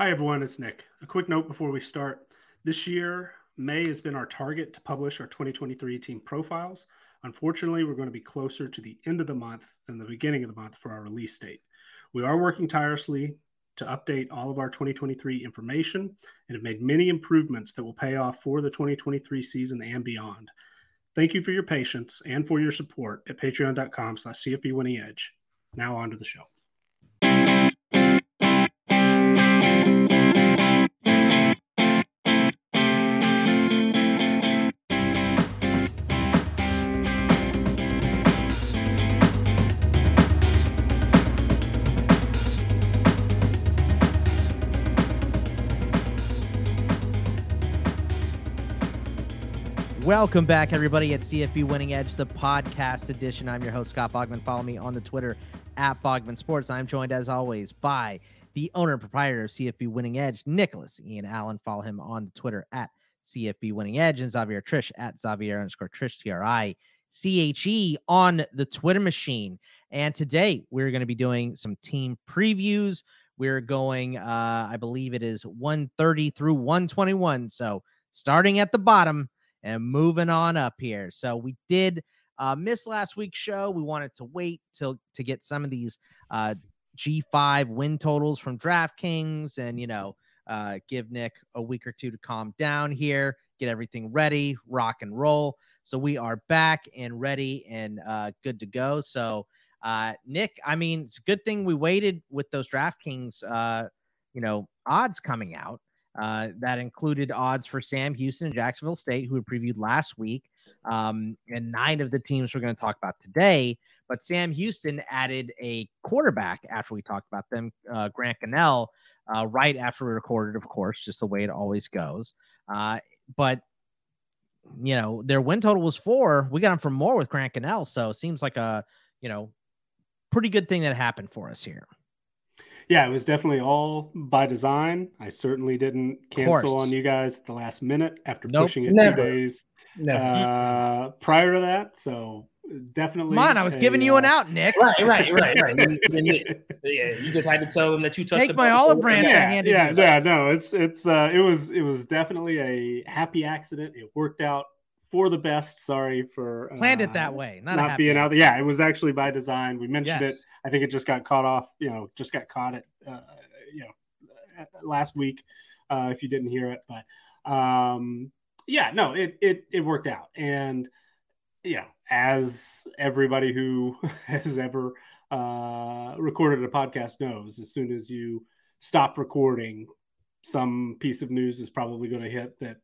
Hi, everyone. It's Nick. A quick note before we start. This year, May has been our target to publish our 2023 team profiles. Unfortunately, we're going to be closer to the end of the month than the beginning of the month for our release date. We are working tirelessly to update all of our 2023 information and have made many improvements that will pay off for the 2023 season and beyond. Thank you for your patience and for your support at patreon.com slash CFB. Now on to the show. Welcome back, everybody, at CFB Winning Edge, the podcast edition. I'm your host, Scott Bogman. Follow me on the Twitter at Bogman Sports. I'm joined, as always, by the owner and proprietor of CFB Winning Edge, Nicholas Ian Allen. Follow him on the Twitter at CFB Winning Edge and Xavier Triche at Xavier underscore Triche, T R I C H E on the Twitter machine. And today we're going to be doing some team previews. We're going, uh, I believe it is 130 through 121. So starting at the bottom and moving on up here. So we did uh, miss last week's show. We wanted to wait till to get some of these uh, G5 win totals from DraftKings and, you know, uh, give Nick a week or two to calm down here, get everything ready, rock and roll. So we are back and ready and uh, good to go. So, uh, Nick, I mean, it's a good thing we waited with those DraftKings, uh, you know, odds coming out. Uh, that included odds for Sam Houston and Jacksonville State, who we previewed last week, um, and nine of the teams we're going to talk about today. But Sam Houston added a quarterback after we talked about them, uh, Grant Gunnell, uh, right after we recorded, of course, just the way it always goes. Uh, but you know, their win total was four. We got them for more with Grant Gunnell, so it seems like a you know pretty good thing that happened for us here yeah, it was definitely all by design. I certainly didn't cancel on you guys at the last minute after nope, pushing it never. two days uh, prior to that. So definitely. Come on, I was a, giving you an uh, out, Nick. Right, right, right, right. yeah, you just had to tell them that you touched Take my olive branch. Yeah, yeah, yeah. No, it's it's uh, it was it was definitely a happy accident. It worked out for the best. Sorry for uh, planned it that way, not, not being out. There. Yeah, it was actually by design. We mentioned yes. it. I think it just got caught off. You know, just got caught at uh, you know last week. Uh, if you didn't hear it, but um, yeah, no, it it it worked out, and yeah, as everybody who has ever uh, recorded a podcast knows, as soon as you stop recording, some piece of news is probably going to hit that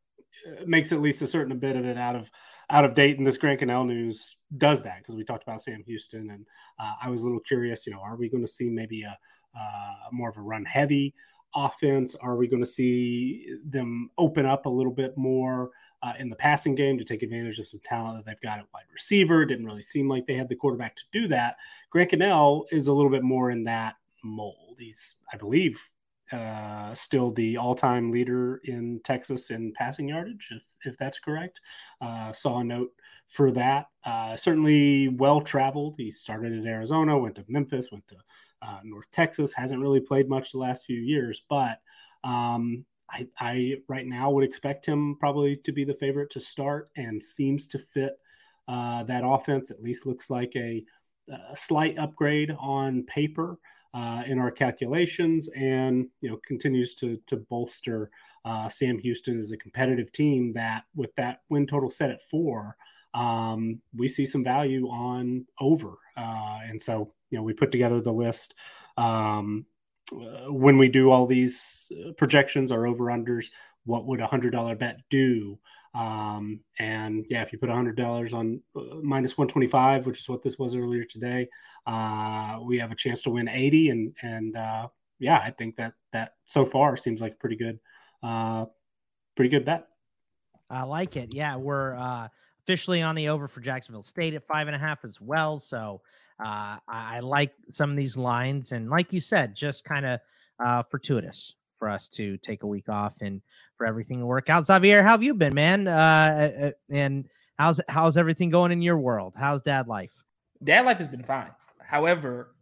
makes at least a certain bit of it out of out of date. And this Grant Gunnell news does that because we talked about Sam Houston, and uh, I was a little curious. You know, are we going to see maybe a uh, more of a run heavy offense? Are we going to see them open up a little bit more? Uh, in the passing game to take advantage of some talent that they've got at wide receiver. Didn't really seem like they had the quarterback to do that. Grant Gunnell is a little bit more in that mold. He's, I believe, uh, still the all-time leader in Texas in passing yardage, if, if that's correct. Uh, saw a note for that. Uh, certainly well traveled. He started in Arizona, went to Memphis, went to uh, North Texas. Hasn't really played much the last few years, but um, I, I, right now would expect him probably to be the favorite to start, and seems to fit uh, that offense. At least looks like a, a slight upgrade on paper uh, in our calculations, and you know continues to to bolster uh, Sam Houston as a competitive team. That with that win total set at four, um, we see some value on over, uh, and so you know we put together the list. Um, uh, when we do all these uh, projections, our over unders, what would a hundred dollar bet do? Um, and yeah, if you put $100 on uh, minus 125, which is what this was earlier today, uh, we have a chance to win 80. And, and, uh, yeah, I think that, that so far seems like a pretty good, uh, pretty good bet. I like it. Yeah. We're, uh, officially on the over for Jacksonville State at five and a half as well. So, uh, I, I like some of these lines. And like you said, just kind of, uh, fortuitous for us to take a week off and for everything to work out. Xavier, how have you been, man? Uh, uh, uh, and how's how's everything going in your world? How's dad life? Dad life has been fine. However,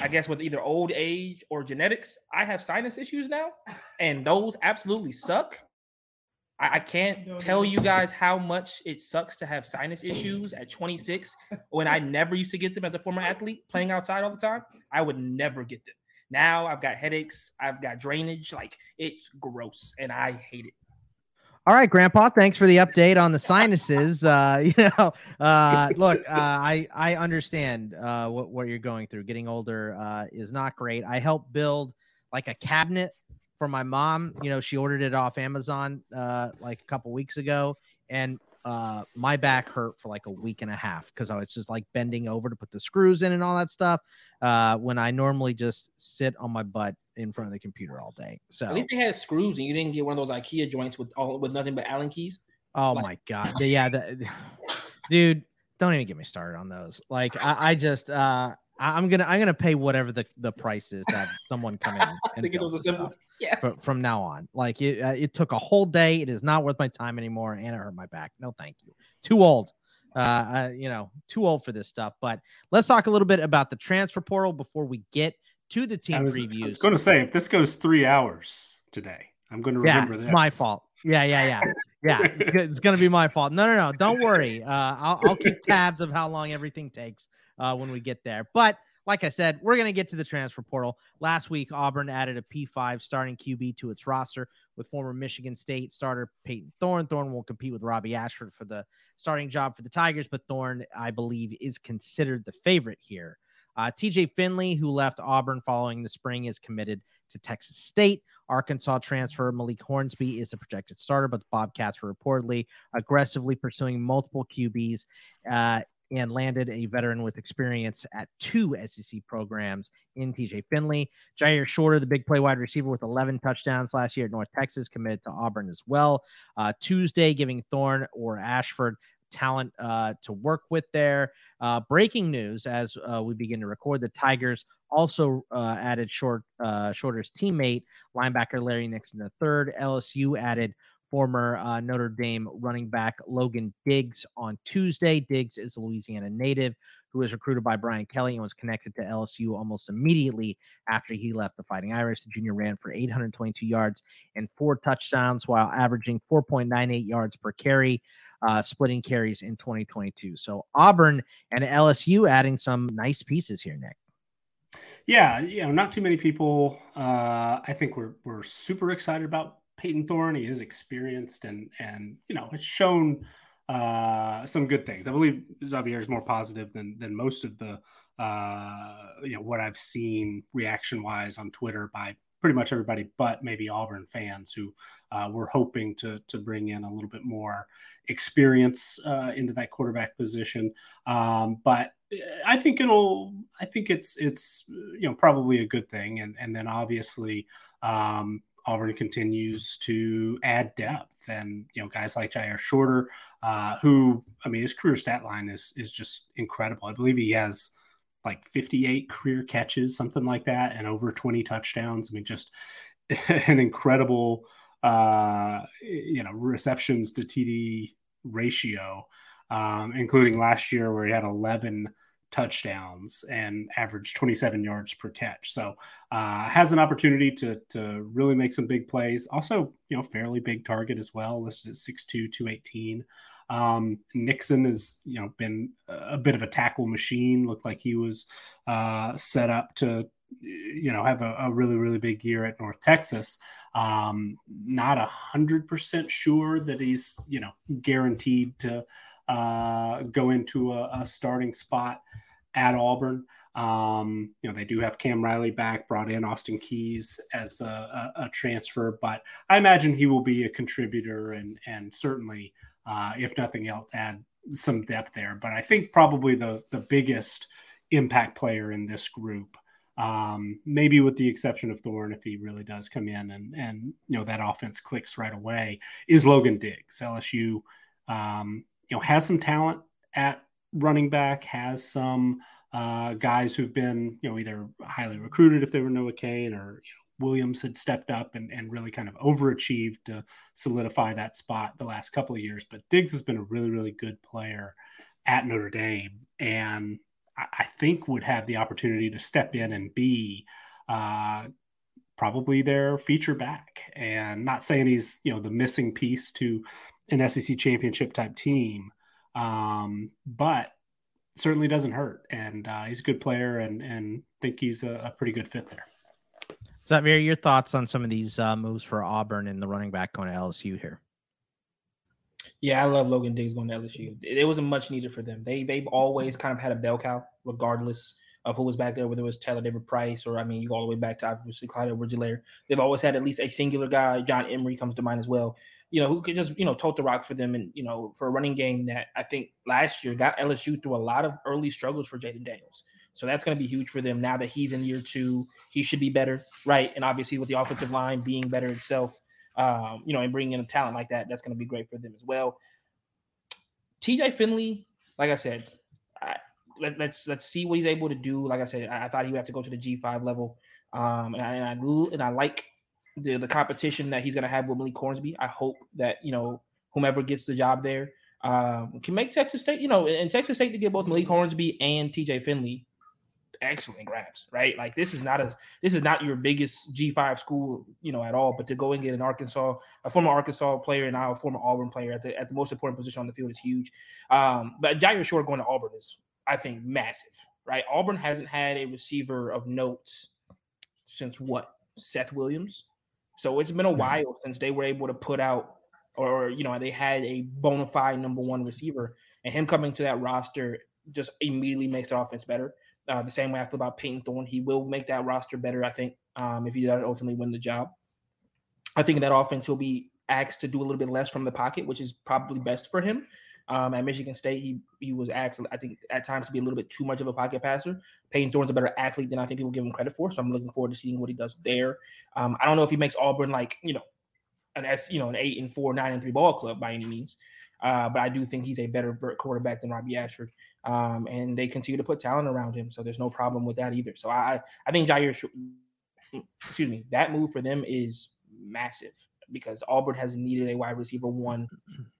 I guess with either old age or genetics, I have sinus issues now, and those absolutely suck. I, I can't tell you guys how much it sucks to have sinus issues at 26 when I never used to get them as a former athlete playing outside all the time. I would never get them. Now I've got headaches, I've got drainage, like it's gross and I hate it. All right, Grandpa. Thanks for the update on the sinuses. Uh, you know, uh, look, uh, I I understand uh, what what you're going through. Getting older uh, is not great. I helped build like a cabinet for my mom. You know, she ordered it off Amazon uh, like a couple weeks ago, and uh, my back hurt for like a week and a half because I was just like bending over to put the screws in and all that stuff. Uh, when I normally just sit on my butt in front of the computer all day. So at least it had screws and you didn't get one of those IKEA joints with all with nothing but Allen keys. Oh like- my god, yeah, dude, don't even get me started on those. Like I, I just uh I'm gonna I'm gonna pay whatever the, the price is that someone come in and build this stuff yeah. From, from now on. Like it, uh, it took a whole day. It is not worth my time anymore, and it hurt my back. No, thank you. Too old. Uh, uh, you know, too old for this stuff. But let's talk a little bit about the transfer portal before we get to the team I was, previews. I was going to say if this goes three hours today, I'm going to remember yeah, this. It's my fault. Yeah, yeah, yeah, yeah. It's, it's going to be my fault. No, no, no. Don't worry. Uh, I'll, I'll keep tabs of how long everything takes uh, when we get there. But like I said, we're going to get to the transfer portal. Last week, Auburn added a P5 starting QB to its roster with former Michigan State starter Payton Thorne. Thorne will compete with Robbie Ashford for the starting job for the Tigers, but Thorne, I believe, is considered the favorite here. Uh, TJ Finley, who left Auburn following the spring, is committed to Texas State. Arkansas transfer Malik Hornsby is the projected starter, but the Bobcats are reportedly aggressively pursuing multiple QBs. Uh, and landed a veteran with experience at two SEC programs in TJ Finley. Jyaire Shorter, the big play wide receiver with 11 touchdowns last year at North Texas, committed to Auburn as well. Uh, Tuesday, giving Thorne or Ashford talent uh, to work with there. Uh, breaking news as uh, we begin to record, the Tigers also uh, added short uh, Shorter's teammate, linebacker Larry Nixon III. LSU added former uh, Notre Dame running back Logan Diggs on Tuesday. Diggs is a Louisiana native who was recruited by Brian Kelly and was connected to LSU almost immediately after he left the Fighting Irish. The junior ran for 822 yards and four touchdowns while averaging 4.98 yards per carry, uh, splitting carries in 2022. So Auburn and LSU adding some nice pieces here, Nick. Yeah, you know, not too many people. Uh, I think we're we're super excited about Payton Thorne. He is experienced and and you know has shown uh, some good things. I believe Xavier is more positive than than most of the uh, you know what I've seen reaction wise on Twitter by pretty much everybody but maybe Auburn fans who uh, were hoping to to bring in a little bit more experience uh, into that quarterback position. Um, but I think it'll. I think it's it's you know probably a good thing, and and then obviously um, Auburn continues to add depth, and you know guys like Jyaire Shorter, uh, who I mean his career stat line is is just incredible. I believe he has like 58 career catches, something like that, and over 20 touchdowns. I mean, just an incredible uh, you know receptions to TD ratio, um, including last year where he had 11 touchdowns and averaged 27 yards per catch. So uh, has an opportunity to to really make some big plays. Also, you know, fairly big target as well, listed at 6'2", 218. Um, Nixon has you know been a bit of a tackle machine. Looked like he was uh, set up to you know have a, a, really really big year at North Texas. Um, not a hundred percent sure that he's you know guaranteed to uh, go into a, a, starting spot at Auburn. Um, you know, they do have Cam Riley back, brought in Austin Keys as a, a, a transfer, but I imagine he will be a contributor and and certainly, uh, if nothing else, add some depth there. But I think probably the the biggest impact player in this group, um, maybe with the exception of Thorne, if he really does come in and and you know that offense clicks right away, is Logan Diggs. LSU, um, you know, has some talent at running back, has some uh, guys who've been, you know, either highly recruited if they were Noah Cain or you know, Williams had stepped up and, and really kind of overachieved to solidify that spot the last couple of years. But Diggs has been a really, really good player at Notre Dame. And I, I think would have the opportunity to step in and be uh, probably their feature back. And not saying he's you know the missing piece to an SEC championship type team, um, but certainly doesn't hurt. And uh, he's a good player, and and think he's a, a pretty good fit there. Xavier, your thoughts on some of these uh, moves for Auburn and the running back going to LSU here? Yeah, I love Logan Diggs going to LSU. It, wasn't much needed for them. They they've always kind of had a bell cow, regardless of who was back there, whether it was Taylor David Price or I mean, you go all the way back to obviously Clyde Edwards-Helaire. They've always had at least a singular guy. John Emery comes to mind as well. You know, who could just you know tote the rock for them, and you know, for a running game that I think last year got LSU through a lot of early struggles for Jayden Daniels. So that's going to be huge for them now that he's in year two. He should be better, right? And obviously with the offensive line being better itself, um, you know, and bringing in a talent like that, that's going to be great for them as well. TJ Finley, like I said, I, let, us let's, let's see what he's able to do. Like I said, I, I thought he would have to go to the G five level, um, and I and I, and I like the the competition that he's going to have with Malik Hornsby. I hope that you know whomever gets the job there um, can make Texas State. You know, in Texas State to get both Malik Hornsby and TJ Finley excellent grabs, right? Like this is not a this is not your biggest G5 school, you know, at all. But to go and get an Arkansas, a former Arkansas player and now a former Auburn player at the at the most important position on the field is huge. Um, but Jyaire Short going to Auburn is, I think, massive, right? Auburn hasn't had a receiver of note since what? Seth Williams. So it's been a while since they were able to put out or you know they had a bona fide number one receiver and him coming to that roster just immediately makes the offense better uh, the same way I feel about Payton Thorne. He will make that roster better, I think, um, if he does ultimately win the job. I think that offense, he'll be asked to do a little bit less from the pocket, which is probably best for him. Um, at Michigan State, he he was asked, I think, at times to be a little bit too much of a pocket passer. Payton Thorne's a better athlete than I think people give him credit for, so I'm looking forward to seeing what he does there. Um, I don't know if he makes Auburn like you know an S, you know, an eight and four, nine and three ball club by any means. Uh, but I do think he's a better quarterback than Robbie Ashford, um, and they continue to put talent around him, so there's no problem with that either. So I, I think Jyaire, excuse me, that move for them is massive because Auburn has needed a wide receiver one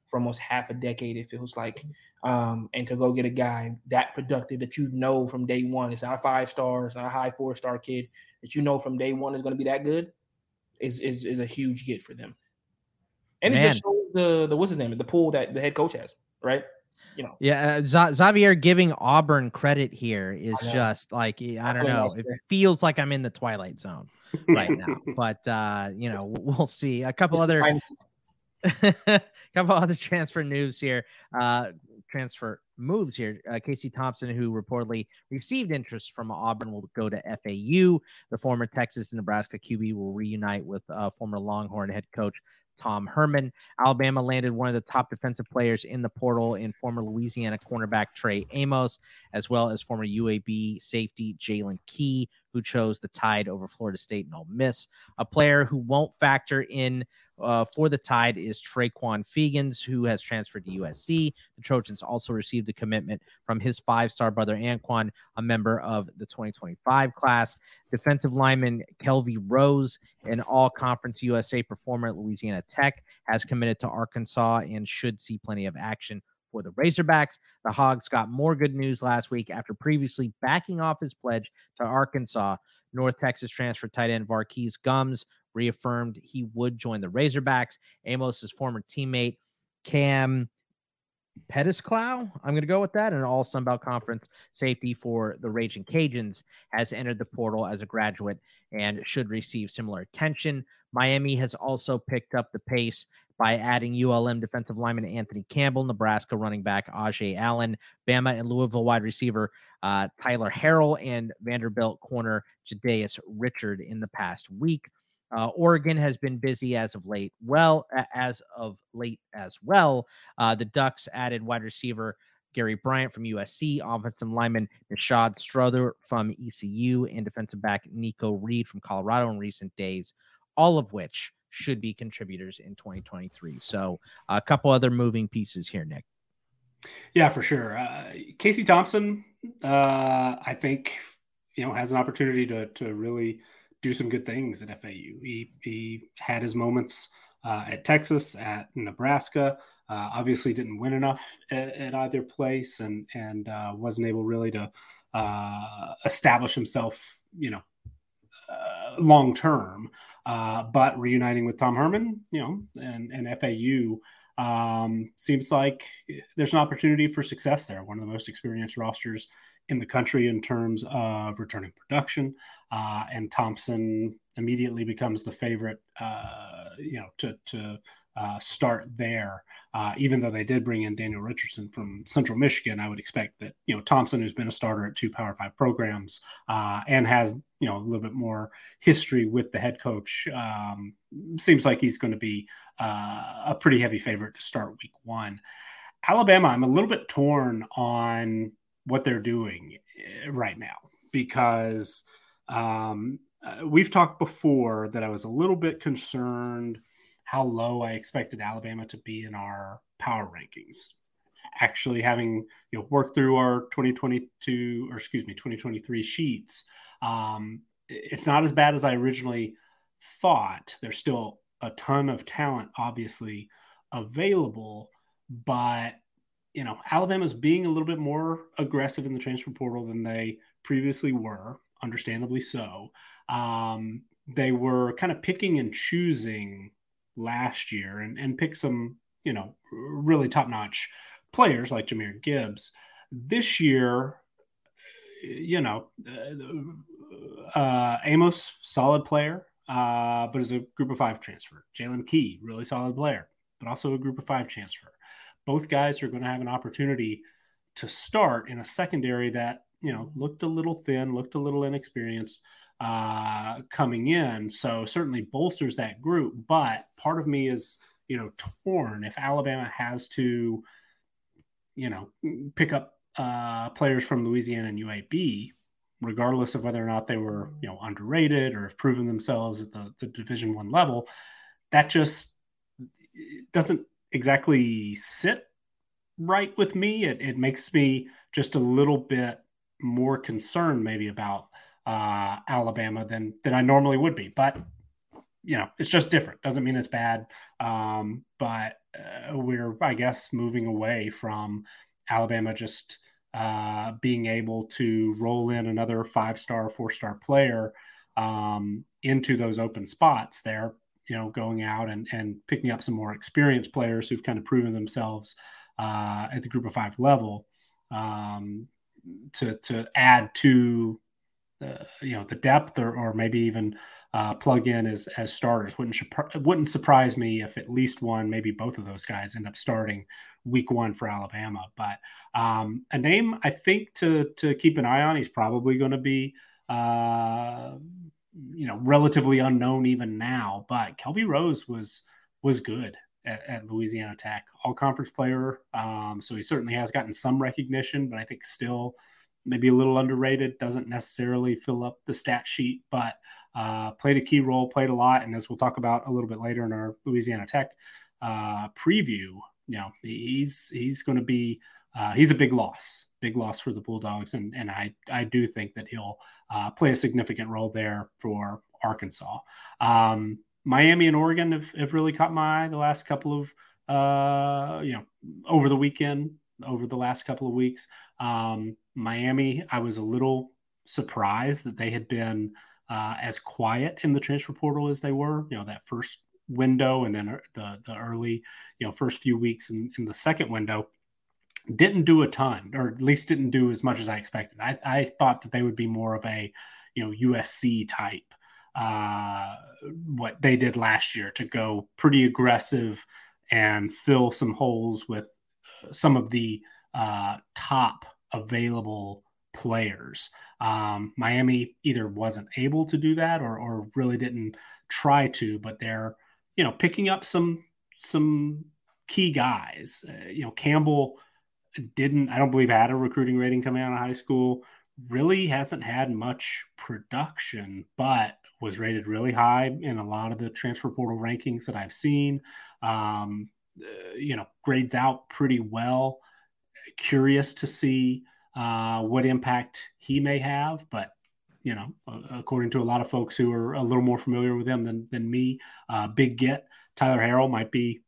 for almost half a decade. It feels like, um, and to go get a guy that productive that you know from day one, it's not a five star, it's not a high four star kid that you know from day one is going to be that good, is is is a huge get for them. And Man. it just shows the the what's his name, the pool that the head coach has, right? You know. Yeah, uh, Xavier giving Auburn credit here is just like I don't know. It feels like I'm in the twilight zone right now, but uh, you know we'll see. A couple other, a couple other transfer news here. Uh, transfer moves here. Uh, Casey Thompson, who reportedly received interest from Auburn, will go to FAU. The former Texas and Nebraska QB will reunite with uh, former Longhorn head coach Tom Herman. Alabama landed one of the top defensive players in the portal in former Louisiana cornerback Trey Amos, as well as former UAB safety Jaylen Key, who chose the Tide over Florida State and Ole Miss. A player who won't factor in uh, for the Tide is Trequon Fegans, who has transferred to USC. The Trojans also received a commitment from his five star brother Anquan, a member of the 2025 class. Defensive lineman Kelvy Rose, an all conference USA performer at Louisiana Tech, has committed to Arkansas and should see plenty of action for the Razorbacks. The Hogs got more good news last week after previously backing off his pledge to Arkansas. North Texas transfer tight end Var'Keyes Gumms reaffirmed he would join the Razorbacks. Amos's former teammate Kam Pedescleaux, I'm going to go with that, an all Sunbelt Conference safety for the Raging Cajuns, has entered the portal as a graduate and should receive similar attention. Miami has also picked up the pace by adding ULM defensive lineman Anthony Campbell, Nebraska running back Ajay Allen, Bama and Louisville wide receiver uh, Tyler Harrell, and Vanderbilt corner Jadais Richard in the past week. Uh, Oregon has been busy as of late. Well, as of late as well, uh, the Ducks added wide receiver Gary Bryant from USC, offensive lineman Nishad Strother from ECU, and defensive back Nikko Reed from Colorado in recent days, all of which should be contributors in 2023. So, a couple other moving pieces here, Nick. Yeah, for sure. Uh, Casey Thompson, uh, I think, you know, has an opportunity to to really do some good things at FAU. He he had his moments uh, at Texas, at Nebraska. Uh, obviously, didn't win enough at, at, either place, and and uh, wasn't able really to uh, establish himself, you know, uh, long term. Uh, but reuniting with Tom Herman, you know, and, and FAU um, seems like there's an opportunity for success there. One of the most experienced rosters in the country in terms of returning production. Uh, and Thompson immediately becomes the favorite, uh, you know, to, to uh, start there. Uh, even though they did bring in Daniel Richardson from Central Michigan, I would expect that you know Thompson, who's been a starter at two Power Five programs uh, and has you know a little bit more history with the head coach, um, seems like he's going to be uh, a pretty heavy favorite to start Week One. Alabama, I'm a little bit torn on what they're doing eh, right now because um, uh, we've talked before that I was a little bit concerned how low I expected Alabama to be in our power rankings. Actually, having you know worked through our 2022 or excuse me 2023 sheets, um, it's not as bad as I originally thought. There's still a ton of talent, obviously available, but you know Alabama's being a little bit more aggressive in the transfer portal than they previously were, understandably so. Um, they were kind of picking and choosing last year and, and pick some, you know, really top notch players like Jahmyr Gibbs. This year, you know, uh, uh, Amos, solid player, uh, but is a group of five transfer. Jaylen Key, really solid player, but also a group of five transfer. Both guys are going to have an opportunity to start in a secondary that, you know, looked a little thin, looked a little inexperienced uh, coming in. So certainly bolsters that group. But part of me is, you know, torn if Alabama has to, you know, pick up uh, players from Louisiana and UAB, regardless of whether or not they were, you know, underrated or have proven themselves at the, the Division One level. That just doesn't exactly sit right with me. It, it makes me just a little bit more concerned, maybe about uh, Alabama than than I normally would be. But you know, it's just different. Doesn't mean it's bad. Um, but uh, we're, I guess, moving away from Alabama just uh, being able to roll in another five star, four star player um, into those open spots there. You know, going out and, and picking up some more experienced players who've kind of proven themselves uh, at the group of five level um, to to add to you know the depth or, or maybe even uh, plug in as as starters. Wouldn't wouldn't surprise me if at least one, maybe both of those guys end up starting week one for Alabama. But um, a name I think to to keep an eye on. He's probably going to be. Uh, you know, relatively unknown even now, but Kelby Rose was was good at, at Louisiana Tech, all conference player. Um, so he certainly has gotten some recognition, but I think still maybe a little underrated, doesn't necessarily fill up the stat sheet, but uh, played a key role, played a lot. And as we'll talk about a little bit later in our Louisiana Tech uh, preview, you know, he's he's going to be uh, he's a big loss, big loss for the Bulldogs, and and I I do think that he'll uh, play a significant role there for Arkansas. Um, Miami and Oregon have, have really caught my eye the last couple of uh, you know over the weekend over the last couple of weeks. Um, Miami, I was a little surprised that they had been uh, as quiet in the transfer portal as they were. You know, that first window and then the the early, you know, first few weeks in, in the second window didn't do a ton, or at least didn't do as much as I expected. I, I thought that they would be more of a, you know, USC type, uh, what they did last year to go pretty aggressive and fill some holes with some of the uh, top available players. Um, Miami either wasn't able to do that or, or really didn't try to, but they're you know picking up some some key guys. Uh, you know Campbell didn't I don't believe had a recruiting rating coming out of high school. Really hasn't had much production, but was rated really high in a lot of the transfer portal rankings that I've seen. Um, uh, you know, grades out pretty well. Curious to see uh, what impact he may have, but you know, according to a lot of folks who are a little more familiar with him than than me, uh, big get Tyler Harrell might be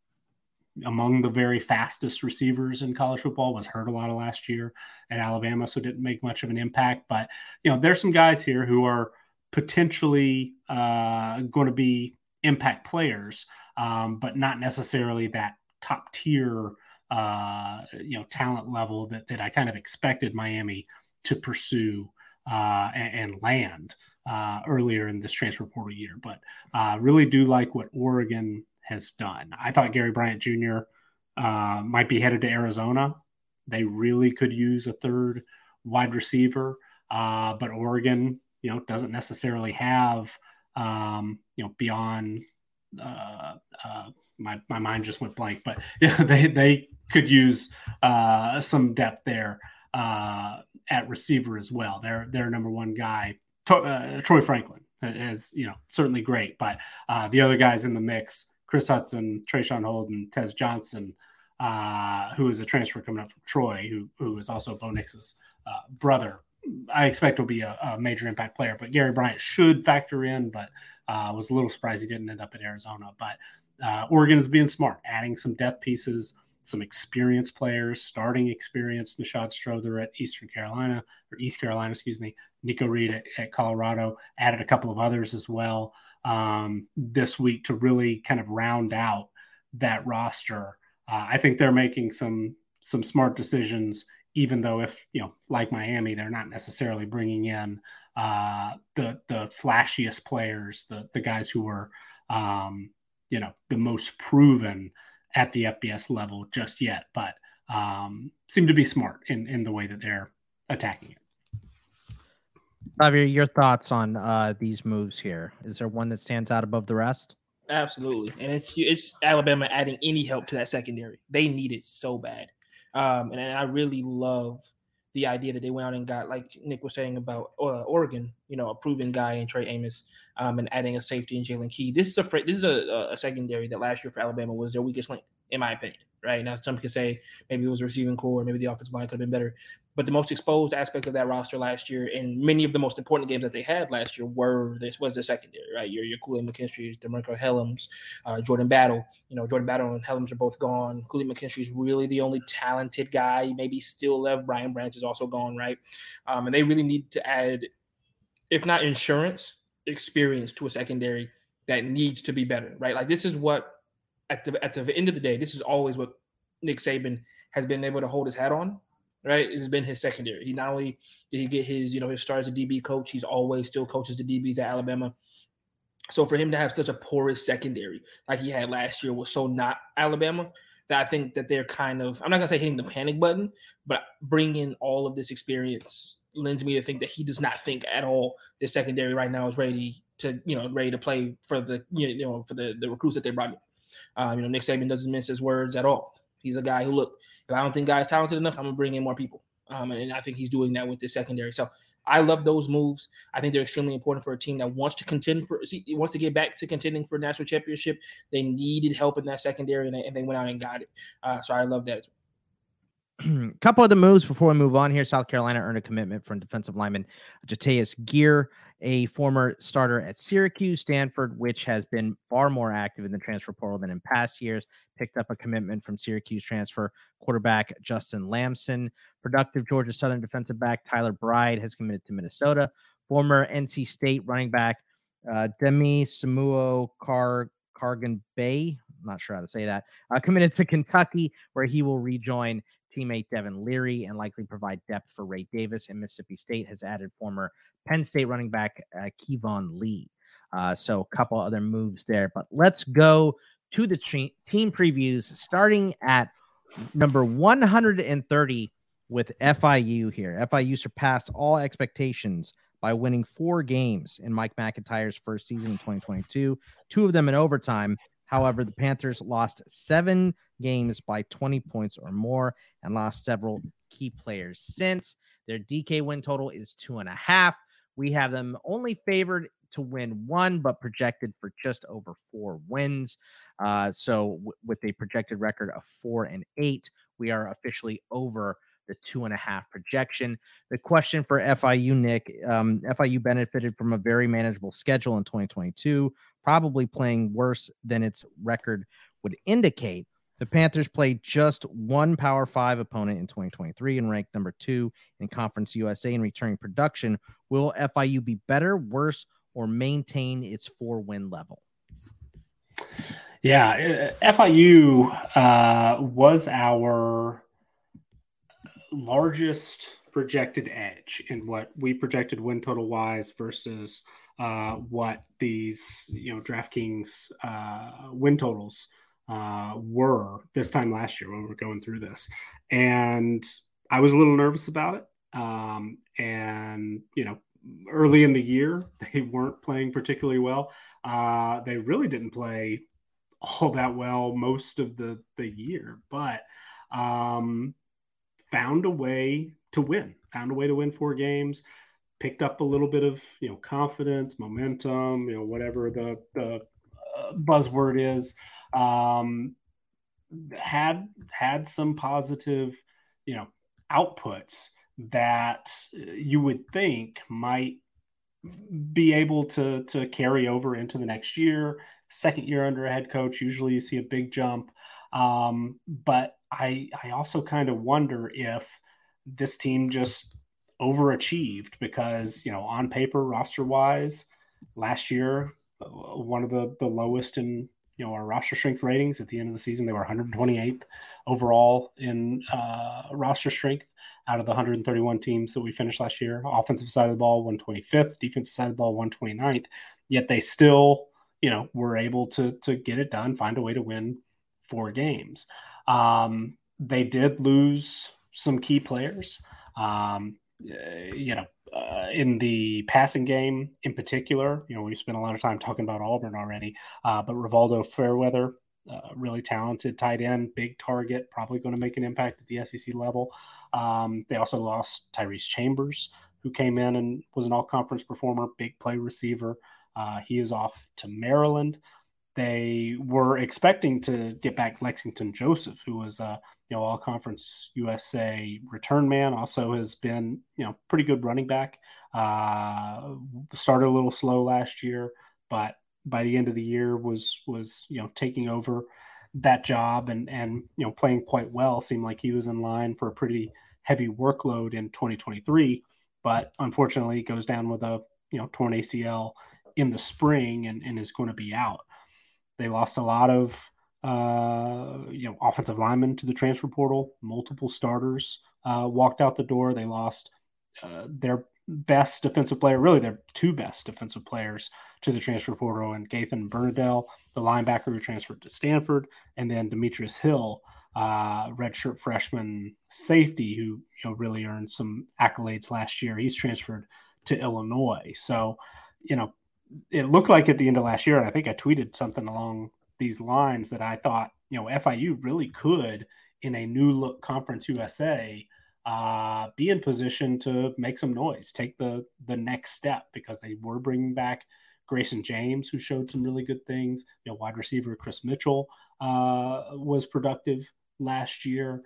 among the very fastest receivers in college football, was hurt a lot of last year at Alabama, so didn't make much of an impact. But you know, there's some guys here who are potentially uh, going to be impact players, um, but not necessarily that top tier, uh, you know, talent level that that I kind of expected Miami to pursue uh, and, and, land uh, earlier in this transfer portal year. But uh, really do like what Oregon has done. I thought Gary Bryant Jr. Uh, might be headed to Arizona. They really could use a third wide receiver, uh, but Oregon, you know, doesn't necessarily have, um, you know, beyond. Uh uh, my my mind just went blank, but yeah, they they could use some depth there uh, at receiver as well. They're their number one guy, uh, Troy Franklin, is you know certainly great, but uh, the other guys in the mix, Kris Hutson, Traeshon Holden, Tez Johnson, uh, who is a transfer coming up from Troy, who who is also Bo Nix's uh, brother. I expect will be a, a, major impact player, but Gary Bryant should factor in. But uh, was a little surprised he didn't end up at Arizona. But uh, Oregon is being smart, adding some depth pieces some experienced players, starting experience. Nishad Strother at Eastern Carolina or East Carolina, excuse me. Nikko Reed at, at Colorado added a couple of others as well um, this week to really kind of round out that roster. Uh, I think they're making some some smart decisions, even though if you know, like Miami, they're not necessarily bringing in uh, the the flashiest players, the the guys who were um, you know the most proven at the FBS level just yet, but um, seem to be smart in, in the way that they're attacking it. Xavier, your thoughts on uh, these moves here? Is there one that stands out above the rest? Absolutely, and it's it's Alabama adding any help to that secondary. They need it so bad, um, and, and I really love the idea that they went out and got, like Nick was saying about uh, Oregon, you know, a proven guy in Trey Amos, um, and adding a safety in Jaylen Key. This is a this is a, a, secondary that last year for Alabama was their weakest link, in my opinion. Right now, some could say maybe it was receiving corps, maybe the offensive line could have been better. But the most exposed aspect of that roster last year, and many of the most important games that they had last year, were this was the secondary, right? Your your Kool-Aid McKinstry, DeMarcco Hellams, uh, Jordan Battle. You know, Jordan Battle and Helms are both gone. Kool-Aid McKinstry is really the only talented guy, maybe still left. Brian Branch is also gone, right? Um, and they really need to add, if not insurance, experience to a secondary that needs to be better, right? Like this is what at the at the end of the day, this is always what Nick Saban has been able to hold his hat on right? It's been his secondary. He not only did he get his, you know, his start as a DB coach, he's always still coaches the DBs at Alabama. So for him to have such a porous secondary like he had last year was so not Alabama that I think that they're kind of I'm not gonna say hitting the panic button, but bringing all of this experience lends me to think that he does not think at all the secondary right now is ready to you know ready to play for the you know for the the recruits that they brought in. Um, you know Nick Saban doesn't mince his words at all. He's a guy who look if I don't think guys talented enough, I'm gonna bring in more people. Um, and I think he's doing that with the secondary. So I love those moves. I think they're extremely important for a team that wants to contend for, see, wants to get back to contending for a national championship. They needed help in that secondary, and they, and they went out and got it. Uh, so I love that couple of the moves before we move on here. South Carolina earned a commitment from defensive lineman Jateus Geer a former starter at Syracuse, Stanford, which has been far more active in the transfer portal than in past years, picked up a commitment from Syracuse transfer quarterback Justin Lamson. Productive Georgia Southern defensive back Tyler Bride has committed to Minnesota. Former NC State running back uh, Demi Samuo Car Cargan Bay, not sure how to say that, uh, committed to Kentucky, where he will rejoin teammate Devin Leary and likely provide depth for Ray Davis. And Mississippi State has added former Penn State running back uh, Keyvone Lee. Uh, so a couple other moves there. But let's go to the tre- team previews, starting at number 130 with FIU here. FIU surpassed all expectations by winning four games in Mike MacIntyre's first season in 2022, two of them in overtime. However, the Panthers lost seven games by 20 points or more and lost several key players since. Their DK win total is two and a half. We have them only favored to win one, but projected for just over four wins. Uh, so, w- with a projected record of four and eight, we are officially over the two and a half projection. The question for FIU, Nick um, FIU benefited from a very manageable schedule in 2022, probably playing worse than its record would indicate. The Panthers played just one Power Five opponent in 2023 and ranked number two in Conference USA in returning production. Will FIU be better, worse, or maintain its four win level? Yeah, uh, FIU uh, was our largest projected edge in what we projected win total wise versus uh, what these you know DraftKings uh, win totals uh, were this time last year when we were going through this, and I was a little nervous about it. Um, and you know, early in the year they weren't playing particularly well. Uh, they really didn't play all that well most of the the year, but um, found a way to win. Found a way to win four games. Picked up a little bit of you know confidence, momentum, you know whatever the the uh, buzzword is. Um, had had some positive you know outputs that you would think might be able to to carry over into the next year. Second year under a head coach, usually you see a big jump. Um, but I I also kind of wonder if this team just overachieved because you know on paper roster wise last year uh, one of the the lowest in you know our roster strength ratings. At the end of the season they were 128th overall in uh, roster strength out of the 131 teams that we finished last year. Offensive side of the ball 125th defensive side of the ball 129th yet they still you know were able to to get it done find a way to win four games um, they did lose some key players. Um, uh, you know, uh, in the passing game in particular, you know, we spent a lot of time talking about Auburn already, uh, but Rivaldo Fairweather, uh, really talented tight end, big target, probably going to make an impact at the SEC level. Um, they also lost Tyrese Chambers, who came in and was an all conference performer, big play receiver. Uh, he is off to Maryland. They were expecting to get back Lexington Joseph, who was a you know all conference USA return man. Also has been you know pretty good running back. Uh, started a little slow last year, but by the end of the year was was you know taking over that job and and you know playing quite well. Seemed like he was in line for a pretty heavy workload in 2023, but unfortunately goes down with a you know torn ACL in the spring and, and is going to be out. They lost a lot of uh, you know offensive linemen to the transfer portal. Multiple starters uh, walked out the door. They lost uh, their best defensive player, really their two best defensive players to the transfer portal, and Gaethan Bernadel, the linebacker who transferred to Stanford, and then Demetrius Hill, uh, redshirt freshman safety, who you know really earned some accolades last year. He's transferred to Illinois, so you know it looked like at the end of last year, and I think I tweeted something along these lines that I thought, you know, FIU really could in a new look conference USA uh, be in position to make some noise, take the the next step because they were bringing back Grayson James, who showed some really good things. You know, wide receiver Chris Mitchell uh, was productive last year.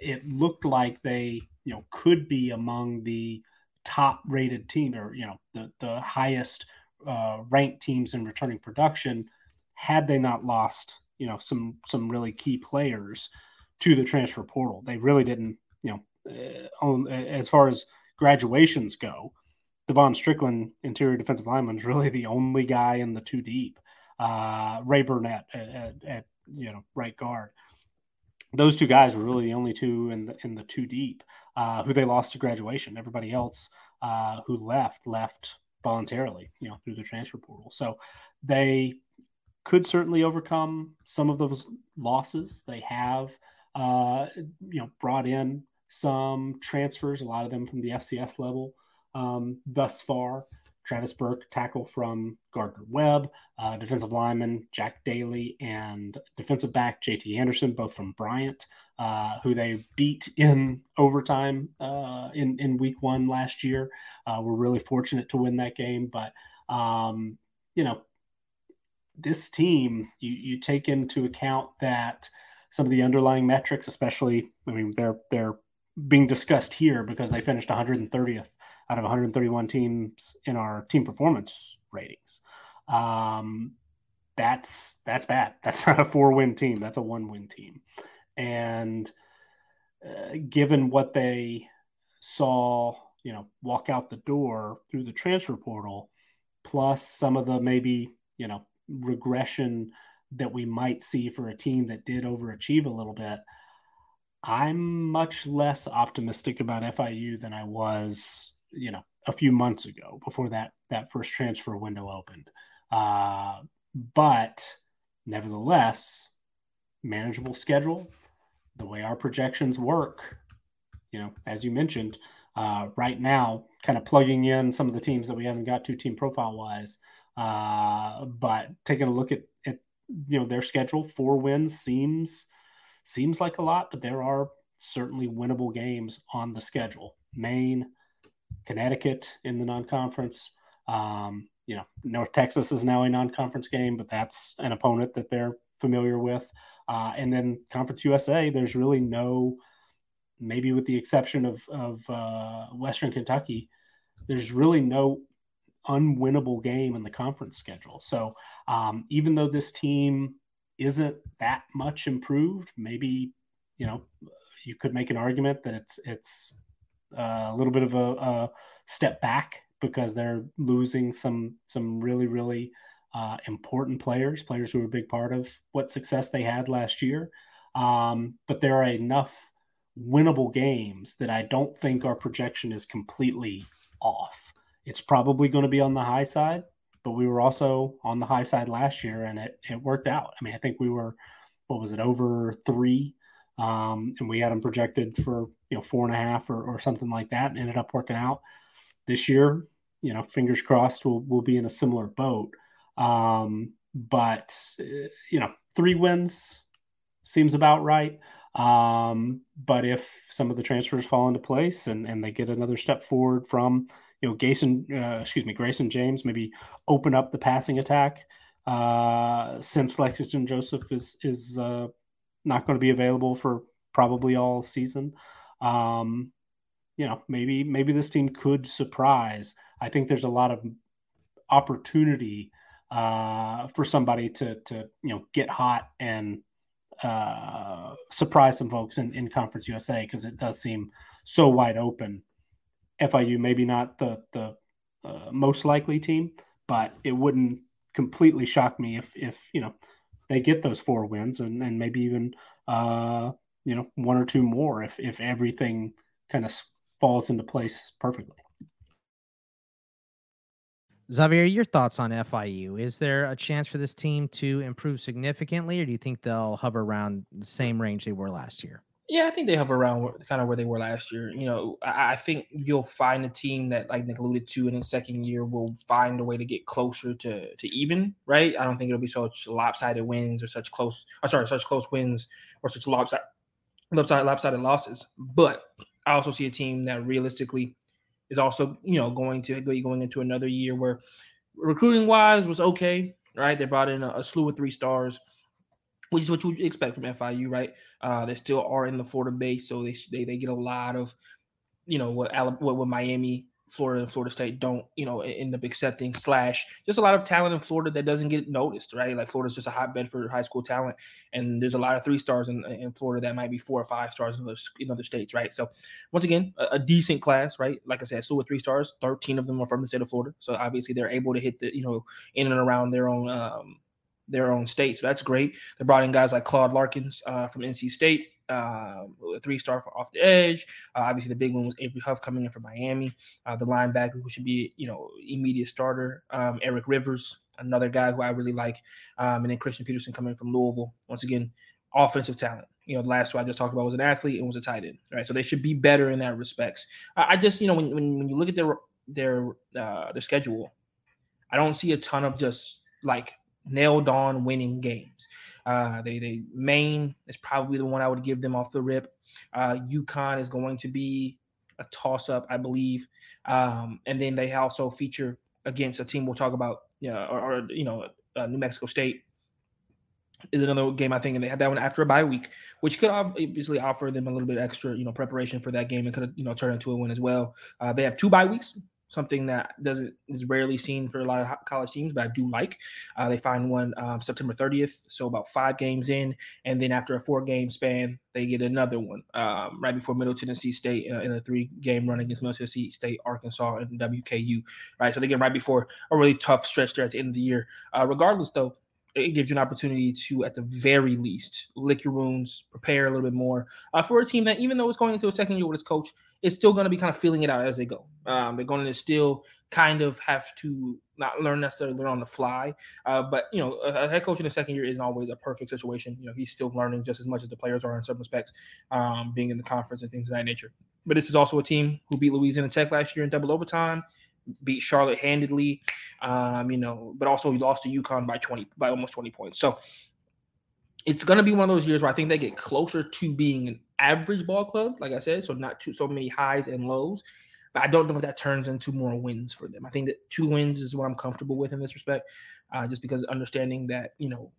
It looked like they, you know, could be among the top rated team or you know the the highest uh, ranked teams in returning production had they not lost you know some some really key players to the transfer portal. They really didn't you know uh, on, as far as graduations go devon strickland interior defensive lineman is really the only guy in the two deep. Uh, ray burnett at, at, at, you know right guard. Those two guys were really the only two in the in the two deep uh, who they lost to graduation. Everybody else uh, who left left voluntarily, you know, through the transfer portal. So they could certainly overcome some of those losses. They have, uh, you know, brought in some transfers, a lot of them from the FCS level um, thus far. Travis Burke, tackle from Gardner Webb, uh, defensive lineman Jack Daly, and defensive back JT Anderson, both from Bryant, uh, who they beat in overtime uh, in in Week One last year. Uh, we're really fortunate to win that game, but um, you know, this team, you you take into account that some of the underlying metrics, especially, I mean, they're they're being discussed here because they finished 130th out of 131 teams in our team performance ratings. Um, that's that's bad. That's not a four win team. That's a one win team. And uh, given what they saw, you know, walk out the door through the transfer portal, plus some of the maybe you know regression that we might see for a team that did overachieve a little bit. I'm much less optimistic about FIU than I was, you know, a few months ago before that that first transfer window opened. Uh, but nevertheless, manageable schedule. The way our projections work, you know, as you mentioned, uh, right now, kind of plugging in some of the teams that we haven't got to team profile wise. Uh, but taking a look at, at you know their schedule, four wins seems seems like a lot, but there are certainly winnable games on the schedule. Maine, Connecticut in the non-conference. Um, you know, North Texas is now a non-conference game, but that's an opponent that they're familiar with. Uh, and then Conference USA, there's really no, maybe with the exception of of uh, Western Kentucky, there's really no unwinnable game in the conference schedule. So um, even though this team isn't that much improved, maybe you know you could make an argument that it's it's uh, a little bit of a, a step back because they're losing some some really really uh, important players, players who were a big part of what success they had last year. Um, but there are enough winnable games that I don't think our projection is completely off. It's probably going to be on the high side, but we were also on the high side last year, and it it worked out. I mean, I think we were what was it over three, um, and we had them projected for you know four and a half or, or something like that, and ended up working out. This year, you know, fingers crossed, we'll we'll be in a similar boat. Um, but uh, you know, three wins seems about right. Um, but if some of the transfers fall into place and, and they get another step forward from, you know, Grayson, uh, excuse me, Grayson James, maybe open up the passing attack, uh, since Lexington Joseph is, is, uh, not going to be available for probably all season. Um, you know, maybe, maybe this team could surprise I think there's a lot of opportunity uh, for somebody to to you know get hot and uh, surprise some folks in, in Conference USA because it does seem so wide open. FIU maybe not the the uh, most likely team, but it wouldn't completely shock me if if you know they get those four wins and, and maybe even uh, you know one or two more if if everything kind of falls into place perfectly. Xavier, your thoughts on FIU? Is there a chance for this team to improve significantly, or do you think they'll hover around the same range they were last year? Yeah, I think they hover around kind of where they were last year. You know, I, I think you'll find a team that, like Nick alluded to, in the second year will find a way to get closer to to even. Right? I don't think it'll be such lopsided wins or such close. Or sorry, such close wins or such lopsided lopsided lopsided losses. But I also see a team that realistically is also you know going to be going into another year where recruiting wise was okay, right? They brought in a, a slew of three stars, which is what you would expect from FIU, right? Uh, they still are in the Florida base, so they they, they get a lot of you know what what, what Miami Florida and Florida State don't, you know, end up accepting. Slash, just a lot of talent in Florida that doesn't get noticed, right? Like Florida's just a hotbed for high school talent, and there's a lot of three stars in, in Florida that might be four or five stars in other, in other states, right? So, once again, a, a decent class, right? Like I said, still with three stars, thirteen of them are from the state of Florida, so obviously they're able to hit the, you know, in and around their own um, their own state. So that's great. They brought in guys like Claude Larkins uh, from NC State, uh, a three star off the edge. Uh, obviously, the big one was Avery Huff coming in from Miami, uh, the linebacker who should be, you know, immediate starter. Um, Eric Rivers, another guy who I really like. Um, and then Christian Peterson coming from Louisville. Once again, offensive talent. You know, the last two I just talked about was an athlete and was a tight end, right? So they should be better in that respects. I, just, you know, when, when, when you look at their their uh, their schedule, I don't see a ton of just like nailed on winning games. Uh, they they Maine is probably the one I would give them off the rip. Uh, UConn is going to be a toss up, I believe, um, and then they also feature against a team we'll talk about, you know, or, or you know, uh, New Mexico State is another game I think, and they had that one after a bye week, which could obviously offer them a little bit extra, you know, preparation for that game and could you know turn into a win as well. Uh, they have two bye weeks, something that doesn't is rarely seen for a lot of college teams, but I do like. Uh, they find one um, September 30th, so about five games in, and then after a four game span, they get another one um, right before Middle Tennessee State uh, in a three game run against Middle Tennessee State, Arkansas, and WKU. Right, so they get right before a really tough stretch there at the end of the year. Uh, regardless, though, it gives you an opportunity to, at the very least, lick your wounds, prepare a little bit more uh, for a team that, even though it's going into a second year with its coach, is still going to be kind of feeling it out as they go. Um, they're going to still kind of have to not learn necessarily learn on the fly. Uh, but you know, a, a, head coach in the second year isn't always a perfect situation. You know, he's still learning just as much as the players are in some respects, um, being in the conference and things of that nature. But this is also a team who beat Louisiana Tech last year in double overtime beat Charlotte handedly, um, you know, but also he lost to UConn by 20, by almost 20 points. So it's going to be one of those years where I think they get closer to being an average ball club, like I said, so not too so many highs and lows. But I don't know if that turns into more wins for them. I think that two wins is what I'm comfortable with in this respect, uh, just because understanding that you know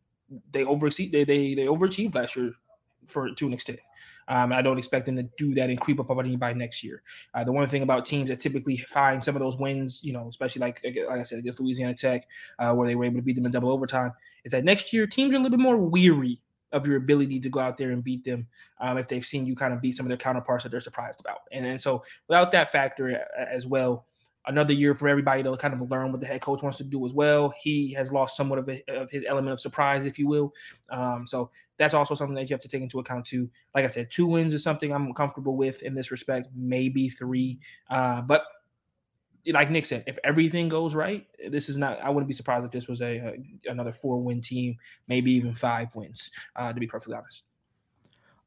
they overachieved they they they overachieved last year for to an extent. Um, I don't expect them to do that and creep up on anybody next year. Uh, the one thing about teams that typically find some of those wins, you know, especially like like I said against Louisiana Tech, uh, where they were able to beat them in double overtime, is that next year teams are a little bit more weary of your ability to go out there and beat them um, if they've seen you kind of beat some of their counterparts that they're surprised about. And, and so without that factor as well, another year for everybody to kind of learn what the head coach wants to do as well. He has lost somewhat of, a, of his element of surprise, if you will. Um, so that's also something that you have to take into account too. Like I said, two wins is something I'm comfortable with in this respect, maybe three. Uh, but like Nick said, if everything goes right, this is not. I wouldn't be surprised if this was a, a another four win team, maybe even five wins. Uh, to be perfectly honest.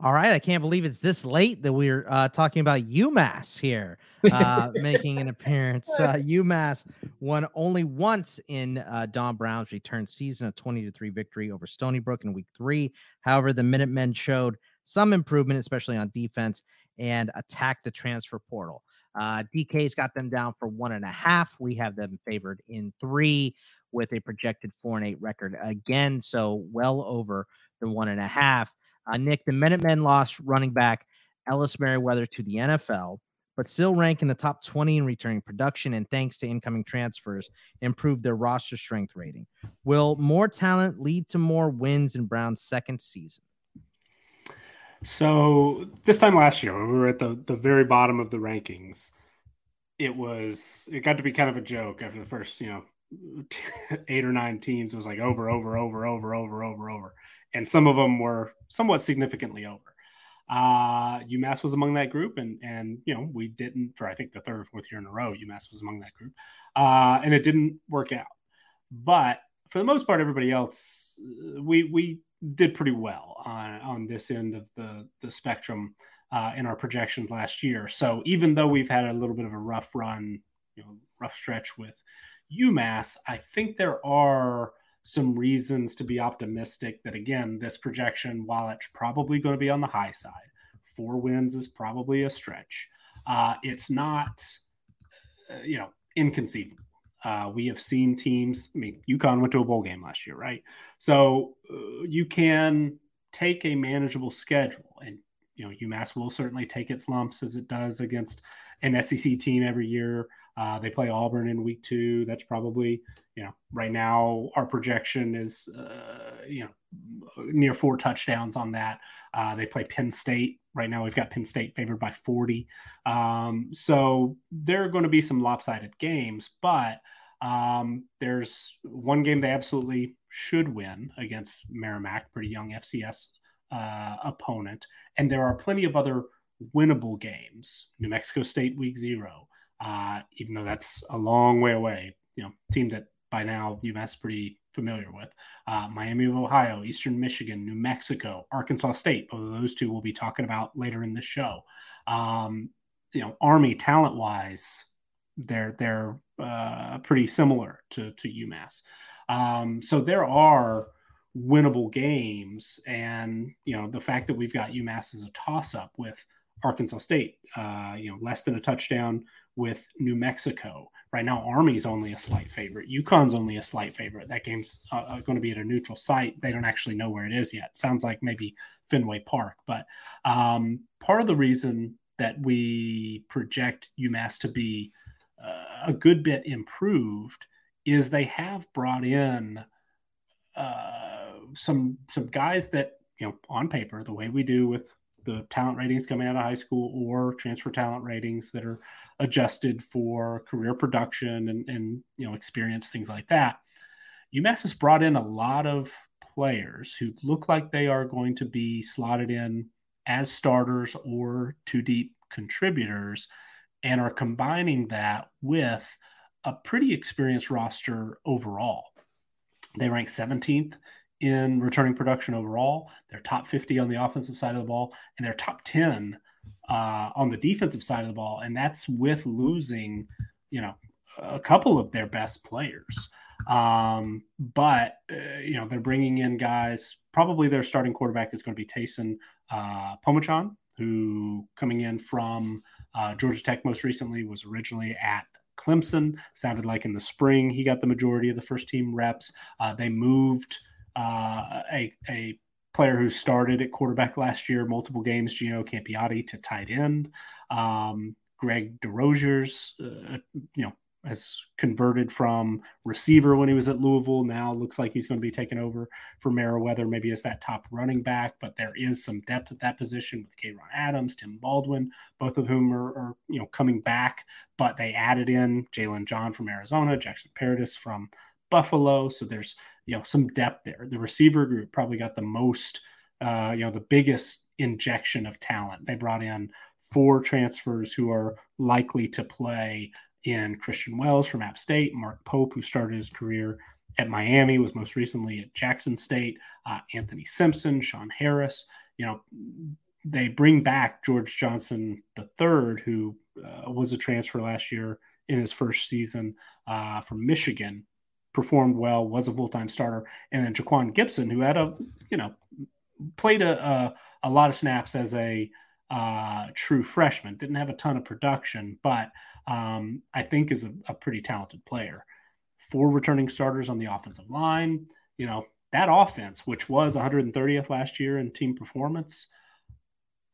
All right, I can't believe it's this late that we're uh, talking about UMass here uh, making an appearance. Uh, UMass won only once in uh, Don Brown's return season, a twenty to three victory over Stony Brook in Week Three. However, the Minutemen showed some improvement, especially on defense, and attacked the transfer portal. Uh, DK's got them down for one and a half. We have them favored in three with a projected four and eight record again, so well over the one and a half. Uh, Nick, the Minutemen lost running back Ellis Merriweather to the NFL, but still rank in the top 20 in returning production and thanks to incoming transfers, improved their roster strength rating. Will more talent lead to more wins in Brown's second season? So this time last year, when we were at the, the very bottom of the rankings, it was it got to be kind of a joke after the first, you know, eight or nine teams. Was like over, over, over, over, over, over, over and some of them were somewhat significantly over. Uh, UMass was among that group, and and you know we didn't for I think the third or fourth year in a row. UMass was among that group, uh, and it didn't work out. But for the most part, everybody else we we did pretty well on on this end of the the spectrum uh, in our projections last year. So even though we've had a little bit of a rough run, you know, rough stretch with UMass, I think there are some reasons to be optimistic that again this projection while it's probably going to be on the high side four wins is probably a stretch uh, it's not uh, you know inconceivable. Uh, we have seen teams i mean UConn went to a bowl game last year right? So uh, you can take a manageable schedule and you know umass will certainly take its lumps as it does against an sec team every year uh, they play Auburn in week two. That's probably, you know, right now our projection is, uh, you know, near four touchdowns on that. Uh, they play Penn State. Right now we've got Penn State favored by 40. Um, so there are going to be some lopsided games, but um, there's one game they absolutely should win against Merrimack, pretty young FCS uh, opponent. And there are plenty of other winnable games. New Mexico State week zero uh, even though that's a long way away. You know, team that by now UMass pretty familiar with. Uh, Miami of Ohio, Eastern Michigan, New Mexico, Arkansas State. Both of those two we'll be talking about later in the show. Um, you know, Army talent wise, they're they're uh, pretty similar to to UMass. Um, so there are winnable games, and you know the fact that we've got UMass as a toss up with Arkansas State, uh, you know, less than a touchdown with New Mexico. Right now, Army's only a slight favorite. UConn's only a slight favorite. That game's uh, uh going to be at a neutral site. They don't actually know where it is yet. Sounds like maybe Fenway Park. But um, part of the reason that we project UMass to be uh, a good bit improved is they have brought in uh, some some guys that you know on paper the way we do with the talent ratings coming out of high school or transfer talent ratings that are adjusted for career production and, and you know experience things like that umass has brought in a lot of players who look like they are going to be slotted in as starters or two deep contributors and are combining that with a pretty experienced roster overall. They rank 17th in returning production overall. They're top 50 on the offensive side of the ball, and they're top 10 uh, on the defensive side of the ball. And that's with losing, you know, a couple of their best players. Um, but uh, you know, they're bringing in guys. Probably their starting quarterback is going to be Taisun uh, Phommachanh, who coming in from uh, Georgia Tech most recently was originally at Clemson. Sounded like in the spring he got the majority of the first team reps. Uh, they moved uh, a, a player who started at quarterback last year, multiple games, Gino Campiotti to tight end. Um, Greg Desrosiers, uh, you know, has converted from receiver when he was at Louisville. Now looks like he's going to be taken over for Merriweather, maybe as that top running back. But there is some depth at that position with Kayron Adams, Tim Baldwin, both of whom are, are you know coming back. But they added in Jalen John from Arizona, Jackson Paradis from Buffalo. So there's you know some depth there. The receiver group probably got the most, uh, you know, the biggest injection of talent. They brought in four transfers who are likely to play in Christian Wells from App State, Mark Pope, who started his career at Miami, was most recently at Jackson State, uh, Anthony Simpson, Sean Harris. You know, they bring back George Johnson III, who uh, was a transfer last year in his first season uh, from Michigan, performed well, was a full time starter, and then Jaquan Gibson, who had a you know played a, a, a lot of snaps as a uh, true freshman. Didn't have a ton of production, but um, I think is a, a, pretty talented player. Four returning starters on the offensive line. You know, that offense, which was 130th last year in team performance,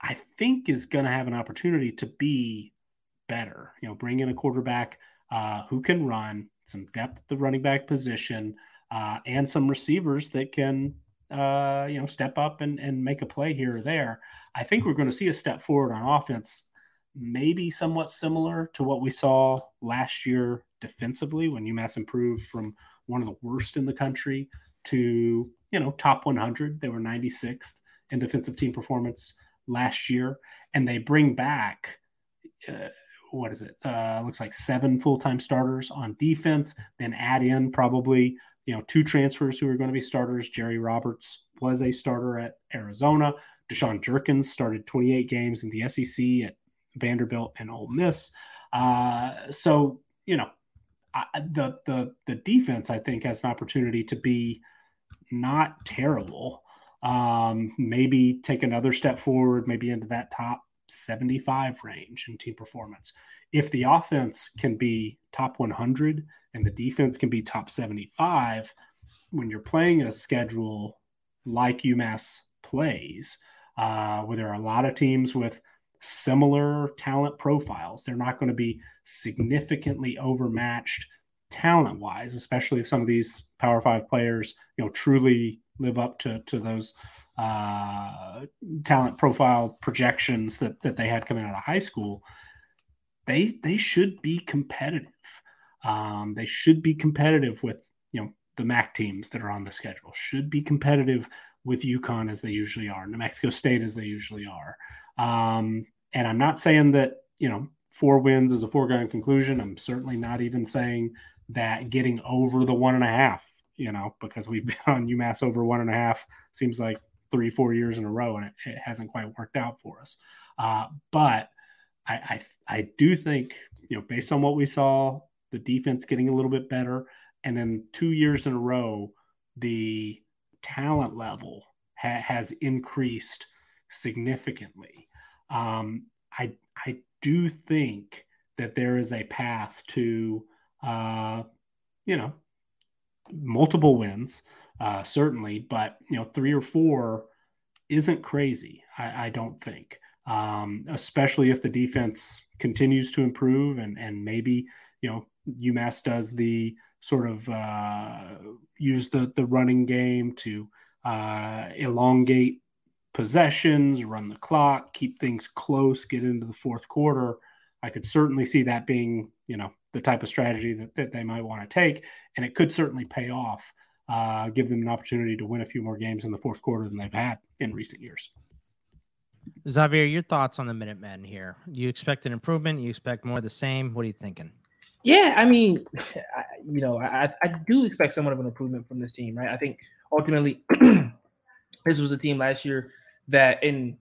I think is going to have an opportunity to be better. You know, bring in a quarterback uh, who can run, some depth at the running back position, uh, and some receivers that can uh, you know, step up and, and make a play here or there. I think we're going to see a step forward on offense, maybe somewhat similar to what we saw last year defensively when UMass improved from one of the worst in the country to, you know, top 100. They were 96th in defensive team performance last year. And they bring back, uh, what is it? Uh, looks like seven full time starters on defense, then add in probably you know, two transfers who are going to be starters. Jerry Roberts was a starter at Arizona. Dashaun Jerkins started 28 games in the SEC at Vanderbilt and Ole Miss. Uh, so, you know, I, the the the defense I think has an opportunity to be not terrible. Um, maybe take another step forward, maybe into that top 75 range in team performance. If the offense can be top 100 and the defense can be top 75, when you're playing a schedule like UMass plays, uh, where there are a lot of teams with similar talent profiles, they're not going to be significantly overmatched talent wise, especially if some of these Power Five players, you know, truly live up to to those uh, talent profile projections that that they had coming out of high school. They they should be competitive. Um, they should be competitive with you know the MAC teams that are on the schedule. Should be competitive with UConn as they usually are, New Mexico State as they usually are. Um, and I'm not saying that you know four wins is a foregone conclusion. I'm certainly not even saying that getting over the one and a half, you know, because we've been on UMass over one and a half seems like three, four years in a row, and it, it hasn't quite worked out for us. Uh, but I, I, I do think, you know, based on what we saw the defense getting a little bit better. And then two years in a row, the talent level ha- has increased significantly. Um, I, I do think that there is a path to, uh, you know, multiple wins, uh, certainly, but, you know, three or four isn't crazy, I, I don't think, um, especially if the defense continues to improve and, and maybe you know, UMass does the sort of uh, use the the running game to uh, elongate possessions, run the clock, keep things close, get into the fourth quarter. I could certainly see that being, you know, the type of strategy that, that they might want to take, and it could certainly pay off, uh, give them an opportunity to win a few more games in the fourth quarter than they've had in recent years. Xavier, your thoughts on the Minutemen here? You expect an improvement? You expect more of the same? What are you thinking? Yeah, I mean, I, you know, I, I do expect somewhat of an improvement from this team, right? I think ultimately, this was a team last year that, in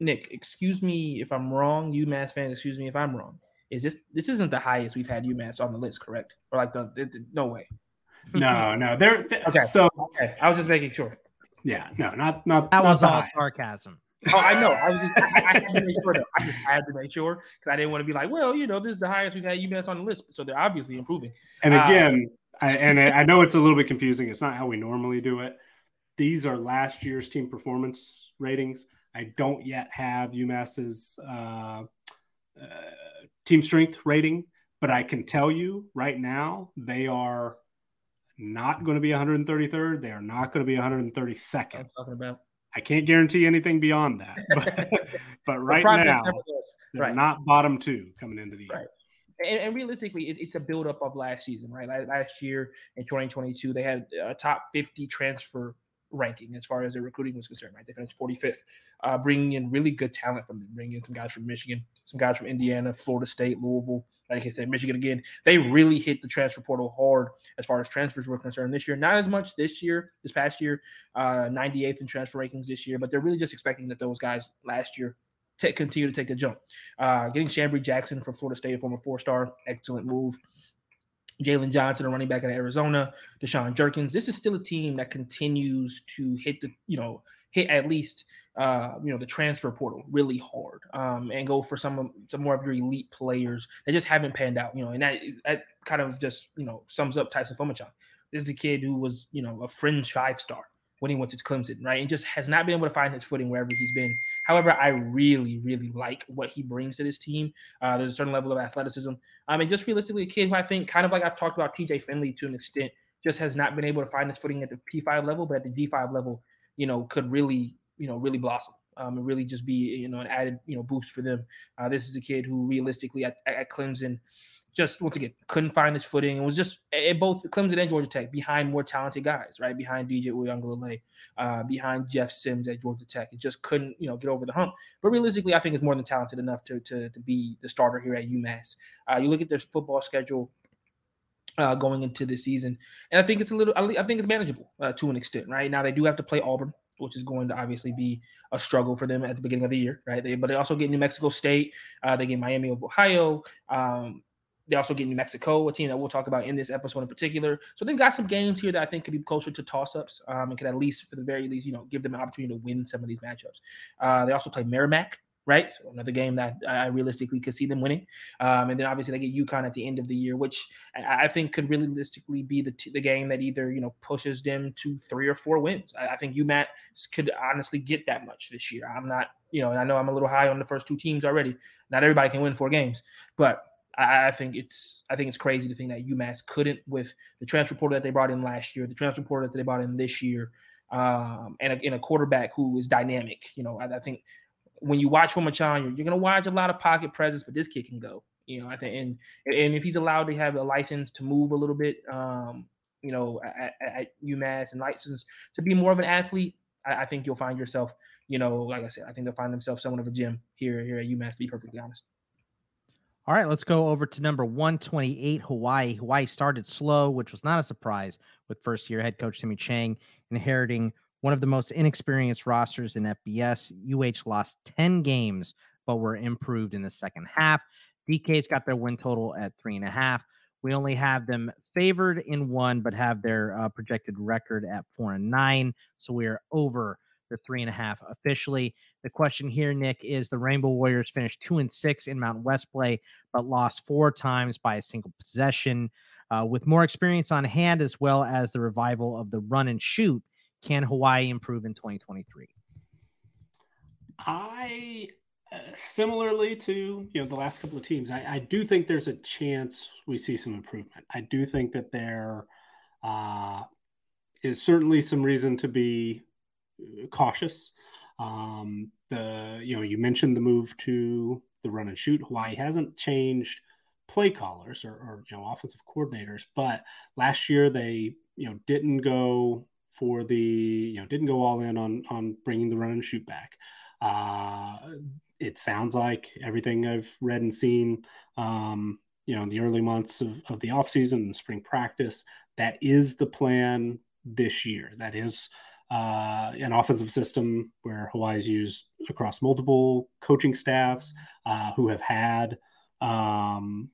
Nick, excuse me if I'm wrong, UMass fans, excuse me if I'm wrong. Is this this isn't the highest we've had UMass on the list, correct? Or like the, the, the no way. No, no, they're, they're okay. So okay, I was just making sure. Yeah, no, not not that not was all highest. sarcasm. Oh, I know. I was just, I, I, had to make sure. Though. I just had to make sure because I didn't want to be like, well, you know, this is the highest we've had UMass on the list, so they're obviously improving. And again, uh, I, and I know it's a little bit confusing. It's not how we normally do it. These are last year's team performance ratings. I don't yet have UMass's uh, uh, team strength rating, but I can tell you right now they are not going to be 133rd. They are not going to be 132nd. I'm talking about. I can't guarantee anything beyond that, but, but right now they're right. not bottom two coming into the year. Right. And, and, realistically, it, it's a buildup of last season, right? Last year in 2022, they had a top 50 transfer ranking as far as their recruiting was concerned, right? They finished 45th, uh, bringing in really good talent from them, bringing in some guys from Michigan, some guys from Indiana, Florida State, Louisville, like I said, Michigan again. They really hit the transfer portal hard as far as transfers were concerned this year. Not as much this year, this past year, uh, 98th in transfer rankings this year, but they're really just expecting that those guys last year to continue to take the jump. Uh, getting Chambry Jackson from Florida State, former four star, excellent move. Jalen Johnson, a running back in Arizona, Dashaun Jerkins. This is still a team that continues to hit the, you know, hit at least, uh, you know, the transfer portal really hard um, and go for some some more of your elite players that just haven't panned out, you know, and that that kind of just you know sums up Taisun Phommachanh. This is a kid who was, you know, a fringe five star when he went to Clemson, right? And just has not been able to find his footing wherever he's been. However, I really, really like what he brings to this team. Uh, there's a certain level of athleticism. I mean, just realistically, a kid who I think, kind of like I've talked about TJ Finley to an extent, just has not been able to find his footing at the P5 level, but at the G5 level, you know, could really, you know, really blossom. Um, and really just be, you know, an added, you know, boost for them. Uh, this is a kid who realistically at, at Clemson – just once again couldn't find his footing It was just at both Clemson and Georgia Tech behind more talented guys, right? Behind DJ Uiagalelei, uh, behind Jeff Sims at Georgia Tech. It just couldn't, you know, get over the hump. But realistically, I think it's more than talented enough to to, to be the starter here at UMass. Uh, you look at their football schedule. Uh, going into the season, and I think it's a little. I think it's manageable uh, to an extent. Right now, they do have to play Auburn, which is going to obviously be a struggle for them at the beginning of the year, right? They, but they also get New Mexico State, uh, they get Miami of Ohio, um, they also get New Mexico, a team that we'll talk about in this episode in particular. So they've got some games here that I think could be closer to toss-ups um, and could at least, for the very least, you know, give them an opportunity to win some of these matchups. Uh, they also play Merrimack, right? So another game that I realistically could see them winning. Um, and then obviously they get UConn at the end of the year, which I, think could realistically be the, t- the game that either, you know, pushes them to three or four wins. I, I think UMass could honestly get that much this year. I'm not, you know, and I know I'm a little high on the first two teams already. Not everybody can win four games, but I, think it's I think it's crazy to think that UMass couldn't with the transfer portal that they brought in last year, the transfer portal that they brought in this year, um, and, a, and a quarterback who is dynamic. You know, I, I think when you watch Phommachanh, you're, you're going to watch a lot of pocket presence, but this kid can go. You know, I think, and and if he's allowed to have a license to move a little bit, um, you know, at, at UMass and license to be more of an athlete, I, I, think you'll find yourself, you know, like I said, I think they'll find themselves somewhat of a gym here here at UMass. To be perfectly honest. All right, let's go over to number 128, Hawaii. Hawaii started slow, which was not a surprise with first year head coach Timmy Chang inheriting one of the most inexperienced rosters in FBS. UH lost 10 games, but were improved in the second half. DK's got their win total at three and a half. We only have them favored in one, but have their uh, projected record at four and nine. So we are over the three and a half officially. The question here, Nick, is the Rainbow Warriors finished two and six in Mountain West play, but lost four times by a single possession. Uh, with more experience on hand, as well as the revival of the run and shoot, can Hawaii improve in 2023? I Uh, similarly to you know the last couple of teams, I, I, do think there's a chance we see some improvement. I do think that there uh, is certainly some reason to be uh, cautious. Um, the you know you mentioned the move to the run and shoot. Hawaii hasn't changed play callers or, or you know offensive coordinators, but last year they you know didn't go for the you know didn't go all in on on bringing the run and shoot back. Uh, it sounds like everything I've read and seen, um, you know, in the early months of, of the offseason and spring practice, that is the plan this year. That is uh, an offensive system where Hawaii's used across multiple coaching staffs uh, who have had um,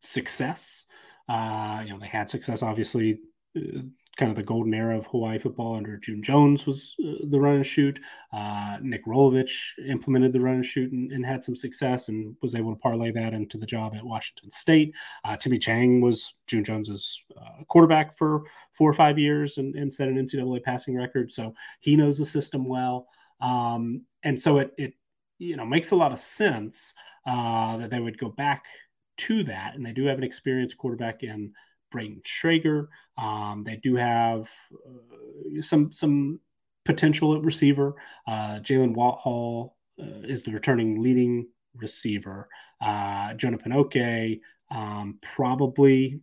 success. Uh, you know, they had success obviously kind of the golden era of Hawaii football under June Jones was uh, the run and shoot. Uh, Nick Rolovich implemented the run and shoot and, and, had some success and was able to parlay that into the job at Washington State. Uh, Timmy Chang was June Jones's uh, quarterback for four or five years and, and, set an NCAA passing record. So he knows the system well. Um, and so it, it, you know, makes a lot of sense uh, that they would go back to that. And they do have an experienced quarterback in Brayden Schrager. Um, they do have uh, some some potential at receiver. Uh, Jalen Walthall uh, is the returning leading receiver. Uh, Jonah Panoke um, probably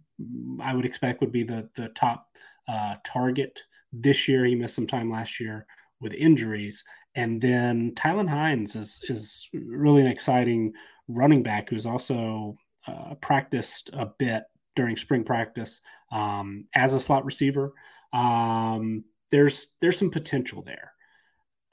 I would expect would be the the top uh, target this year. He missed some time last year with injuries, and then Tylan Hines is is really an exciting running back who's also uh, practiced a bit during spring practice um, as a slot receiver. Um, there's there's some potential there.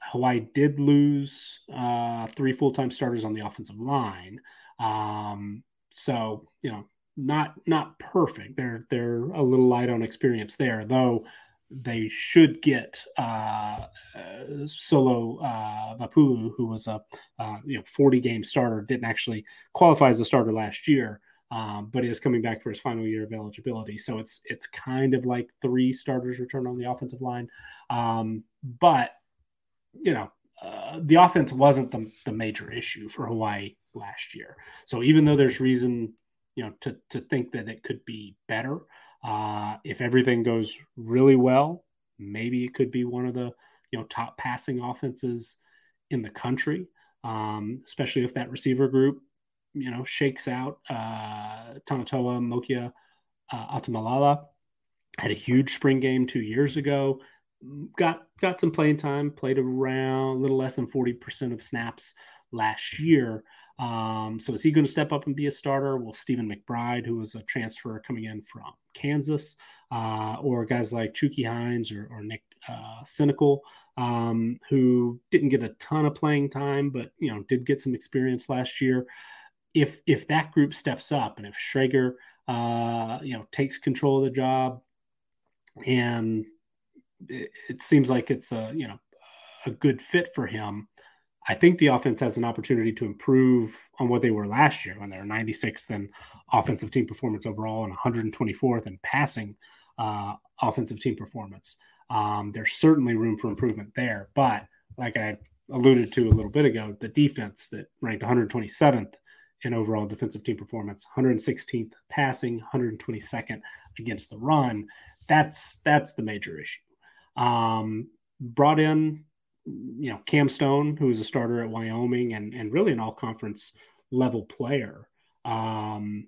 Hawaii did lose uh, three full time starters on the offensive line, um, so you know not not perfect. They're they're a little light on experience there, though. They should get uh, uh, Solo uh, Vapulu, who was a uh, you know 40 game starter, didn't actually qualify as a starter last year um, but he is coming back for his final year of eligibility. So it's it's kind of like three starters return on the offensive line. Um, but you know, uh, the offense wasn't the, the major issue for Hawaii last year. So even though there's reason, you know, to to think that it could be better, uh, if everything goes really well, maybe it could be one of the you know top passing offenses in the country. Um, especially if that receiver group you know, shakes out uh, Tamatoa Mokiao uh, Atimalala. Had a huge spring game two years ago. Got got some playing time. Played around a little less than forty percent of snaps last year. Um, so is he going to step up and be a starter? Will Stephen McBride, who was a transfer coming in from Kansas, uh, or guys like Chucky Hines or, or Nick uh, Cenacle, um, who didn't get a ton of playing time, but you know did get some experience last year if if that group steps up and if Schrager uh, you know takes control of the job and it, it, seems like it's a you know a good fit for him I think the offense has an opportunity to improve on what they were last year when they were 96th in offensive team performance overall and 124th in passing uh, offensive team performance. Um, there's certainly room for improvement there, but like I alluded to a little bit ago, the defense that ranked 127th in overall defensive team performance, 116th passing, 122nd against the run. That's that's the major issue. Um, brought in, you know, Cam Stone, who is a starter at Wyoming and and really an all conference level player. Um,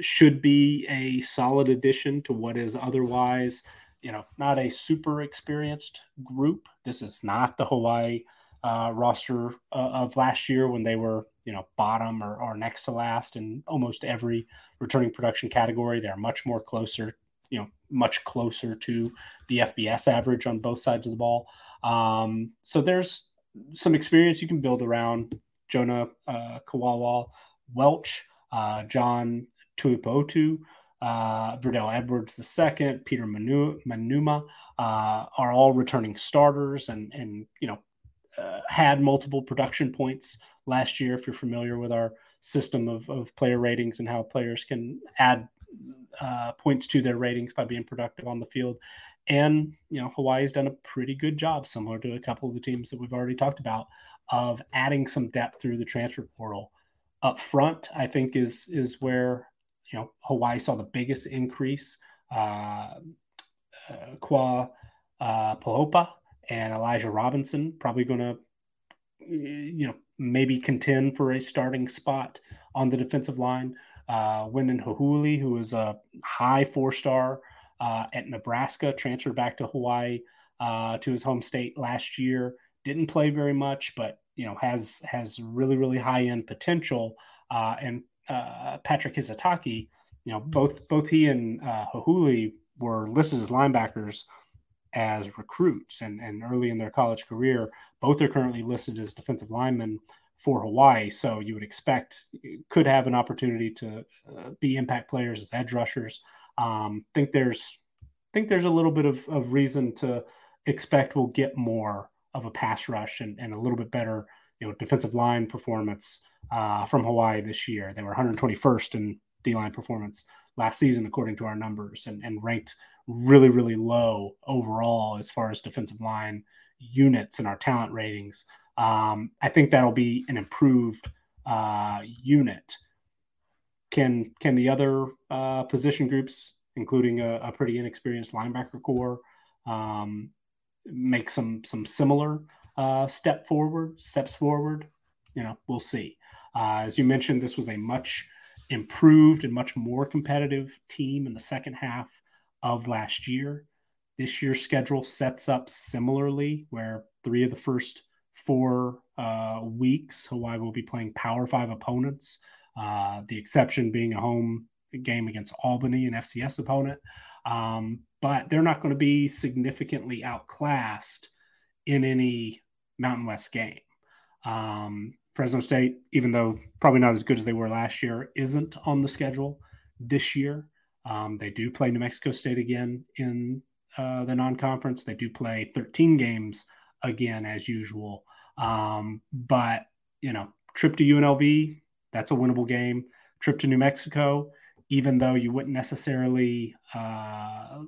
should be a solid addition to what is otherwise, you know, not a super experienced group. This is not the Hawaii uh, roster uh, of last year when they were, you know, bottom or, or next to last in almost every returning production category. They're much more closer, you know, much closer to the FBS average on both sides of the ball. Um, so there's some experience you can build around Jonah uh, Kahahawai, Welch, uh, John Tuitupou, uh, Verdell Edwards II, Peter Manu- Manuma uh, are all returning starters, and and you know uh, had multiple production points last year. If you're familiar with our system of, of player ratings and how players can add uh, points to their ratings by being productive on the field, And, you know, Hawaii's done a pretty good job, similar to a couple of the teams that we've already talked about, of adding some depth through the transfer portal. Up front, I think is is where you know Hawaii saw the biggest increase. Uh, uh, uh, Pohopa and Elijah Robinson probably going to, you know, maybe contend for a starting spot on the defensive line. Uh, Wynden Ho'ohuli, who is a high four star uh, at Nebraska, transferred back to Hawaii uh, to his home state last year. Didn't play very much, but you know has has really really high end potential. Uh, and uh, Patrick Hisatake, you know both both he and uh, Ho'ohuli were listed as linebackers as recruits and, and early in their college career. Both are currently listed as defensive linemen for Hawaii. So you would expect could have an opportunity to uh, be impact players as edge rushers. Um, think there's think there's a little bit of, of reason to expect we'll get more of a pass rush and, and a little bit better you know defensive line performance uh, from Hawaii this year. They were 121st in D line performance last season, according to our numbers, and, and ranked really, really low overall as far as defensive line units and our talent ratings. Um, I think that'll be an improved uh, unit. Can can the other uh, position groups, including a, a, pretty inexperienced linebacker corps, um, make some some similar uh, step forward steps forward? You know, we'll see. Uh, as you mentioned, this was a much improved and much more competitive team in the second half of last year. This year's schedule sets up similarly, where three of the first four uh, weeks, Hawaii will be playing Power Five opponents. Uh, the exception being a home game against Albany, an FCS opponent. Um, but they're not going to be significantly outclassed in any Mountain West game. Um, Fresno State, even though probably not as good as they were last year, isn't on the schedule this year. Um, they do play New Mexico State again in uh, the non conference. They do play 13 games again, as usual. Um, but, you know, trip to UNLV, that's a winnable game. Trip to New Mexico, even though you wouldn't necessarily, uh,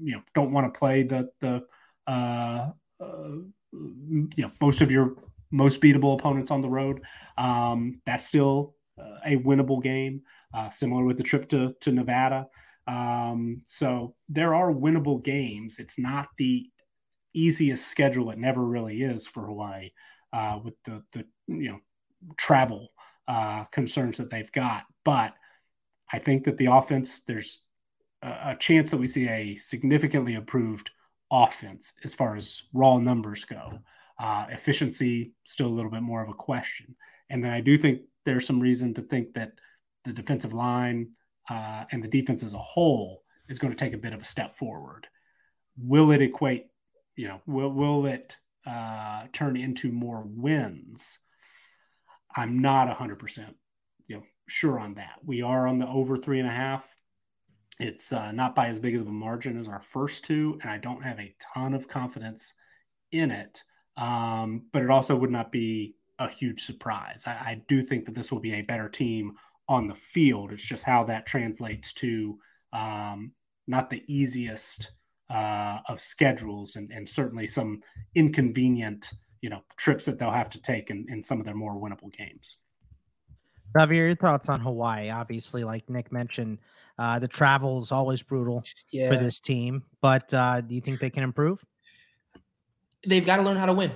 you know, don't want to play the, the, uh, uh, you know, most of your most beatable opponents on the road. Um, that's still uh, a winnable game, uh, similar with the trip to, to Nevada. Um, so there are winnable games. It's not the easiest schedule. It never really is for Hawaii uh, with the, the, you know, travel uh, concerns that they've got. But I think that the offense, there's a, a chance that we see a significantly improved offense as far as raw numbers go. Uh, efficiency still a little bit more of a question. And then I do think there's some reason to think that the defensive line uh, and the defense as a whole is going to take a bit of a step forward. Will it equate? You know, will will it uh, turn into more wins? I'm not 100 percent you know sure on that. We are on the over three and a half. It's uh, not by as big of a margin as our first two, and I don't have a ton of confidence in it. Um, but it also would not be a huge surprise. I, I, do think that this will be a better team on the field. It's just how that translates to um, not the easiest uh, of schedules and, and certainly some inconvenient, you know, trips that they'll have to take in, in some of their more winnable games. Xavier, your thoughts on Hawaii? Obviously, like Nick mentioned, uh, the travel is always brutal yeah. for this team, but uh, do you think they can improve? They've got to learn how to win.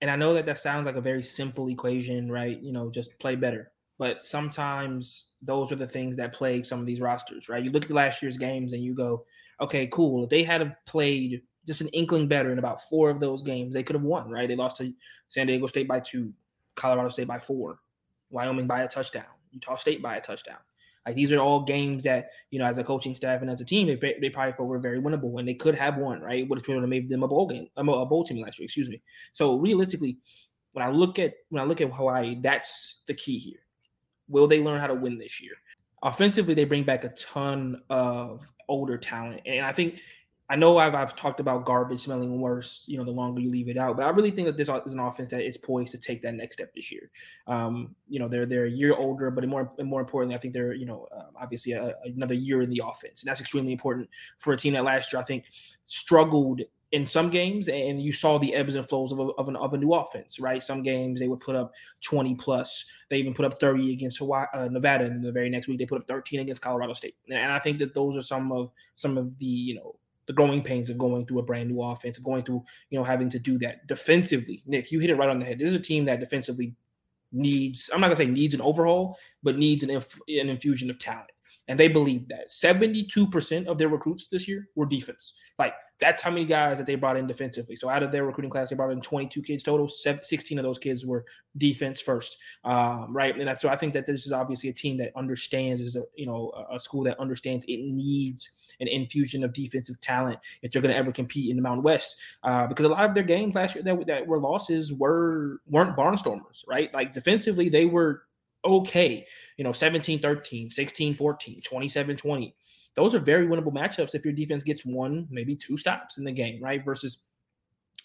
And I know that that sounds like a very simple equation, right? You know, just play better. But sometimes those are the things that plague some of these rosters, right? You look at last year's games and you go, okay, cool. If they had have played just an inkling better in about four of those games, they could have won, right? They lost to San Diego State by two, Colorado State by four, Wyoming by a touchdown, Utah State by a touchdown. Like these are all games that you know, as a coaching staff and as a team, they, they probably felt were very winnable, and they could have won. Right, would have made them a bowl game, a bowl team last year. Excuse me. So realistically, when I look at when I look at Hawaii, that's the key here. Will they learn how to win this year? Offensively, they bring back a ton of older talent, and I think I know I've, I've talked about garbage smelling worse, you know, the longer you leave it out, but I really think that this is an offense that is poised to take that next step this year. Um, you know, they're they're a year older, but more more importantly, I think they're you know uh, obviously a, another year in the offense, and that's extremely important for a team that last year I think struggled in some games, and you saw the ebbs and flows of a, of, an, of a new offense, right? Some games they would put up 20 plus. They even put up 30 against Hawaii, uh, Nevada, and the very next week they put up 13 against Colorado State. And I think that those are some of some of the you know the growing pains of going through a brand new offense, going through you know having to do that defensively. Nick, you hit it right on the head. This is a team that defensively needs. I'm not gonna say needs an overhaul, but needs an inf- an infusion of talent. And they believe that 72% of their recruits this year were defense. Like that's how many guys that they brought in defensively. So out of their recruiting class, they brought in 22 kids total. 16 of those kids were defense first, um, right? And so I think that this is obviously a team that understands, is a you know a school that understands it needs an infusion of defensive talent if they're going to ever compete in the Mountain West. Uh, because a lot of their games last year that, that were losses were weren't barnstormers, right? Like defensively, they were okay. You know, 17 13, 16 14, 27 20 those are very winnable matchups if your defense gets one, maybe two stops in the game, right? Versus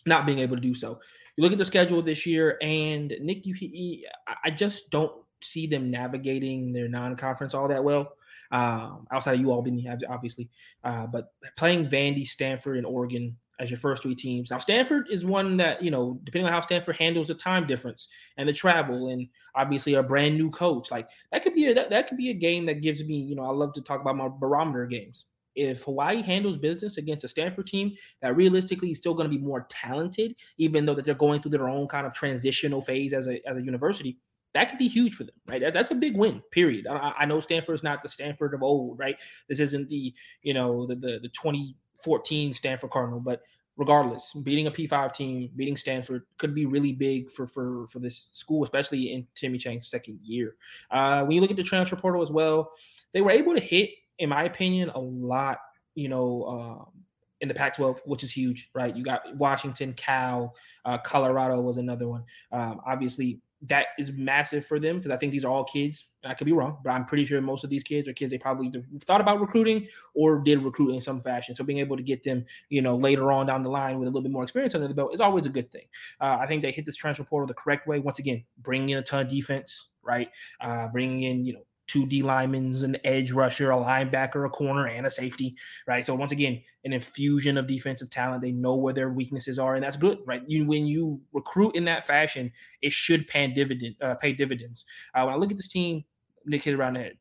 not being able to do so. You look at the schedule this year, and Nick, you, I just don't see them navigating their non-conference all that well. Um, outside of you all being obviously, uh, but playing Vandy, Stanford, and Oregon as your first three teams. Now, Stanford is one that, you know, depending on how Stanford handles the time difference and the travel and obviously a brand new coach, like that could be a that, that could be a game that gives me, you know, I love to talk about my barometer games. If Hawaii handles business against a Stanford team that realistically is still going to be more talented, even though that they're going through their own kind of transitional phase as a as a university, that could be huge for them, right? That, that's a big win. Period. I, I know Stanford's not the Stanford of old, right? This isn't the you know the the, the twenty 14 Stanford Cardinal. But regardless, beating a P5 team, beating Stanford could be really big for for for this school, especially in Timmy Chang's second year. Uh, when you look at the transfer portal as well, they were able to hit, in my opinion, a lot. You know. Um, in the Pac-12, which is huge, right? You got Washington, Cal, uh, Colorado was another one. Um, obviously, that is massive for them because I think these are all kids. I could be wrong, but I'm pretty sure most of these kids are kids they probably thought about recruiting or did recruit in some fashion. So being able to get them, you know, later on down the line with a little bit more experience under the belt is always a good thing. Uh, I think they hit this transfer portal the correct way. Once again, bringing in a ton of defense, right? Uh, bringing in, you know, two D linemen, an edge rusher, a linebacker, a corner, and a safety, right? So once again, an infusion of defensive talent. They know where their weaknesses are, and that's good, right? You when you recruit in that fashion, it should pay dividend, uh, pay dividends. Uh, when I look at this team, Nick hit around the head.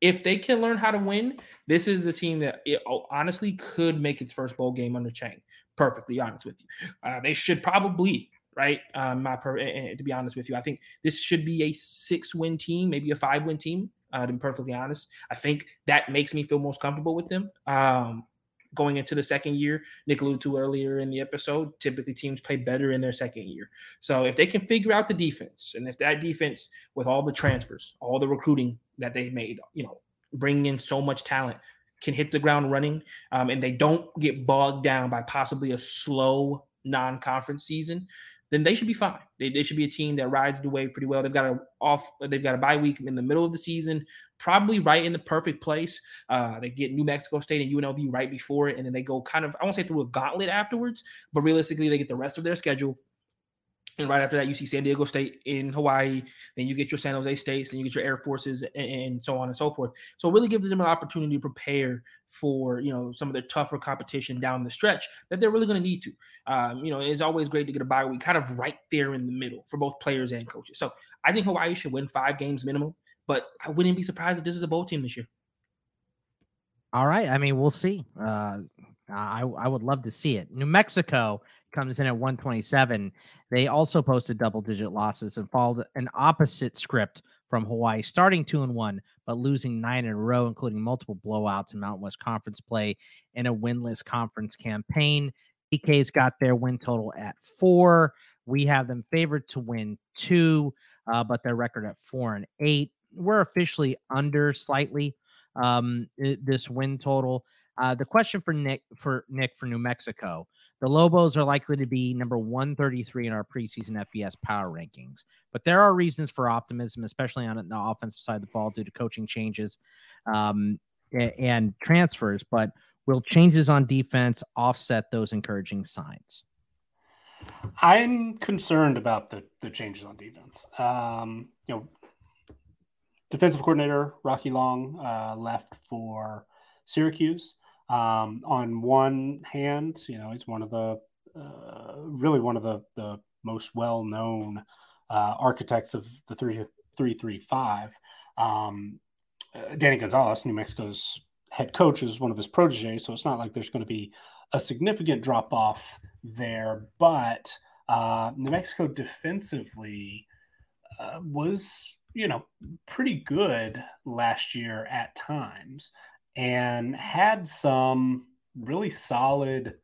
If they can learn how to win, this is a team that it, oh, honestly could make its first bowl game under Chang. Perfectly honest with you, uh, they should probably right? Um, my to be honest with you, I think this should be a six-win team, maybe a five-win team. Uh, to be perfectly honest, I think that makes me feel most comfortable with them. Um, going into the second year, Nick alluded to earlier in the episode, typically teams play better in their second year. So if they can figure out the defense, and if that defense, with all the transfers, all the recruiting that they made, you know, bringing in so much talent, can hit the ground running, um, and they don't get bogged down by possibly a slow non-conference season, then they should be fine. They, they should be a team that rides the wave pretty well. They've got a off, they've got a bye week in the middle of the season, probably right in the perfect place. Uh, they get New Mexico State and UNLV right before it, and then they go kind of I won't say through a gauntlet afterwards, but realistically they get the rest of their schedule and right after that, you see San Diego State in Hawaii. Then you get your San Jose States. Then you get your Air Forces, and, and, so on and so forth. So it really gives them an opportunity to prepare for you know some of their tougher competition down the stretch that they're really going to need to. Um, you know, it's always great to get a bye week, kind of right there in the middle for both players and coaches. So I think Hawaii should win five games minimum, but I wouldn't be surprised if this is a bowl team this year. All right. I mean, we'll see. Uh, I I would love to see it. New Mexico comes in at 127. They also posted double digit losses and followed an opposite script from Hawaii, starting two and one, but losing nine in a row, including multiple blowouts in Mountain West Conference play and a winless conference campaign. DK's got their win total at four. We have them favored to win two, uh, but their record at four and eight. We're officially under slightly um, this win total. Uh, the question for Nick for Nick for New Mexico the Lobos are likely to be number 133 in our preseason FBS power rankings, but there are reasons for optimism, especially on the offensive side of the ball due to coaching changes um, and transfers. But Will changes on defense offset those encouraging signs? I'm concerned about the the changes on defense. Um, you know, defensive coordinator Rocky Long uh, left for Syracuse. Um, on one hand, you know, he's one of the uh, really one of the the most well known uh, architects of the three three three five. Um, uh, Danny Gonzalez, New Mexico's head coach, is one of his proteges, so it's not like there's going to be a significant drop off there. But uh, New Mexico defensively uh, was, you know, pretty good last year at times, and had some really solid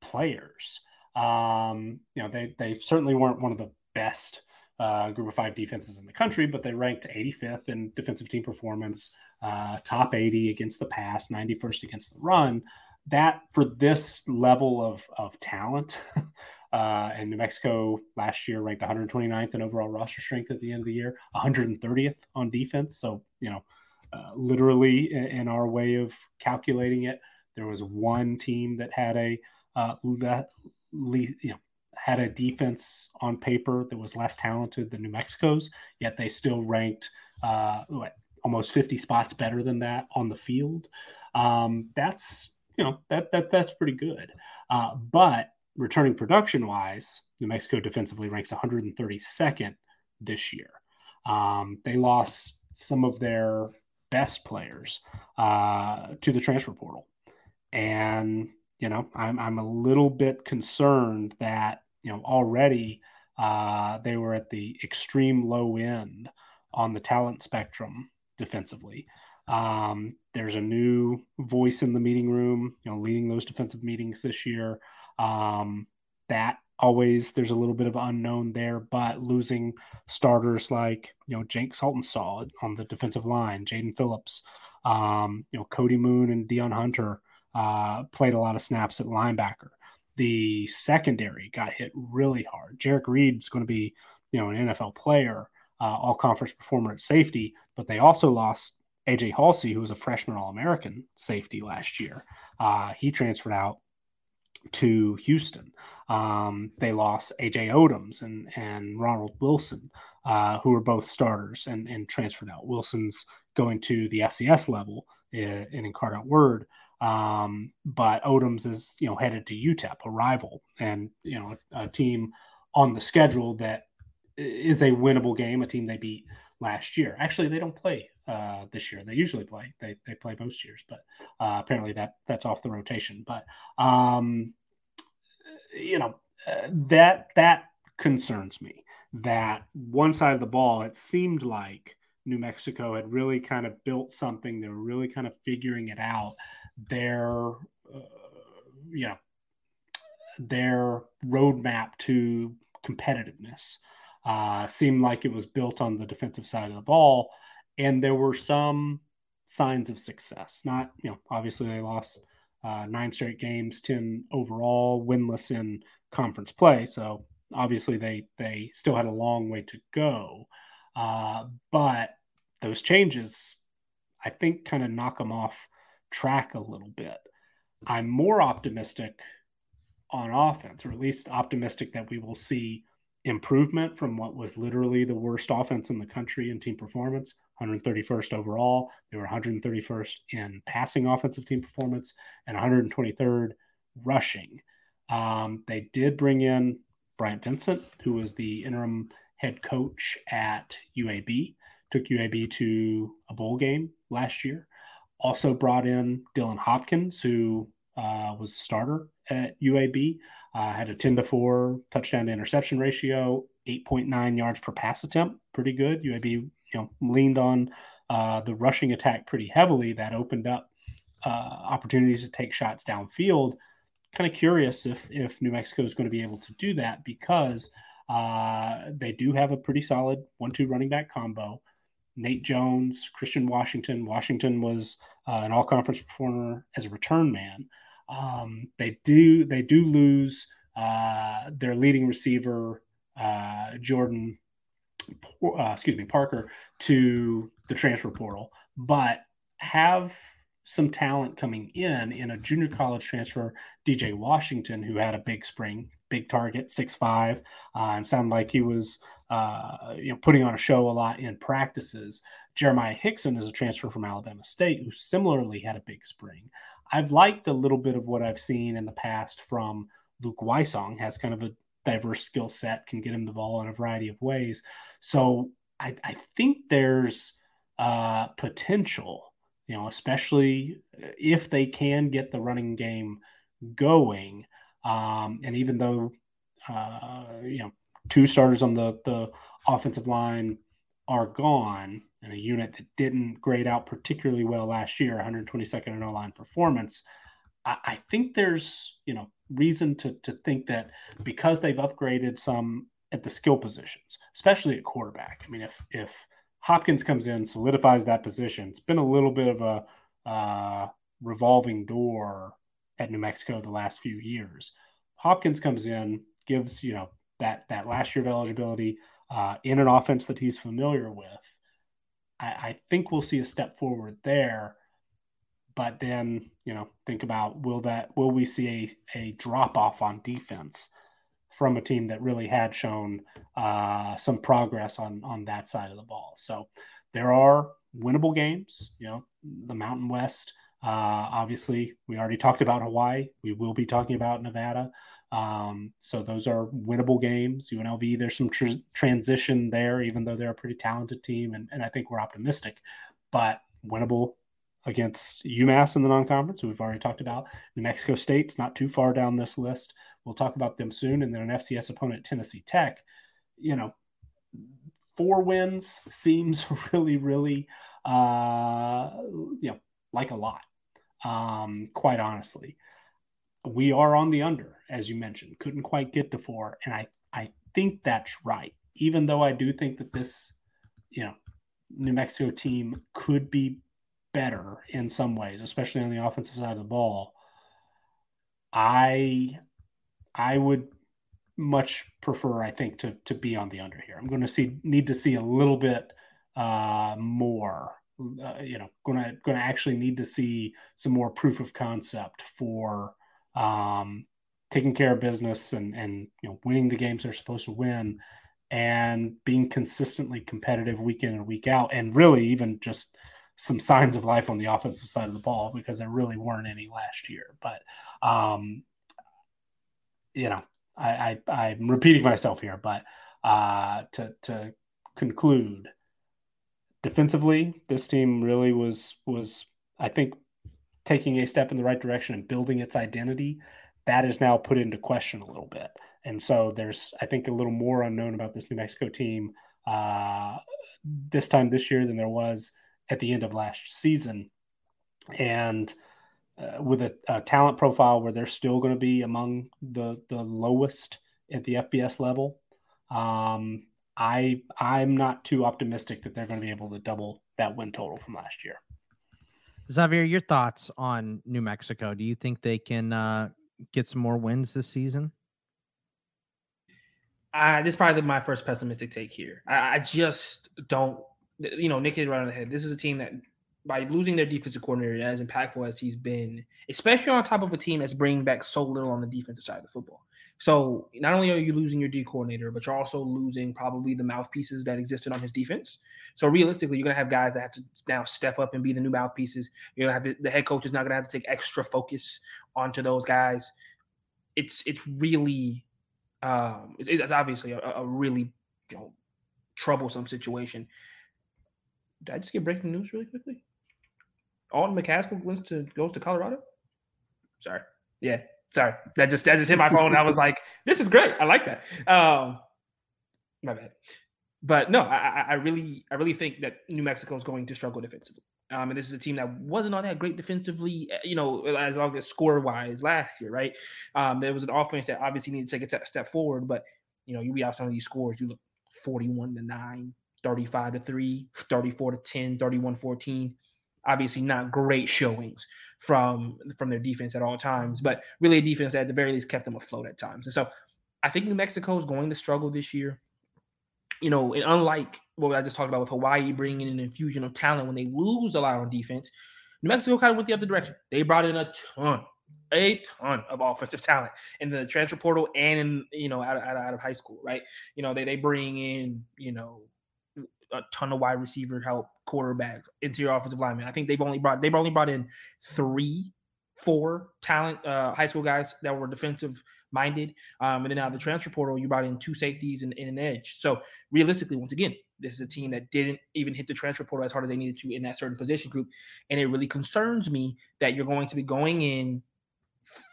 players. Um, you know, they they certainly weren't one of the best uh, group of five defenses in the country, but they ranked 85th in defensive team performance, uh, top 80 against the pass, 91st against the run. That for this level of, of talent, uh, and New Mexico last year ranked 129th in overall roster strength at the end of the year, 130th on defense. So, you know, uh, literally in, our way of calculating it, there was one team that had a uh, le- you know, had a defense on paper that was less talented than New Mexico's, yet they still ranked uh, what, almost 50 spots better than that on the field. Um, that's you know that that that's pretty good. Uh, but returning production wise, New Mexico defensively ranks 132nd this year. Um, they lost some of their best players uh, to the transfer portal, and you know I'm I'm a little bit concerned that you know already uh, they were at the extreme low end on the talent spectrum defensively. Um, there's a new voice in the meeting room, you know, leading those defensive meetings this year. Um, that always there's a little bit of unknown there, but losing starters like you know Jake Saltonstall on the defensive line, Jaden Phillips, um, you know Cody Moon and Dion Hunter uh, played a lot of snaps at linebacker the secondary got hit really hard. Jerrick Reed's going to be, you know, an NFL player, uh, all conference performer at safety, but they also lost AJ Haulcy, who was a freshman All American safety last year. Uh, he transferred out to Houston. Um, they lost AJ Odoms and, and Ronald Wilson, uh, who were both starters and, and transferred out. Wilson's going to the FCS level in, in Incarnate Word. Um, but Odoms is, you know, headed to UTEP, a rival, and you know, a team on the schedule that is a winnable game, a team they beat last year. Actually, they don't play uh, this year. They usually play. They they play most years, but uh, apparently that that's off the rotation. But um, you know, uh, that that concerns me. That one side of the ball, it seemed like New Mexico had really kind of built something. They were really kind of figuring it out their uh, you know their roadmap to competitiveness uh, seemed like it was built on the defensive side of the ball, and there were some signs of success. Not you know obviously they lost uh, nine straight games, ten overall, winless in conference play, so obviously they they still had a long way to go. Uh, but those changes, I think, kind of knock them off track a little bit. I'm more optimistic on offense, or at least optimistic that we will see improvement from what was literally the worst offense in the country in team performance 131st overall. They were 131st in passing offensive team performance and 123rd rushing. Um, they did bring in Bryant Vincent, who was the interim head coach at UAB, took UAB to a bowl game last year. Also brought in Dylan Hopkins, who uh, was the starter at UAB, uh, had a 10 to 4 touchdown to interception ratio, 8.9 yards per pass attempt. Pretty good. UAB you know, leaned on uh, the rushing attack pretty heavily. That opened up uh, opportunities to take shots downfield. Kind of curious if, if New Mexico is going to be able to do that because uh, they do have a pretty solid one two running back combo. Nate Jones, Christian Washington. Washington was uh, an all-conference performer as a return man. Um, they do they do lose uh, their leading receiver uh, Jordan, uh, excuse me Parker to the transfer portal, but have some talent coming in in a junior college transfer, DJ Washington, who had a big spring, big target, six five, uh, and sounded like he was uh, you know putting on a show a lot in practices. Jeremiah Hickson is a transfer from Alabama State who similarly had a big spring. I've liked a little bit of what I've seen in the past from Luke Wysong, has kind of a diverse skill set, can get him the ball in a variety of ways. So I, I think there's uh, potential, you know, especially if they can get the running game going. Um, and even though, uh, you know, two starters on the, the offensive line are gone, and a unit that didn't grade out particularly well last year, 122nd in O-line performance. I, I think there's, you know, reason to, to think that because they've upgraded some at the skill positions, especially at quarterback. I mean, if if Hopkins comes in, solidifies that position, it's been a little bit of a uh, revolving door at New Mexico the last few years. Hopkins comes in, gives you know that that last year of eligibility uh, in an offense that he's familiar with. I, I think we'll see a step forward there. But then, you know, think about will that will we see a, a drop off on defense from a team that really had shown uh, some progress on on that side of the ball? So there are winnable games. You know, the Mountain West. Uh, obviously, we already talked about Hawaii. We will be talking about Nevada. Um, so those are winnable games. UNLV, there's some tr- transition there, even though they're a pretty talented team, and, and I think we're optimistic. But winnable against UMass in the non-conference, we've already talked about. New Mexico State's not too far down this list. We'll talk about them soon, and then an FCS opponent, Tennessee Tech. You know, four wins seems really, really, uh, you know, like a lot. Um, quite honestly we are on the under, as you mentioned. Couldn't quite get to four, and I I think that's right. Even though I do think that this, you know, New Mexico team could be better in some ways, especially on the offensive side of the ball. I I would much prefer, I think, to to be on the under here. I'm going to see need to see a little bit uh, more. Uh, you know, going to going to actually need to see some more proof of concept for um, taking care of business and and you know winning the games they're supposed to win and being consistently competitive week in and week out and really even just some signs of life on the offensive side of the ball because there really weren't any last year. But um you know i, I i'm repeating myself here but uh to to conclude defensively this team really was was i think taking a step in the right direction and building its identity, that is now put into question a little bit. And so there's, I think, a little more unknown about this New Mexico team uh, this time this year than there was at the end of last season. And uh, with a, a, talent profile where they're still going to be among the the lowest at the FBS level, um, I I'm not too optimistic that they're going to be able to double that win total from last year. Xavier, your thoughts on New Mexico? Do you think they can uh, get some more wins this season? Uh, this is probably my first pessimistic take here. I, I just don't, you know, Nick hit right on the head. This is a team that, by losing their defensive coordinator, as impactful as he's been, especially on top of a team that's bringing back so little on the defensive side of the football. So not only are you losing your D coordinator, but you're also losing probably the mouthpieces that existed on his defense. So realistically, you're gonna have guys that have to now step up and be the new mouthpieces. You're gonna have the head coach is not gonna have to take extra focus onto those guys. It's it's really um, it's, it's obviously a, a, really you know troublesome situation. Did I just get breaking news really quickly? Alton McCaskill wins to goes to Colorado. Sorry, yeah, Sorry, that just that just hit my phone. I was like, "This is great. I like that." Um, my bad. But no, I, I really, I really think that New Mexico is going to struggle defensively. Um, and this is a team that wasn't all that great defensively, eh, you know, as long as score wise last year, right? Um, there was an offense that obviously needed to take a step forward, but you know, you read out some of these scores, you look 41 to 9, 35 to 3, 34 to 10, 31 14 obviously not great showings from from their defense at all times, but really a defense that at the very least kept them afloat at times. And so I think New Mexico is going to struggle this year. You know, and unlike what I just talked about with Hawaii bringing in an infusion of talent when they lose a lot on defense, New Mexico kind of went the other direction. They brought in a ton, a ton of offensive talent in the transfer portal and in you know out, out, out of high school, right? You know they they bring in you know a ton of wide receiver help, quarterback, interior offensive lineman. I think they've only brought they've only brought in three, four talent uh, high school guys that were defensive minded. Um, and then out of the transfer portal, you brought in two safeties and, and, an edge. So realistically, once again, this is a team that didn't even hit the transfer portal as hard as they needed to in that certain position group. And it really concerns me that you're going to be going in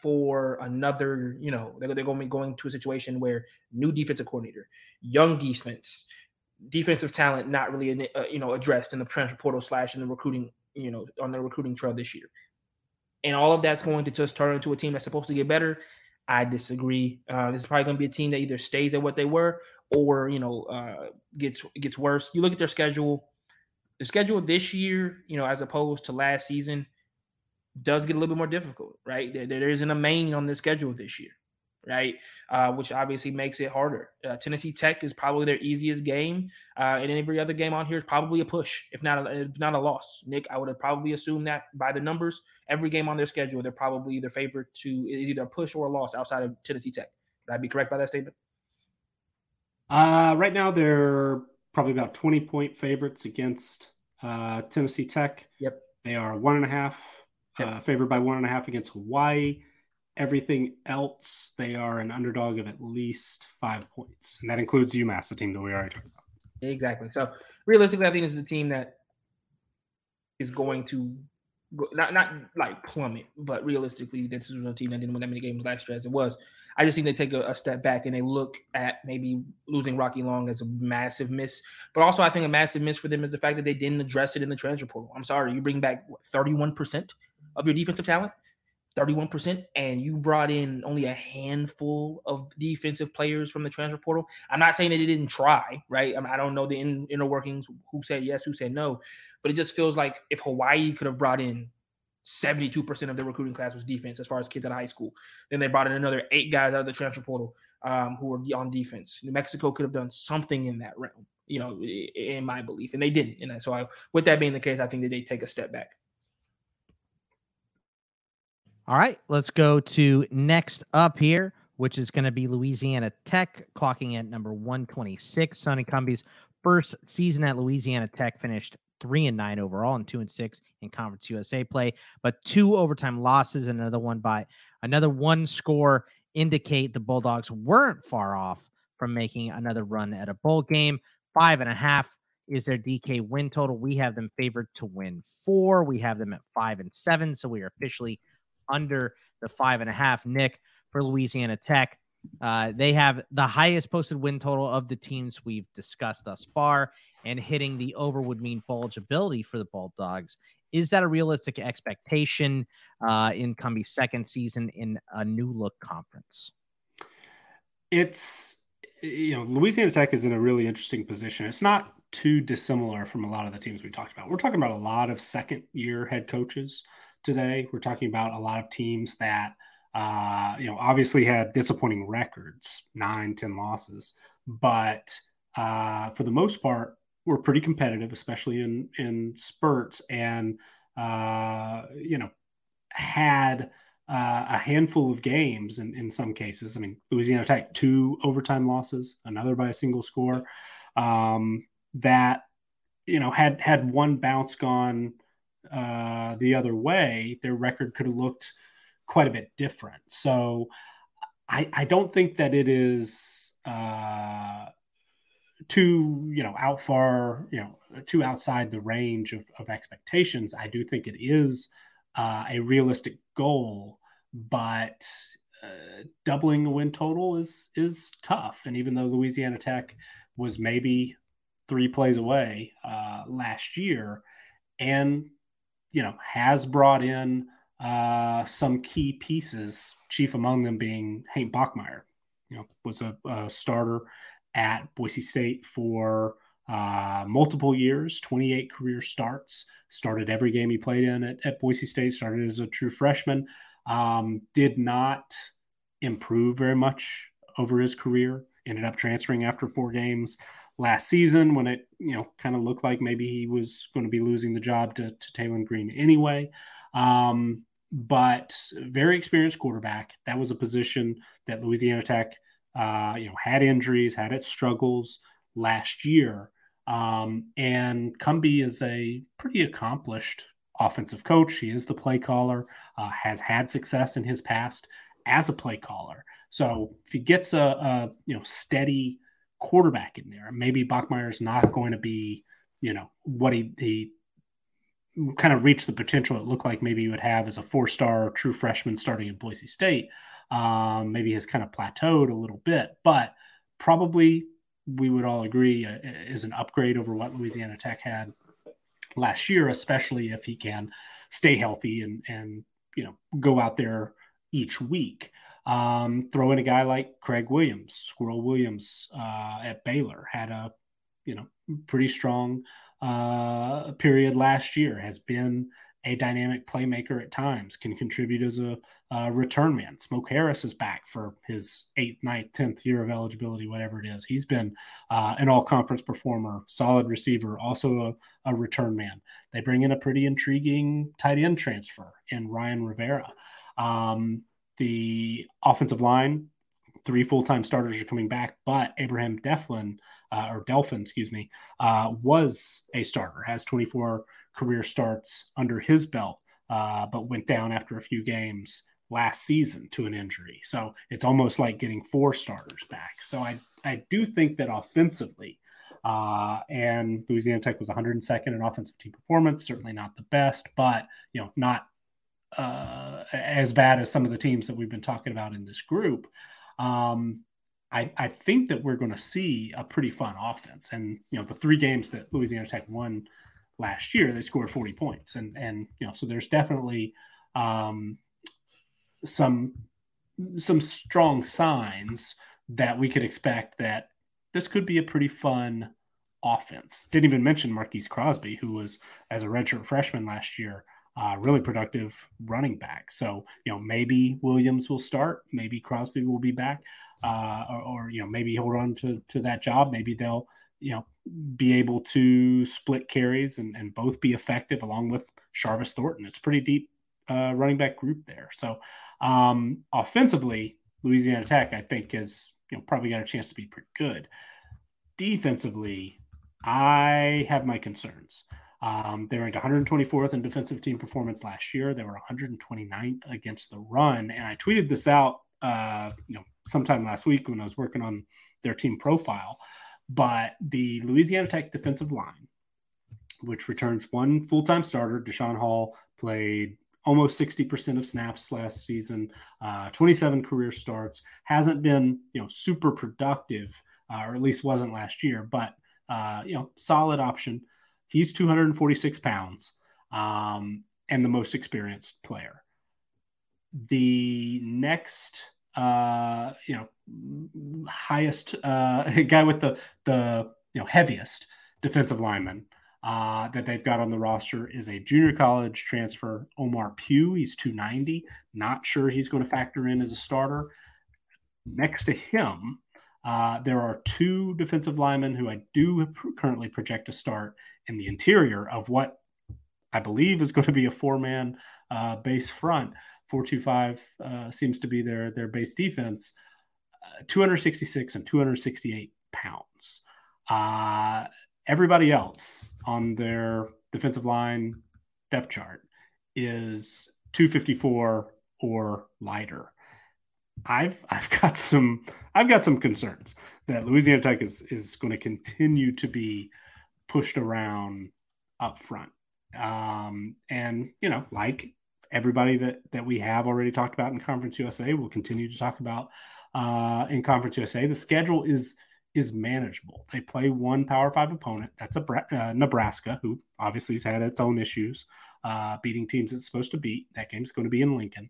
for another, you know, they're, they're going to be going to a situation where new defensive coordinator, young defense, defensive talent not really uh, you know addressed in the transfer portal slash in the recruiting you know on the recruiting trail this year. And all of that's going to just turn into a team that's supposed to get better? I disagree. Uh, this is probably going to be a team that either stays at what they were or you know uh, gets gets worse. You look at their schedule. The schedule this year you know as opposed to last season does get a little bit more difficult right? There, there isn't a Maine on the schedule this year right? Uh, which obviously makes it harder. Uh, Tennessee Tech is probably their easiest game, uh, and every other game on here is probably a push, if not a, if not a loss. Nick, I would have probably assumed that by the numbers, every game on their schedule, they're probably their favorite to is either a push or a loss outside of Tennessee Tech. Would I be correct by that statement? Uh, right now, they're probably about twenty point favorites against uh, Tennessee Tech. Yep, they are one and a half yep. Uh, favored by one and a half against Hawaii. Everything else, they are an underdog of at least five points, and that includes UMass, the team that we already talked about. Exactly. So realistically, I think this is a team that is going to go, not not like plummet, but realistically, this is a team that didn't win that many games last year as it was. I just think they take a, a, step back and they look at maybe losing Rocky Long as a massive miss. But also, I think a massive miss for them is the fact that they didn't address it in the transfer portal. I'm sorry, you bring back what, 31% of your defensive talent. 31%, and you brought in only a handful of defensive players from the transfer portal. I'm not saying that they didn't try, right? I, mean, I don't know the in, inner workings, who said yes, who said no, but it just feels like if Hawaii could have brought in 72% of their recruiting class was defense as far as kids out of high school. Then they brought in another eight guys out of the transfer portal um, who were on defense. New Mexico could have done something in that realm, you know, in my belief, and they didn't. And so, I, with that being the case, I think that they take a step back. All right, let's go to next up here, which is going to be Louisiana Tech, clocking at number 126. Sonny Cumbie's first season at Louisiana Tech finished three and nine overall and two and six in Conference USA play, but two overtime losses and another one by another one score indicate the Bulldogs weren't far off from making another run at a bowl game. Five and a half is their DK win total. We have them favored to win four. We have them at five and seven. So we are officially under the five and a half. Nick for Louisiana Tech. Uh, they have the highest posted win total of the teams we've discussed thus far, and hitting the over would mean bowl eligibility for the Bulldogs. Is that a realistic expectation uh, in Cumbie's second season in a new look conference? It's you know Louisiana Tech is in a really interesting position. It's not too dissimilar from a lot of the teams we talked about. We're talking about a lot of second year head coaches today. We're talking about a lot of teams that, uh, you know, obviously had disappointing records, nine, ten losses, but uh, for the most part, were pretty competitive, especially in in spurts, and uh, you know, had uh, a handful of games in, in some cases. I mean, Louisiana Tech two overtime losses, another by a single score. Um, that you know had had one bounce gone uh, the other way, their record could have looked quite a bit different. So I, I don't think that it is uh, too, you know, out far, you know, too outside the range of, of expectations. I do think it is uh, a realistic goal, but uh, doubling the win total is is tough. And even though Louisiana Tech was maybe three plays away uh, last year, and you know, has brought in uh, some key pieces, chief among them being Hank Bachmeier. You know, was a, a starter at Boise State for uh, multiple years, 28 career starts, started every game he played in at, at Boise State, started as a true freshman, um, did not improve very much over his career ended up transferring after four games last season when it you know kind of looked like maybe he was going to be losing the job to, to Taylen Green anyway. Um, but very experienced quarterback. That was a position that Louisiana Tech, uh, you know, had injuries, had its struggles last year. Um, and Cumbie is a pretty accomplished offensive coach. He is the play caller, uh, has had success in his past as a play caller. So if he gets a, a you know steady quarterback in there, maybe Bachmeier's not going to be you know what he he kind of reached the potential it looked like maybe he would have as a four star true freshman starting in Boise State. Um, maybe has kind of plateaued a little bit, but probably we would all agree uh, is an upgrade over what Louisiana Tech had last year, especially if he can stay healthy and and you know go out there each week. Um, throw in a guy like Craig Williams, Squirrel Williams uh, at Baylor had a you know pretty strong uh, period last year. Has been a dynamic playmaker at times, can contribute as a, a, return man. Smoke Harris is back for his eighth, ninth, tenth year of eligibility, whatever it is. He's been uh, an all conference performer, solid receiver, also a, a, return man. They bring in a pretty intriguing tight end transfer in Ryan Rivera. Um, the offensive line, three full time starters are coming back, but Abraham Deflin, uh, or Delfin, excuse me, uh, was a starter, has 24 career starts under his belt, uh, but went down after a few games last season to an injury. So it's almost like getting four starters back. So I, I do think that offensively, uh, and Louisiana Tech was 102nd in offensive team performance, certainly not the best, but you know, not uh, as bad as some of the teams that we've been talking about in this group. Um, I, I think that we're going to see a pretty fun offense. And you know, the three games that Louisiana Tech won last year, they scored 40 points. And, and, you know, so there's definitely um, some, some strong signs that we could expect that this could be a pretty fun offense. Didn't even mention Marquise Crosby, who was as a redshirt freshman last year, uh, really productive running back. So you know maybe Williams will start, maybe Crosby will be back, uh, or, or, you know maybe hold on to to that job. Maybe they'll you know be able to split carries and, and both be effective along with Charvis Thornton. It's pretty deep uh, running back group there. So um, offensively, Louisiana Tech, I think, is you know probably got a chance to be pretty good. Defensively, I have my concerns. Um, they ranked 124th in defensive team performance last year. They were 129th against the run, and I tweeted this out, uh, you know, sometime last week when I was working on their team profile. But the Louisiana Tech defensive line, which returns one full time starter, Deshaun Hall, played almost 60% of snaps last season, uh, 27 career starts, hasn't been, you know, super productive, uh, or at least wasn't last year, but, uh, you know, solid option. He's 246 pounds um, and the most experienced player. The next uh, you know, highest uh, guy with the the you know heaviest defensive lineman uh, that they've got on the roster is a junior college transfer, Omar Pugh. He's 290. Not sure he's going to factor in as a starter. Next to him, uh, there are two defensive linemen who I do currently project to start in the interior of what I believe is going to be a four man uh, base front. 425 uh, seems to be their their base defense. Uh, 266 and 268 pounds. Uh, everybody else on their defensive line depth chart is 254 or lighter. I've I've got some I've got some concerns that Louisiana Tech is is going to continue to be pushed around up front. Um, and you know, like everybody that that we have already talked about in Conference USA. We'll continue to talk about uh, in Conference USA. The schedule is is manageable. They play one Power Five opponent. That's a uh, Nebraska, who obviously has had its own issues uh, beating teams it's supposed to beat. That game's going to be in Lincoln.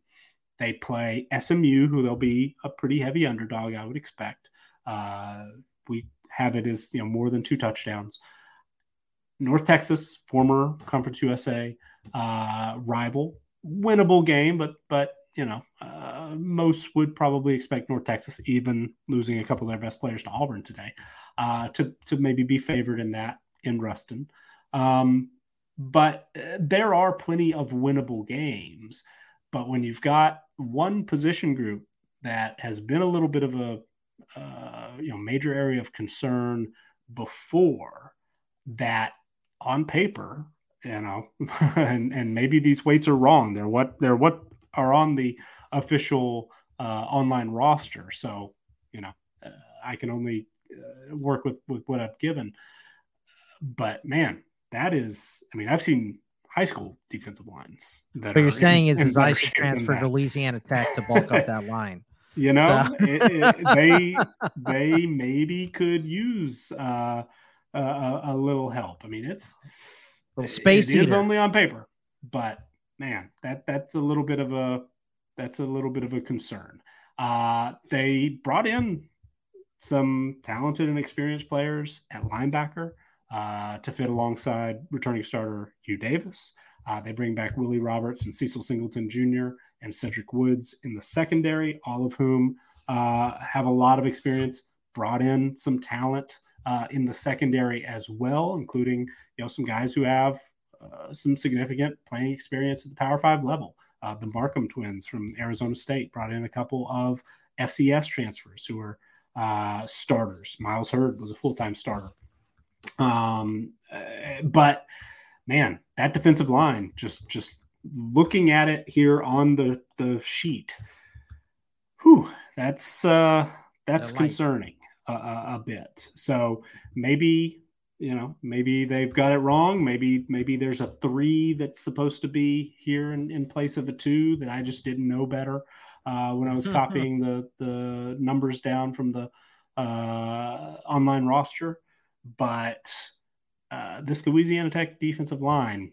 They play SMU, who they'll be a pretty heavy underdog, I would expect. Uh, we have it as you know more than two touchdowns. North Texas, former Conference USA uh, rival, winnable game, but but you know, uh, most would probably expect North Texas, even losing a couple of their best players to Auburn today, uh, to to maybe be favored in that in Ruston. Um, but uh, there are plenty of winnable games. But when you've got one position group that has been a little bit of a uh, you know major area of concern before, that on paper, you know, and and maybe these weights are wrong. They're what they're what are on the official uh, online roster. So you know, uh, I can only uh, work with with what I've given. But man, that is, I mean, I've seen high school defensive lines. That what you're saying in, is, is I should transfer to Louisiana Tech to bulk up that line. You know, so. it, it, they they maybe could use uh, a, a, little help. I mean, it's space it is only on paper, but man, that that's a little bit of a that's a little bit of a concern. Uh, they brought in some talented and experienced players at linebacker uh, to fit alongside returning starter Hugh Davis. Uh, they bring back Willie Roberts and Cecil Singleton Jr. and Cedric Woods in the secondary, all of whom uh, have a lot of experience. Brought in some talent uh, in the secondary as well, including you know some guys who have uh, some significant playing experience at the Power Five level. Uh, the Markham twins from Arizona State brought in a couple of FCS transfers who were starters. Miles Hurd was a full time starter um, but man, that defensive line just just looking at it here on the the sheet, whew, that's uh, that's concerning a, a, bit. So maybe you know maybe they've got it wrong. Maybe maybe there's a three that's supposed to be here in, in place of a two that I just didn't know better uh, when I was copying the the numbers down from the uh, online roster. But uh, this Louisiana Tech defensive line,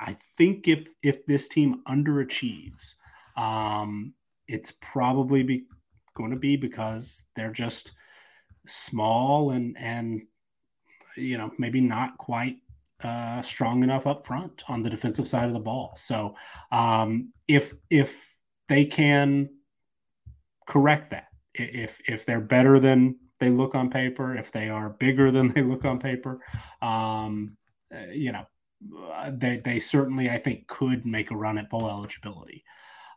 I think if if this team underachieves, um, it's probably be, going to be because they're just small and and you know maybe not quite uh, strong enough up front on the defensive side of the ball. So um, if if they can correct that, if if they're better than they look on paper, if they are bigger than they look on paper, um, uh, you know, uh, they, they certainly, I think, could make a run at bowl eligibility.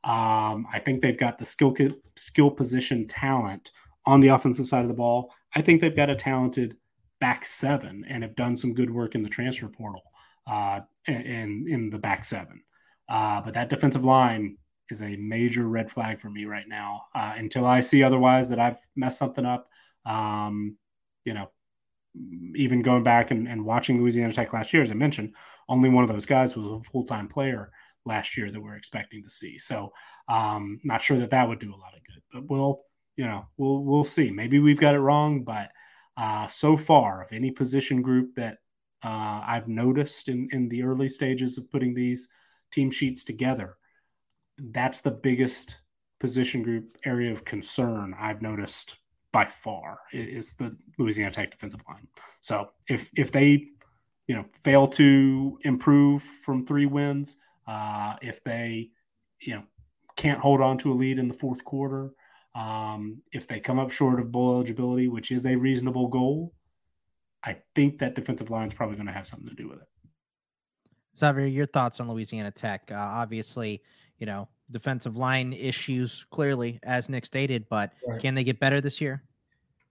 Um, I think they've got the skill skill position talent on the offensive side of the ball. I think they've got a talented back seven and have done some good work in the transfer portal uh, in in the back seven. Uh, but that defensive line is a major red flag for me right now. Uh, until I see otherwise that I've messed something up, um, you know, even going back and, and watching Louisiana Tech last year, as I mentioned, only one of those guys was a full time player last year that we're expecting to see. So, um, not sure that that would do a lot of good, but we'll, you know, we'll we'll see. Maybe we've got it wrong, but uh, so far, of any position group that uh, I've noticed in in the early stages of putting these team sheets together, that's the biggest position group area of concern I've noticed by far is the Louisiana Tech defensive line. So if if they you know fail to improve from three wins, uh, if they you know can't hold on to a lead in the fourth quarter, um, if they come up short of bowl eligibility, which is a reasonable goal, I think that defensive line is probably going to have something to do with it. Xavier, your thoughts on Louisiana Tech? Uh, obviously, you know defensive line issues clearly, as Nick stated, but right. can they get better this year?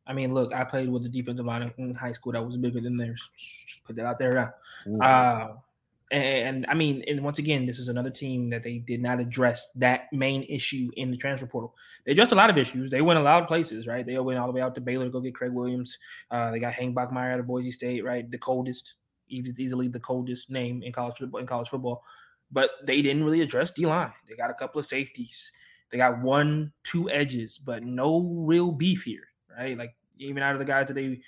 I mean, look, I played with a defensive line in high school that was bigger than theirs. Just put that out there. Uh, and, I mean, and once again, this is another team that they did not address that main issue in the transfer portal. They addressed a lot of issues. They went a lot of places, right? They went all the way out to Baylor to go get Craig Williams. Uh, they got Hank Bachmeier out of Boise State, right? The coldest, easily the coldest name in college football. In college football, but they didn't really address D line. They got a couple of safeties. They got one, two edges, but no real beef here, right? Like even out of the guys that they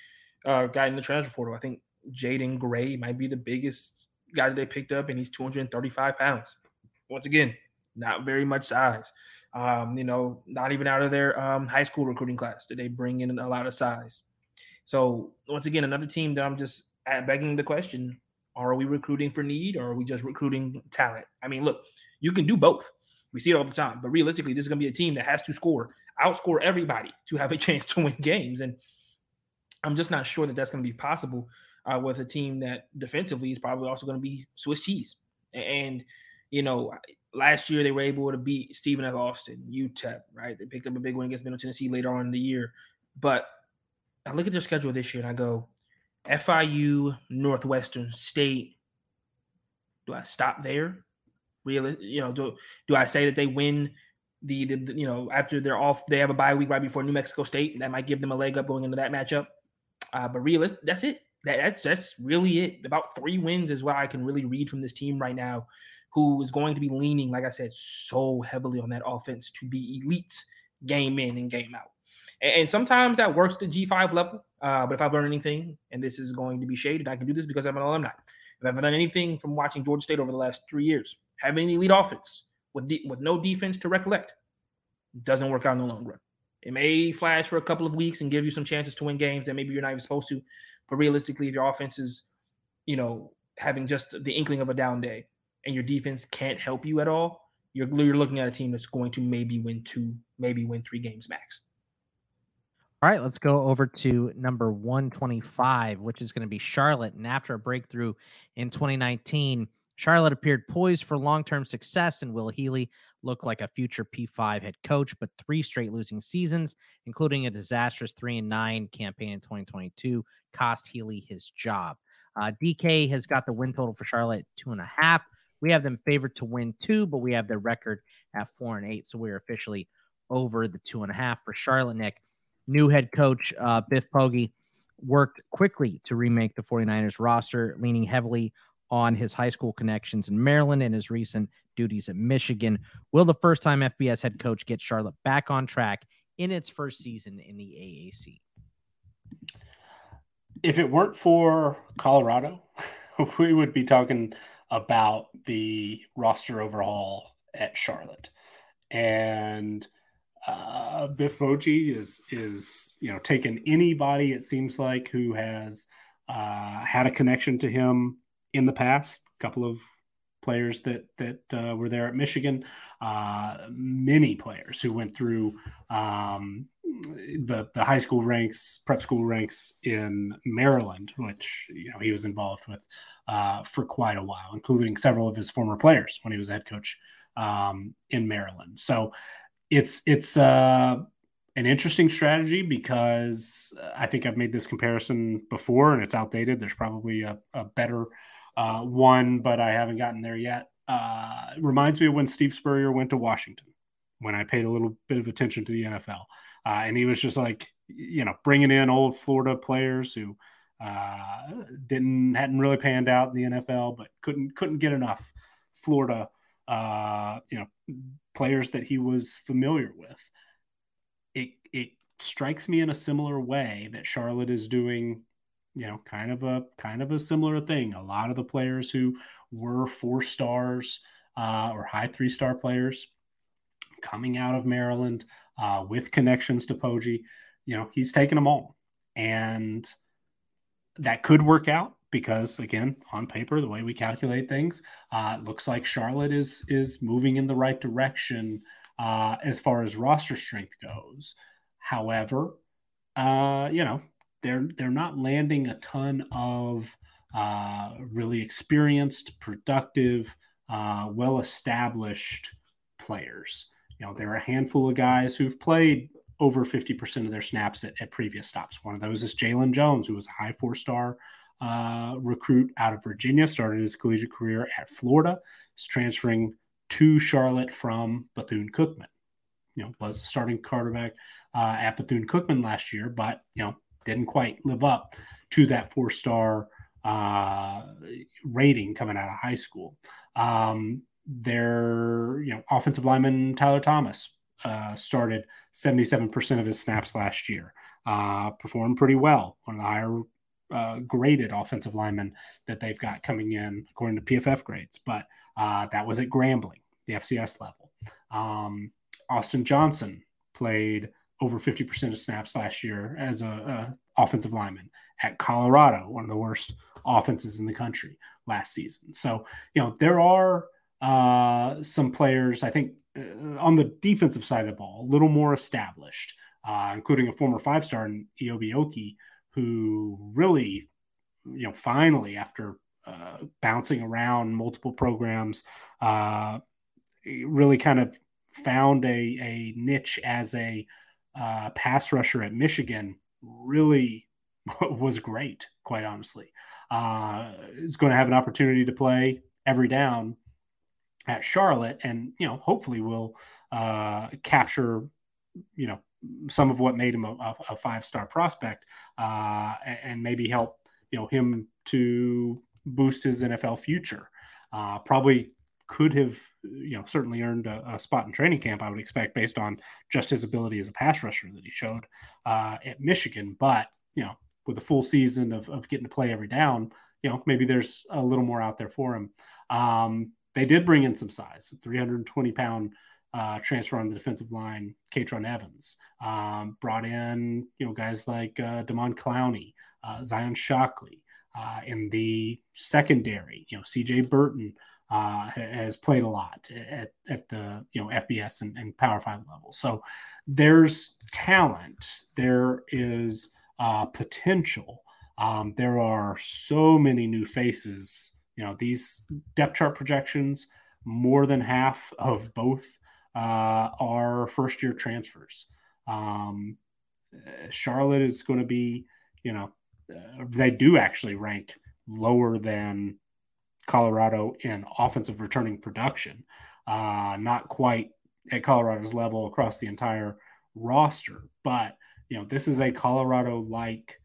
uh, got in the transfer portal, I think Jaden Gray might be the biggest guy that they picked up, and he's 235 pounds. Once again, not very much size. Um, you know, not even out of their um, high school recruiting class did they bring in a lot of size. So once again, another team that I'm just begging the question: are we recruiting for need or are we just recruiting talent? I mean, look, you can do both. We see it all the time. But realistically, this is going to be a team that has to score, outscore everybody to have a chance to win games. And I'm just not sure that that's going to be possible uh, with a team that defensively is probably also going to be Swiss cheese. And, you know, last year they were able to beat Stephen F. Austin, UTEP, right? They picked up a big win against Middle Tennessee later on in the year. But I look at their schedule this year and I go, FIU, Northwestern State. Do I stop there? Really, you know, do do I say that they win the, the, you know after they're off, they have a bye week right before New Mexico State. That might give them a leg up going into that matchup. Uh, but realistic, that's it. That, that's that's really it. About three wins is what I can really read from this team right now, who is going to be leaning, like I said, so heavily on that offense to be elite game in and game out. And, sometimes that works the G5 level. Uh, but if I've learned anything, and this is going to be shaded, I can do this because I'm an alumni. If I've learned anything from watching Georgia State over the last three years, having an elite offense with de- with no defense to recollect doesn't work out in the long run. It may flash for a couple of weeks and give you some chances to win games that maybe you're not even supposed to. But realistically, if your offense is, you know, having just the inkling of a down day and your defense can't help you at all, you're, you're looking at a team that's going to maybe win two, maybe win three games max. All right, let's go over to number 125, which is going to be Charlotte. And after a breakthrough in 2019, Charlotte appeared poised for long term success, and Will Healy looked like a future P5 head coach. But three straight losing seasons, including a disastrous 3 and 9 campaign in 2022, cost Healy his job. Uh, DK has got the win total for Charlotte two and a half. We have them favored to win two, but we have their record at four and eight. So we're officially over the two and a half for Charlotte, Nick. New head coach uh, Biff Poggi worked quickly to remake the 49ers roster, leaning heavily on his high school connections in Maryland and his recent duties at Michigan. Will the first time FBS head coach get Charlotte back on track in its first season in the AAC? If it weren't for Colorado, we would be talking about the roster overhaul at Charlotte. And uh, Biff Poggi is is you know taking anybody it seems like who has uh, had a connection to him in the past. A couple of players that that uh, were there at Michigan, uh, many players who went through um, the the high school ranks, prep school ranks in Maryland, which you know he was involved with uh, for quite a while, including several of his former players when he was head coach um, in Maryland. So it's it's uh, an interesting strategy because I think I've made this comparison before and it's outdated. There's probably a, a better uh, one, but I haven't gotten there yet. Uh, reminds me of when Steve Spurrier went to Washington when I paid a little bit of attention to the NFL. Uh, and he was just like, you know, bringing in old Florida players who uh, didn't hadn't really panned out in the NFL, but couldn't couldn't get enough Florida uh, you know, players that he was familiar with. It it strikes me in a similar way that Charlotte is doing, you know, kind of a kind of a similar thing. A lot of the players who were four stars uh, or high three star players coming out of Maryland uh, with connections to Poggi, you know, he's taken them all, and that could work out because again on paper the way we calculate things uh, looks like charlotte is is moving in the right direction uh, as far as roster strength goes however uh, you know they're they're not landing a ton of uh, really experienced productive uh, well established players you know there are a handful of guys who've played over 50% of their snaps at, at previous stops one of those is jalen jones who was a high four star uh, recruit out of Virginia, started his collegiate career at Florida, is transferring to Charlotte from Bethune Cookman. You know, was a starting quarterback uh, at Bethune Cookman last year, but you know didn't quite live up to that four star uh, rating coming out of high school. Um, their you know offensive lineman Tyler Thomas uh, started 77% of his snaps last year. Uh, performed pretty well, one of the higher uh, graded offensive lineman that they've got coming in according to PFF grades, but uh, that was at Grambling, the FCS level. Um, Austin Johnson played over 50% of snaps last year as a, a, offensive lineman at Colorado, one of the worst offenses in the country last season. So, you know, there are uh, some players, I think uh, on the defensive side of the ball, a little more established, uh, including a former five star in Eyabi Okie, who really, you know, finally after uh, bouncing around multiple programs, uh, really kind of found a, a niche as a uh, pass rusher at Michigan. Really was great, quite honestly. Uh, is going to have an opportunity to play every down at Charlotte, and you know, hopefully, will uh, capture you know some of what made him a, a five star prospect, uh, and maybe help you know him to boost his NFL future. Uh, probably could have you know certainly earned a, a, spot in training camp. I would expect based on just his ability as a pass rusher that he showed uh, at Michigan, but you know with a full season of, of getting to play every down, you know maybe there's a little more out there for him. Um, they did bring in some size, 320 pound uh, transfer on the defensive line, Katron Evans. Um, brought in, you know, guys like uh, Damon Clowney, uh, Zion Shockley. Uh, in the secondary, you know, CJ Burton uh, has played a lot at, at the, you know, FBS and, and Power Five level. So there's talent. There is uh, potential. Um, there are so many new faces you know, these depth chart projections, more than half of both uh, are first year transfers. Um, Charlotte is going to be, you know, uh, they do actually rank lower than Colorado in offensive returning production. Uh, not quite at Colorado's level across the entire roster, but you know, this is a Colorado like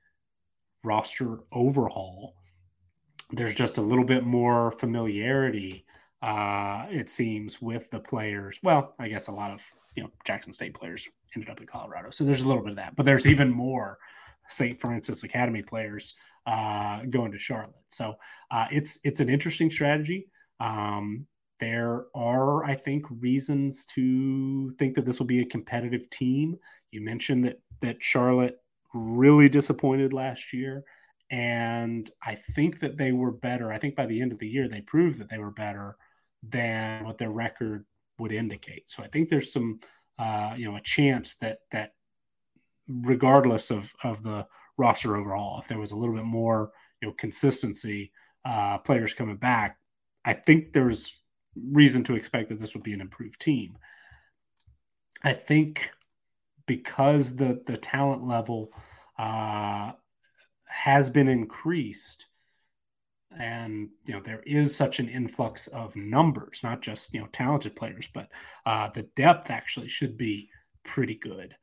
roster overhaul there's just a little bit more familiarity, uh, it seems, with the players. Well, I guess a lot of you know Jackson State players ended up in Colorado, so there's a little bit of that. But there's even more St. Frances Academy players uh, going to Charlotte. So uh, it's it's an interesting strategy. Um, there are, I think, reasons to think that this will be a competitive team. You mentioned that that Charlotte really disappointed last year. And I think that they were better. I think by the end of the year, they proved that they were better than what their record would indicate. So I think there's some, uh, you know, a chance that that regardless of of the roster overall, if there was a little bit more, you know, consistency, uh, players coming back, I think there's reason to expect that this would be an improved team. I think because the the talent level uh, has been increased and you know there is such an influx of numbers not just you know talented players but uh, the depth actually should be pretty good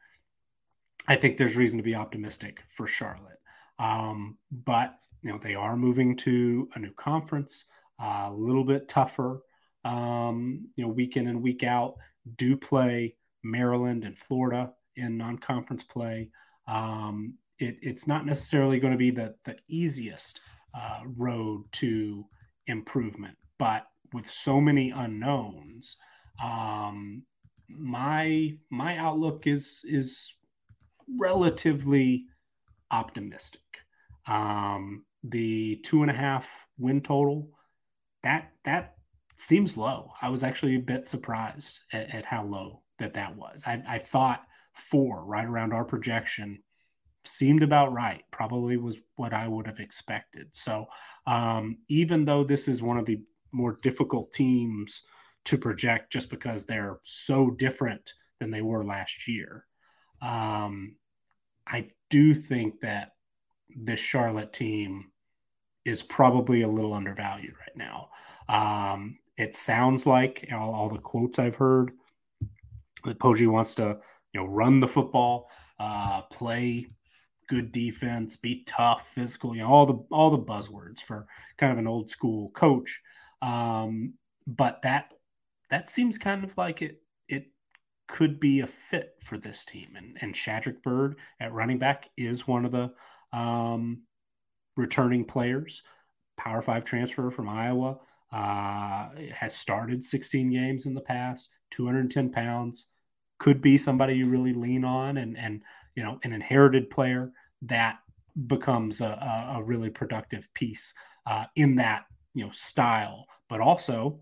i think there's reason to be optimistic for charlotte um, but you know they are moving to a new conference uh, a little bit tougher um, you know week in and week out do play maryland and florida in non-conference play um, it, it's not necessarily going to be the, the easiest uh, road to improvement. But with so many unknowns, um, my my outlook is is relatively optimistic. Um, the two and a half win total that that seems low. I was actually a bit surprised at, at how low that that was. I, I thought four, right around our projection, seemed about right. Probably was what I would have expected. So um, even though this is one of the more difficult teams to project, just because they're so different than they were last year, um, I do think that this Charlotte team is probably a little undervalued right now. Um, it sounds like all, all, the quotes I've heard that Poggi wants to, you know, run the football, uh, play good defense, be tough, physical, you know, all the all the buzzwords for kind of an old school coach. Um, but that that seems kind of like it could be a fit for this team. And and Shadrick Byrd at running back is one of the um, returning players. Power five transfer from Iowa. Uh, has started 16 games in the past, 210 pounds. Could be somebody you really lean on and and you know, an inherited player that becomes a, a really productive piece uh, in that you know style. But also,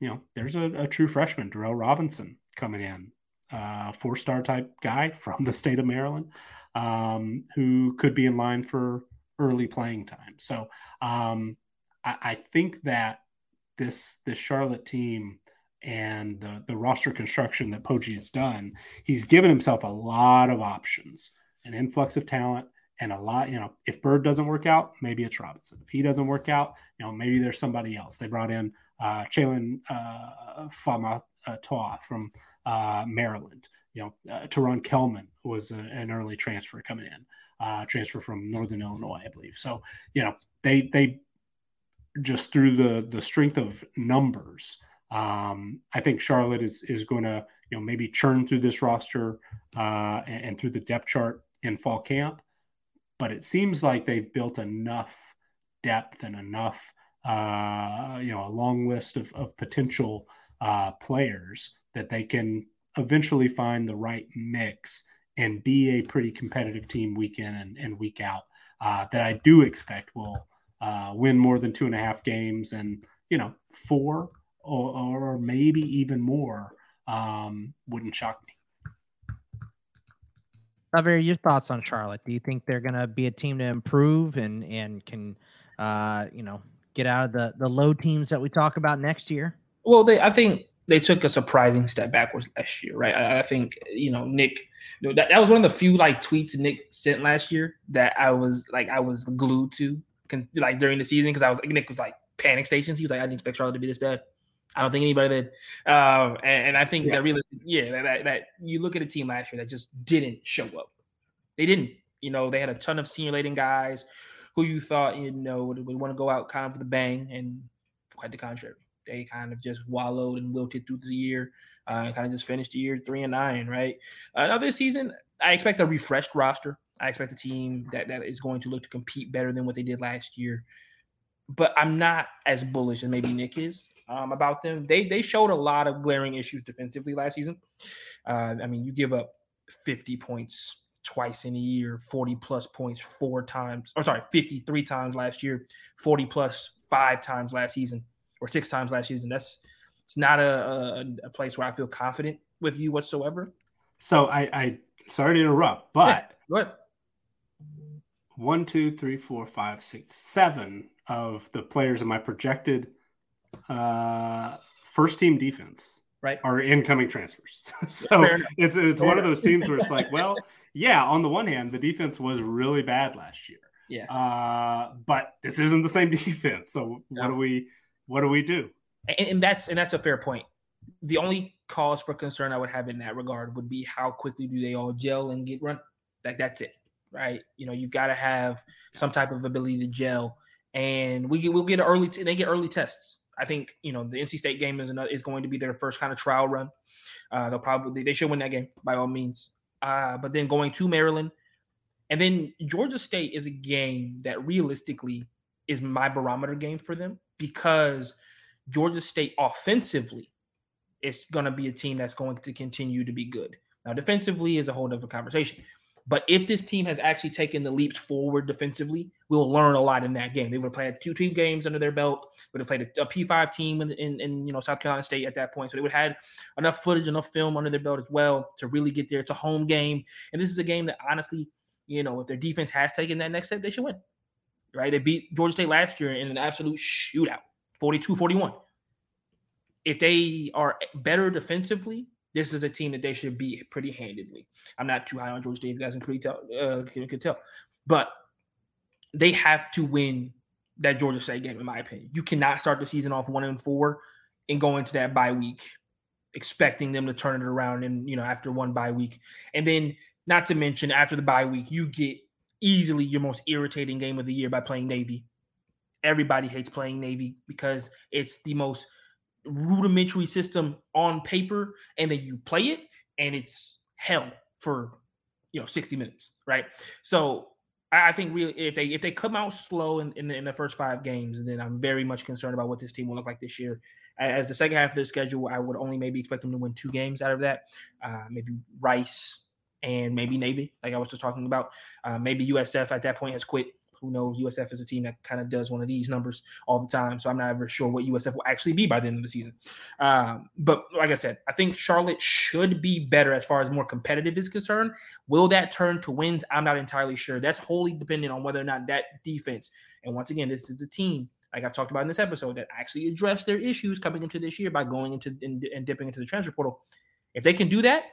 you know, there's a, a true freshman, Darrell Robinson, coming in, uh, four star type guy from the state of Maryland, um, who could be in line for early playing time. So um, I, I, think that this this Charlotte team and the, the roster construction that Poggi has done, he's given himself a lot of options, an influx of talent, and a lot, you know, if Byrd doesn't work out, maybe it's Robinson. If he doesn't work out, you know, maybe there's somebody else. They brought in uh, uh, Fama uh, Toa from uh, Maryland. You know, uh, Teron Kelman was a, an early transfer coming in, uh, transfer from Northern Illinois, I believe. So, you know, they they just through the the strength of numbers. Um, I think Charlotte is is going to you know maybe churn through this roster uh, and, and through the depth chart in fall camp but it seems like they've built enough depth and enough, uh, you know, a long list of, of potential uh, players that they can eventually find the right mix and be a pretty competitive team week in and, and week out uh, that I do expect will uh, win more than two and a half games and, you know, four or, or maybe even more um, wouldn't shock me. Xavier, your thoughts on Charlotte? Do you think they're going to be a team to improve and and can, uh, you know, get out of the the low teams that we talk about next year? Well, they I think they took a surprising step backwards last year, right? I, I think you know Nick. That, that was one of the few like tweets Nick sent last year that I was like I was glued to, like during the season because I was like Nick was like panic stations. He was like, I didn't expect Charlotte to be this bad. I don't think anybody did. Um, and, and, I think yeah. that really, yeah, that, that, that, you look at a team last year that just didn't show up. They didn't. You know, they had a ton of senior guys who you thought, you know, would, would want to go out kind of with a bang, and quite the contrary. They kind of just wallowed and wilted through the year, uh, kind of just finished the year three and nine, right? Uh, now this season, I expect a refreshed roster. I expect a team that, that is going to look to compete better than what they did last year. But I'm not as bullish as maybe Nick is um, about them. They they showed a lot of glaring issues defensively last season. Uh, I mean, you give up 50 points twice in a year, 40 plus points four times, or sorry, 53 times last year, 40 plus five times last season, or six times last season. That's it's not a, a, a place where I feel confident with you whatsoever. So I, I sorry to interrupt, but yeah, one, two, three, four, five, six, seven of the players in my projected uh, first team defense right are incoming transfers. so it's it's one of those teams where it's like, well, yeah, on the one hand, the defense was really bad last year. Yeah. Uh, but this isn't the same defense. So what do we what do we do? And, and that's and that's a fair point. The only cause for concern I would have in that regard would be how quickly do they all gel and get run. Like that's it, right? You know, you've got to have some type of ability to gel, and we get we'll get early. T- they get early tests. I think you know the NC State game is another, is going to be their first kind of trial run. Uh, they'll probably they should win that game by all means. Uh, but then going to Maryland, and then Georgia State is a game that realistically is my barometer game for them because Georgia State offensively is going to be a team that's going to continue to be good. Now defensively is a whole different conversation. But if this team has actually taken the leaps forward defensively, we'll learn a lot in that game. They would have played two two games under their belt. Would have played a a P5 team in, in, in, you know South Carolina State at that point. So they would have had enough footage, enough film under their belt as well to really get there. It's a home game, and this is a game that honestly, you know, if their defense has taken that next step, they should win. Right? They beat Georgia State last year in an absolute shootout, 42-41. If they are better defensively, this is a team that they should beat pretty handedly. I'm not too high on Georgia State, you guys can pretty tell, uh, can, can tell, but they have to win that Georgia State game, in my opinion. You cannot start the season off one and four and go into that bye week expecting them to turn it around and you know after one bye week. And then not to mention after the bye week, you get easily your most irritating game of the year by playing Navy. Everybody hates playing Navy because it's the most rudimentary system on paper and then you play it and it's hell for you know 60 minutes right? So i think really if they if they come out slow in, in the, in the first five games then i'm very much concerned about what this team will look like this year. As the second half of their schedule i would only maybe expect them to win two games out of that. Uh, maybe rice and maybe navy like i was just talking about uh, maybe usf at that point has quit who knows? USF is a team that kind of does one of these numbers all the time. So I'm not ever sure what USF will actually be by the end of the season. Um, but like I said, I think Charlotte should be better as far as more competitive is concerned. Will that turn to wins? I'm not entirely sure. That's wholly dependent on whether or not that defense, and once again, this is a team like I've talked about in this episode, that actually address their issues coming into this year by going into and, and dipping into the transfer portal. If they can do that,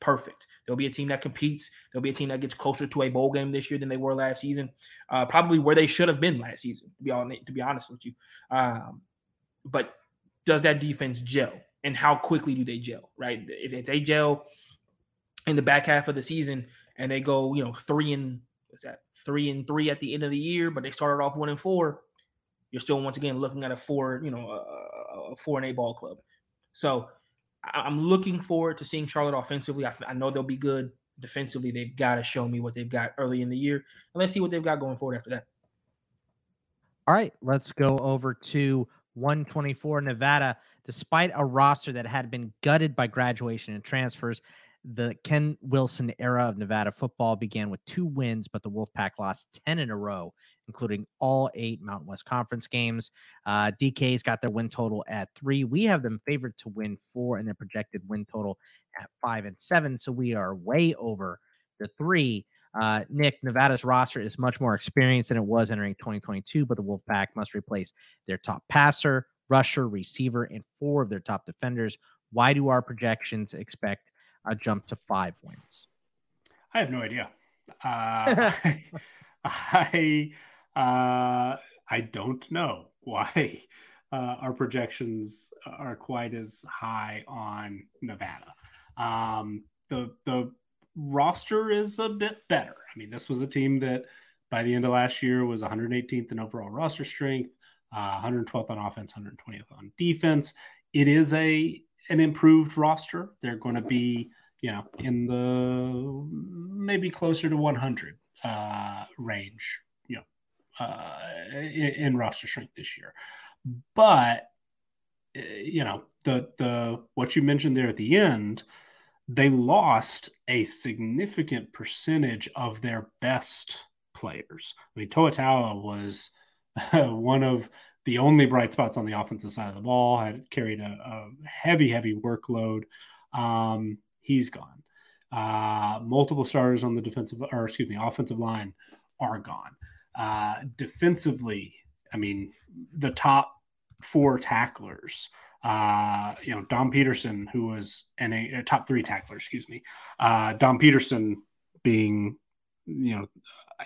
perfect. There'll be a team that competes. There'll be a team that gets closer to a bowl game this year than they were last season. Uh, probably where they should have been last season. To be all, to be honest with you, um, but does that defense gel, and how quickly do they gel? Right? If, if they gel in the back half of the season and they go, you know, three and what's that, three and three at the end of the year, but they started off one and four, you're still once again looking at a four, you know, a, a four and eight ball club. So I'm looking forward to seeing Charlotte offensively. I, I know they'll be good defensively. They've got to show me what they've got early in the year, and let's see what they've got going forward after that. All right, let's go over to 124 Nevada. Despite a roster that had been gutted by graduation and transfers, the Ken Wilson era of Nevada football began with two wins, but the Wolfpack lost 10 in a row, including all eight Mountain West Conference games. Uh, DK's got their win total at three. We have them favored to win four and their projected win total at five and seven. So we are way over the three. Uh, Nick, Nevada's roster is much more experienced than it was entering 2022, but the Wolfpack must replace their top passer, rusher, receiver, and four of their top defenders. Why do our projections expect a jump to five wins? I have no idea. Uh, I uh, I don't know why uh, our projections are quite as high on Nevada. Um, the the roster is a bit better. I mean, this was a team that by the end of last year was 118th in overall roster strength, uh, 112th on offense, 120th on defense. It is a an improved roster. They're going to be, you know, in the maybe closer to 100 uh, range, uh, in, roster strength this year. But eh, you know, the the what you mentioned there at the end, they lost a significant percentage of their best players. I mean, Toa was one of the only bright spots on the offensive side of the ball, had carried a, a heavy, heavy workload. Um, he's gone. Uh, multiple starters on the defensive, or excuse me, offensive line are gone. Uh, defensively, I mean, the top four tacklers, uh, you know, Dom Peterson, who was an a, top three tackler, excuse me, uh, Dom Peterson being, you know,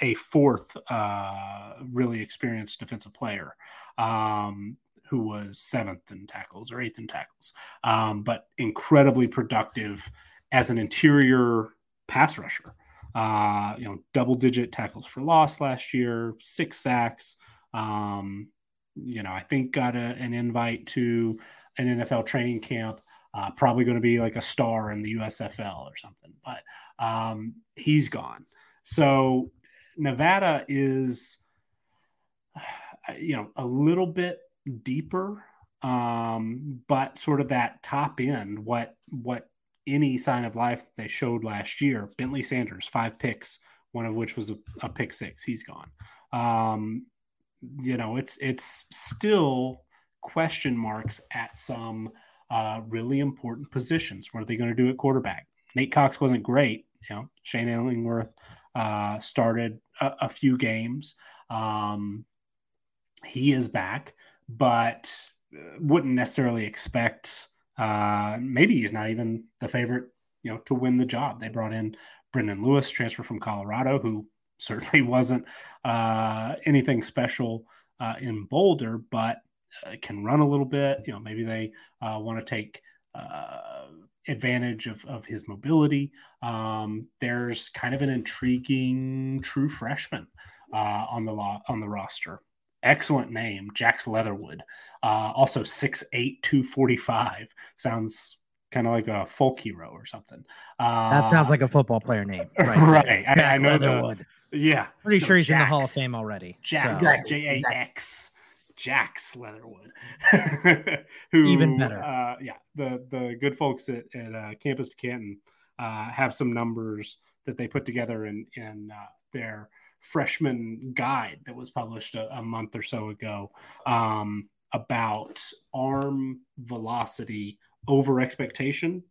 a fourth uh, really experienced defensive player um, who was seventh in tackles or eighth in tackles, um, but incredibly productive as an interior pass rusher. Uh, you know, double digit tackles for loss last year, six sacks. Um, you know, I think got a, an invite to an NFL training camp. Uh, probably going to be like a star in the USFL or something, but um, he's gone. So Nevada is, you know, a little bit deeper, um, but sort of that top end. What what any sign of life they showed last year? Bentley Sanders, five picks, one of which was a, a pick six. He's gone. Um, you know, it's it's still question marks at some uh, really important positions. What are they going to do at quarterback? Nate Cox wasn't great. You know, Shane Illingworth uh, started a, a, few games. Um, he is back, but uh, wouldn't necessarily expect. Uh, maybe he's not even the favorite, you know, to win the job. They brought in Brendon Lewis, transfer from Colorado, who certainly wasn't uh, anything special uh, in Boulder, but uh, can run a little bit. You know, maybe they uh, want to take advantage of, of his mobility. Um, there's kind of an intriguing true freshman on the law, on the roster. Excellent name, Jax Leatherwood. Uh, also 6'8", 245. Sounds kind of like a folk hero or something. Uh, that sounds like a football player name, right? right. I, I, know Leatherwood. The, yeah, pretty no, sure he's Jax, in the Hall of Fame already. Jax, so. J A X. Jax Leatherwood, who even better. Uh, yeah, the the good folks at, at uh, Campus to Canton uh, have some numbers that they put together in in uh, their freshman guide that was published a, a month or so ago um, about arm velocity over expectation.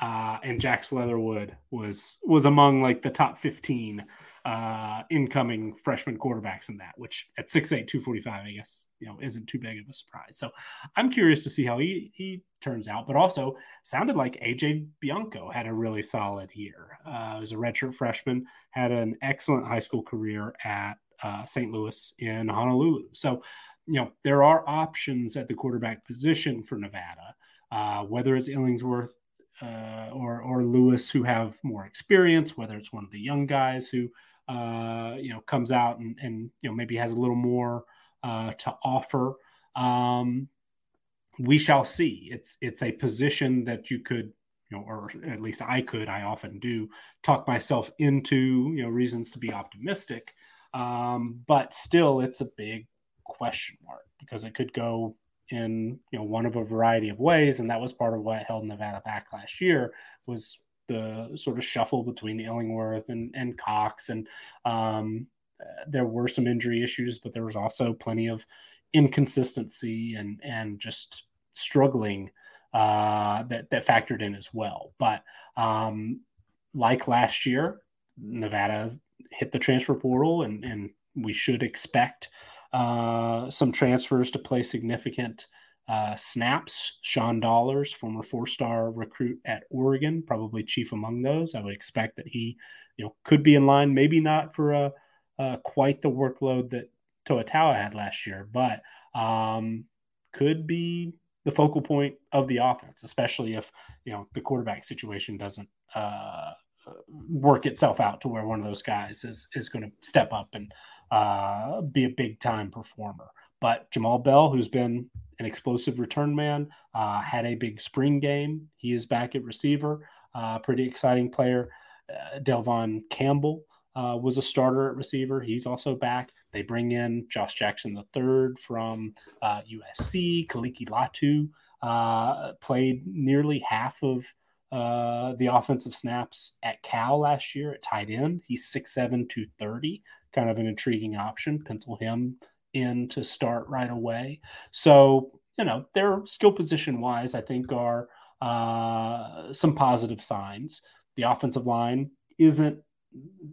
Uh, and Jax Leatherwood was was among like the top 15 uh, incoming freshman quarterbacks in that, which at 6'8, 245, I guess, you know, isn't too big of a surprise. So I'm curious to see how he, he turns out, but also sounded like AJ Bianco had a really solid year. Uh, was a redshirt freshman, had an excellent high school career at uh, St. Louis in Honolulu. So, you know, there are options at the quarterback position for Nevada, uh, whether it's Illingworth, uh, or or Lewis who have more experience, whether it's one of the young guys who uh, you know comes out and, and you know maybe has a little more uh, to offer. Um, we shall see. It's it's a position that you could you know, or at least I could. I often do talk myself into you know reasons to be optimistic, um, but still, it's a big question mark because it could go in you know one of a variety of ways, and that was part of what held Nevada back last year was the sort of shuffle between Illingworth and, and Cox. And um, there were some injury issues, but there was also plenty of inconsistency and, and just struggling uh, that, that factored in as well. But um, like last year, Nevada hit the transfer portal, and, and we should expect uh, some transfers to play significant uh, snaps, Sean Dollars, former four-star recruit at Oregon, probably chief among those. I would expect that he, you know, could be in line. Maybe not for a, a quite the workload that Toa Taua had last year, but um, could be the focal point of the offense, especially if you know the quarterback situation doesn't uh, work itself out to where one of those guys is is going to step up and uh, be a big time performer. But Jamaal Bell, who's been an explosive return man, uh, had a big spring game. He is back at receiver. Uh, pretty exciting player. Uh, Dalevon Campbell uh, was a starter at receiver. He's also back. They bring in Josh Jackson III from USC. Uh, Keleki Latu uh, played nearly half of the offensive snaps at Cal last year at tight end. He's 6'7, 230, kind of an intriguing option. Pencil him in to start right away. So, you know, their skill position wise, I think, are uh, some positive signs. The offensive line isn't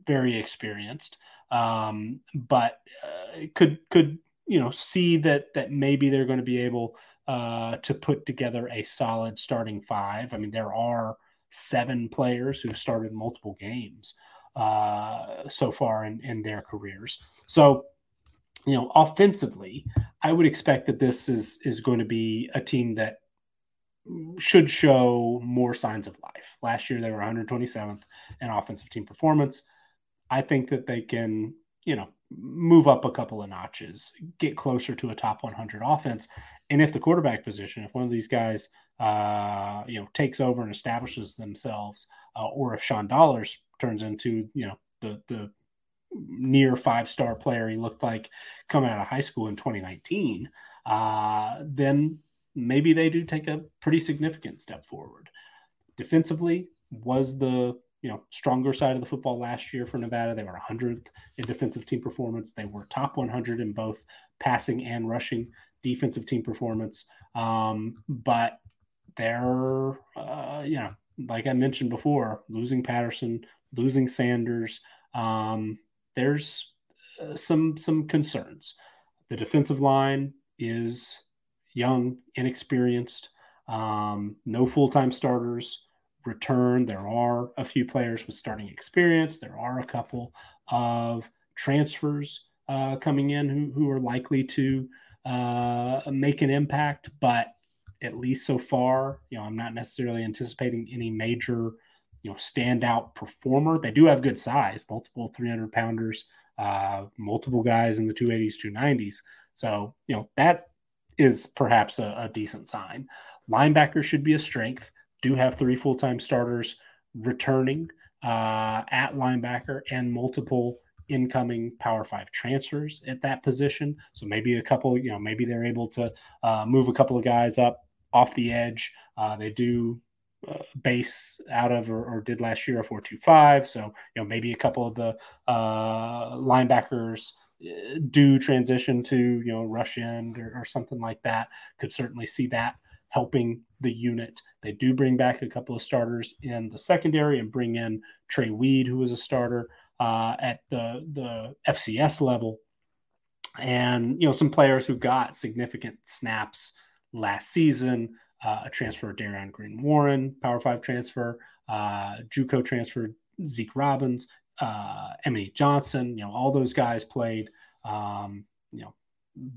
very experienced, um, but uh, could could you know see that that maybe they're going to be able uh, to put together a solid starting five. I mean, there are seven players who've started multiple games uh, so far in, in their careers. So you know, offensively, I would expect that this is is going to be a team that should show more signs of life. Last year they were 127th in offensive team performance. I think that they can, you know, move up a couple of notches, get closer to a top 100 offense. And if the quarterback position, if one of these guys, uh, you know, takes over and establishes themselves, uh, or if Sean Dollars turns into, you know, the the near five star player he looked like coming out of high school in 2019, uh, then maybe they do take a pretty significant step forward. Defensively, was the you know stronger side of the football last year for Nevada. They were 100th in defensive team performance. They were top 100 in both passing and rushing defensive team performance. Um, but they're uh, you know like I mentioned before, losing Peterson, losing Sanders. Um, there's uh, some some concerns. The defensive line is young, inexperienced, um, no full time starters return. There are a few players with starting experience. There are a couple of transfers uh, coming in who, who are likely to uh, make an impact, but at least so far, you know, I'm not necessarily anticipating any major you know standout performer. They do have good size, multiple 300 pounders, uh, multiple guys in the 280s, 290s. So you know that is perhaps a, a decent sign. Linebacker should be a strength. Do have three full time starters returning uh, at linebacker and multiple incoming Power Five transfers at that position. So maybe a couple, you know, maybe they're able to uh, move a couple of guys up off the edge. Uh, they do base out of or, or, did last year a 4-2-5 so you know maybe a couple of the uh, linebackers uh, do transition to you know rush end or, or, something like that. Could certainly see that helping the unit. They do bring back a couple of starters in the secondary and bring in trey weed who was a starter uh, at the the fcs level. And you know some players who got significant snaps last season uh, a transfer of Daron Green Warren, Power Five transfer, uh, JUCO transfer Zeke Robbins, uh, Johnson. You know, all those guys played. Um, you know,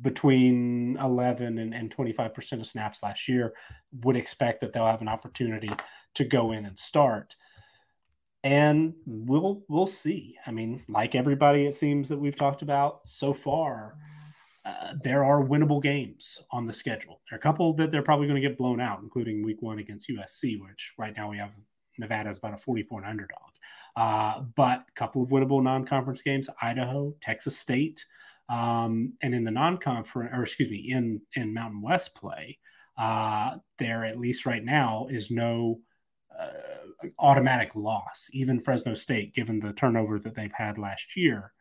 between 11 and, and 25% of snaps last year. Would expect that they'll have an opportunity to go in and start. And we'll we'll see. I mean, like everybody, it seems that we've talked about so far uh, there are winnable games on the schedule. There are a couple that they're probably going to get blown out, including week one against USC, which right now we have Nevada is about a 40 point underdog. Uh, but a couple of winnable non conference games Idaho, Texas State. Um, and in the non conference, or excuse me, in, in Mountain West play, uh, there at least right now is no uh, automatic loss. Even Fresno State, given the turnover that they've had last year,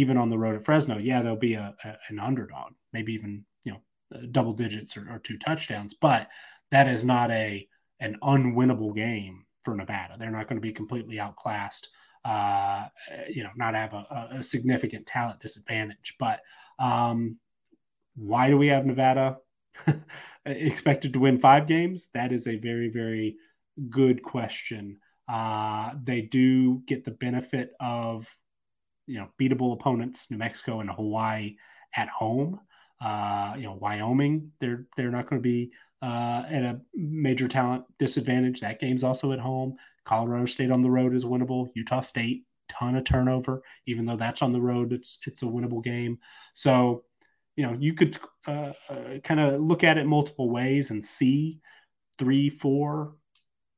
even on the road at Fresno, yeah, there'll be a, a an underdog, maybe even you know uh, double digits or, or, two touchdowns, but that is not a an unwinnable game for Nevada. They're not going to be completely outclassed. Uh, you know, not have a, a significant talent disadvantage. But um, why do we have Nevada expected to win five games? That is a very, very good question. Uh, they do get the benefit of you know beatable opponents, New Mexico and Hawaii at home. Uh, you know, Wyoming, they're they're not going to be uh, at a major talent disadvantage. That game's also at home. Colorado State on the road is winnable. Utah State, ton of turnover, even though that's on the road. It's it's a winnable game. So, you know, you could uh, uh, kind of look at it multiple ways and see three, four,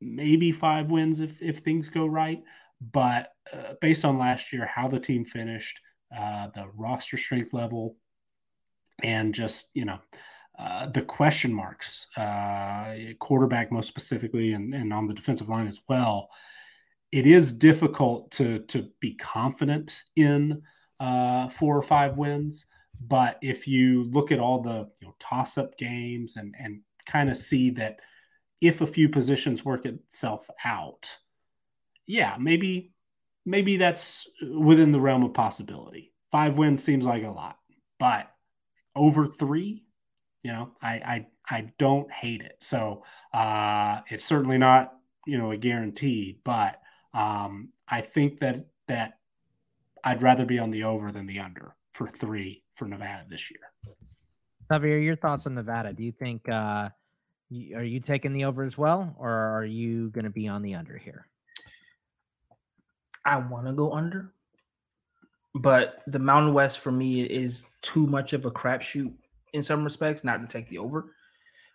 maybe five wins if if things go right. But uh, based on last year, how the team finished, uh, the roster strength level, and just you know uh, the question marks, uh, quarterback most specifically, and, and on the defensive line as well. It is difficult to to be confident in uh, four or five wins, but if you look at all the you know, toss up games and and kind of see that if a few positions work itself out, yeah, maybe maybe that's within the realm of possibility. Five wins seems like a lot, but over three, you know, I I I don't hate it. So uh, it's certainly not you know a guarantee, but um, I think that that I'd rather be on the over than the under for three for Nevada this year. Xavier, your thoughts on Nevada? Do you think uh, are you taking the over as well, or are you going to be on the under here? I want to go under, but the Mountain West for me is too much of a crapshoot in some respects, not to take the over.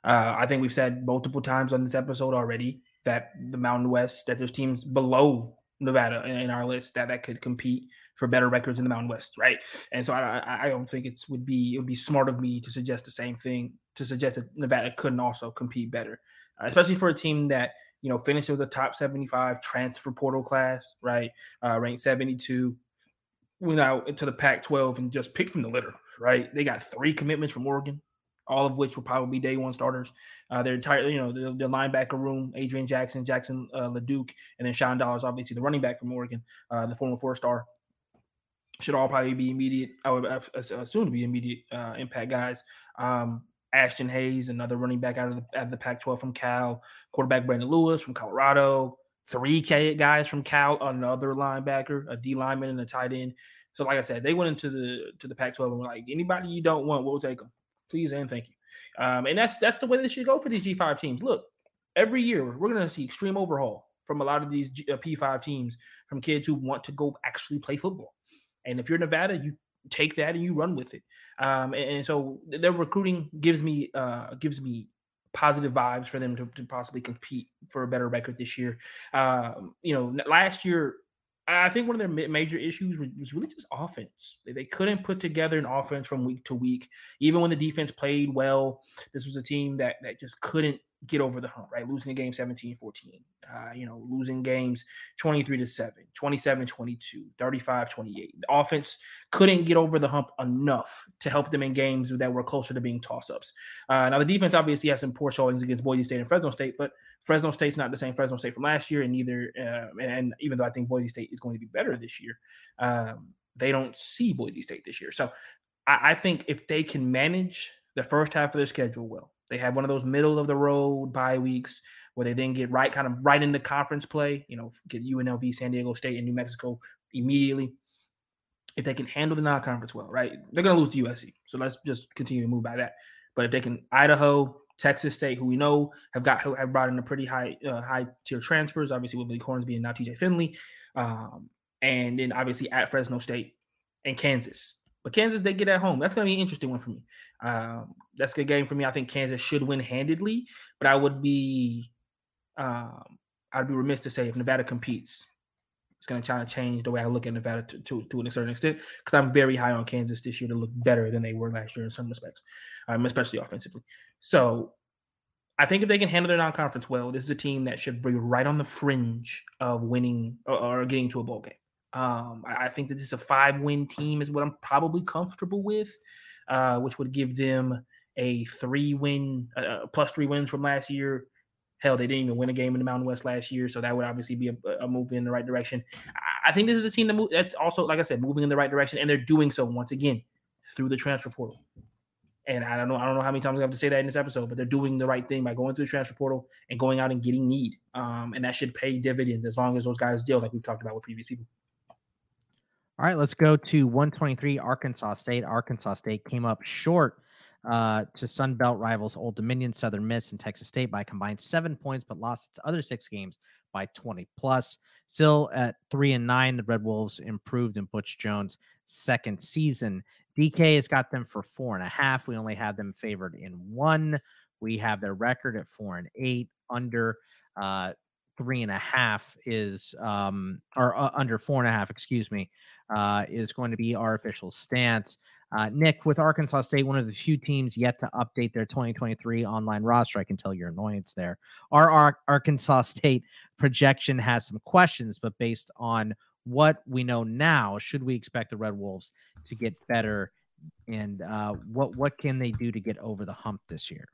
Uh, I think we've said multiple times on this episode already that the Mountain West, that there's teams below Nevada in our list that that could compete for better records in the Mountain West, right? And so I, I don't think it would be it would be smart of me to suggest the same thing to suggest that Nevada couldn't also compete better, uh, especially for a team that you know, finished with the top 75 transfer portal class, right? Uh, ranked 72, went out into the Pac 12 and just picked from the litter, right? They got three commitments from Oregon, all of which will probably be day one starters. Uh, their entire, you know, the, the linebacker room, Adrian Jackson, Jackson uh, LaDuc, and then Sean Dollars, obviously the running back from Oregon, uh, the former four star. Should all probably be immediate. I would assume to be immediate uh, impact guys. Um, Ashton Hayes, another running back out of the, out of the Pac-12 from Cal, quarterback Brendon Lewis from Colorado, three K guys from Cal, another linebacker, a D lineman, and a tight end. So, like I said, they went into the to the Pac-12 and were like, anybody you don't want, we'll take them, please and thank you. Um, and that's that's the way they should go for these G5 teams. Look, every year we're going to see extreme overhaul from a lot of these uh, P5 teams from kids who want to go actually play football. And if you're Nevada, you take that and you run with it. Um, and, and, so their recruiting gives me uh, gives me positive vibes for them to, to, possibly compete for a better record this year. Uh, you know, last year. I think one of their major issues was really just offense. They couldn't put together an offense from week to week. Even when the defense played well, this was a team that that just couldn't get over the hump, right? Losing a game 17 14, uh, you know, losing games 23 to 7, 27 22, 35 28. The offense couldn't get over the hump enough to help them in games that were closer to being toss ups. Uh, now, the defense obviously has some poor showings against Boise State and Fresno State, but Fresno State's not the same Fresno State from last year, and neither, uh, and even though I think Boise State is going to be better this year, um, they don't see Boise State this year. So I, I think if they can manage the first half of their schedule well, they have one of those middle of the road bye weeks where they then get right kind of right into conference play, you know, get UNLV, San Diego State, and New Mexico immediately. If they can handle the non-conference well, right? They're gonna lose to USC. So let's just continue to move by that. But if they can Idaho, Texas State, who we know have got have brought in a pretty high uh, high tier transfers, obviously with Billy Hornsby and now TJ Finley, um, and then obviously at Fresno State and Kansas. But Kansas, they get at home. That's going to be an interesting one for me. Um, that's a good game for me. I think Kansas should win handedly, but I would be, um, I'd be remiss to say if Nevada competes, it's going to try to change the way I look at Nevada to, to, to a certain extent because I'm very high on Kansas this year to look better than they were last year in some respects, um, especially offensively. So I think if they can handle their non-conference well, this is a team that should be right on the fringe of winning or, or getting to a bowl game. Um, I, I, think that this is a five win team is what I'm probably comfortable with, uh, which would give them a three win uh, uh, plus three wins from last year. Hell, they didn't even win a game in the Mountain West last year, so that would obviously be a, a move in the right direction. I, I think this is a team that that's also, like I said, moving in the right direction, and they're doing so once again through the transfer portal. And I don't know, I don't know how many times I have to say that in this episode, but they're doing the right thing by going through the transfer portal and going out and getting need. Um, and that should pay dividends as long as those guys deal, like we've talked about with previous people. All right, let's go to 123 Arkansas State. Arkansas State came up short uh, to Sun Belt rivals Old Dominion, Southern Miss, and Texas State by combined seven points, but lost its other six games by 20 plus. Still at three and nine, the Red Wolves improved in Butch Jones' second season. DK has got them for four and a half. We only have them favored in one. We have their record at four and eight under. Uh, three and a half is um or uh, under four and a half excuse me uh, is going to be our official stance. Uh, Nick, with Arkansas State, one of the few teams yet to update their 2023 online roster, I can tell your annoyance there. Our, our Arkansas State projection has some questions, but based on what we know now, should we expect the Red Wolves to get better? And uh, what what can they do to get over the hump this year?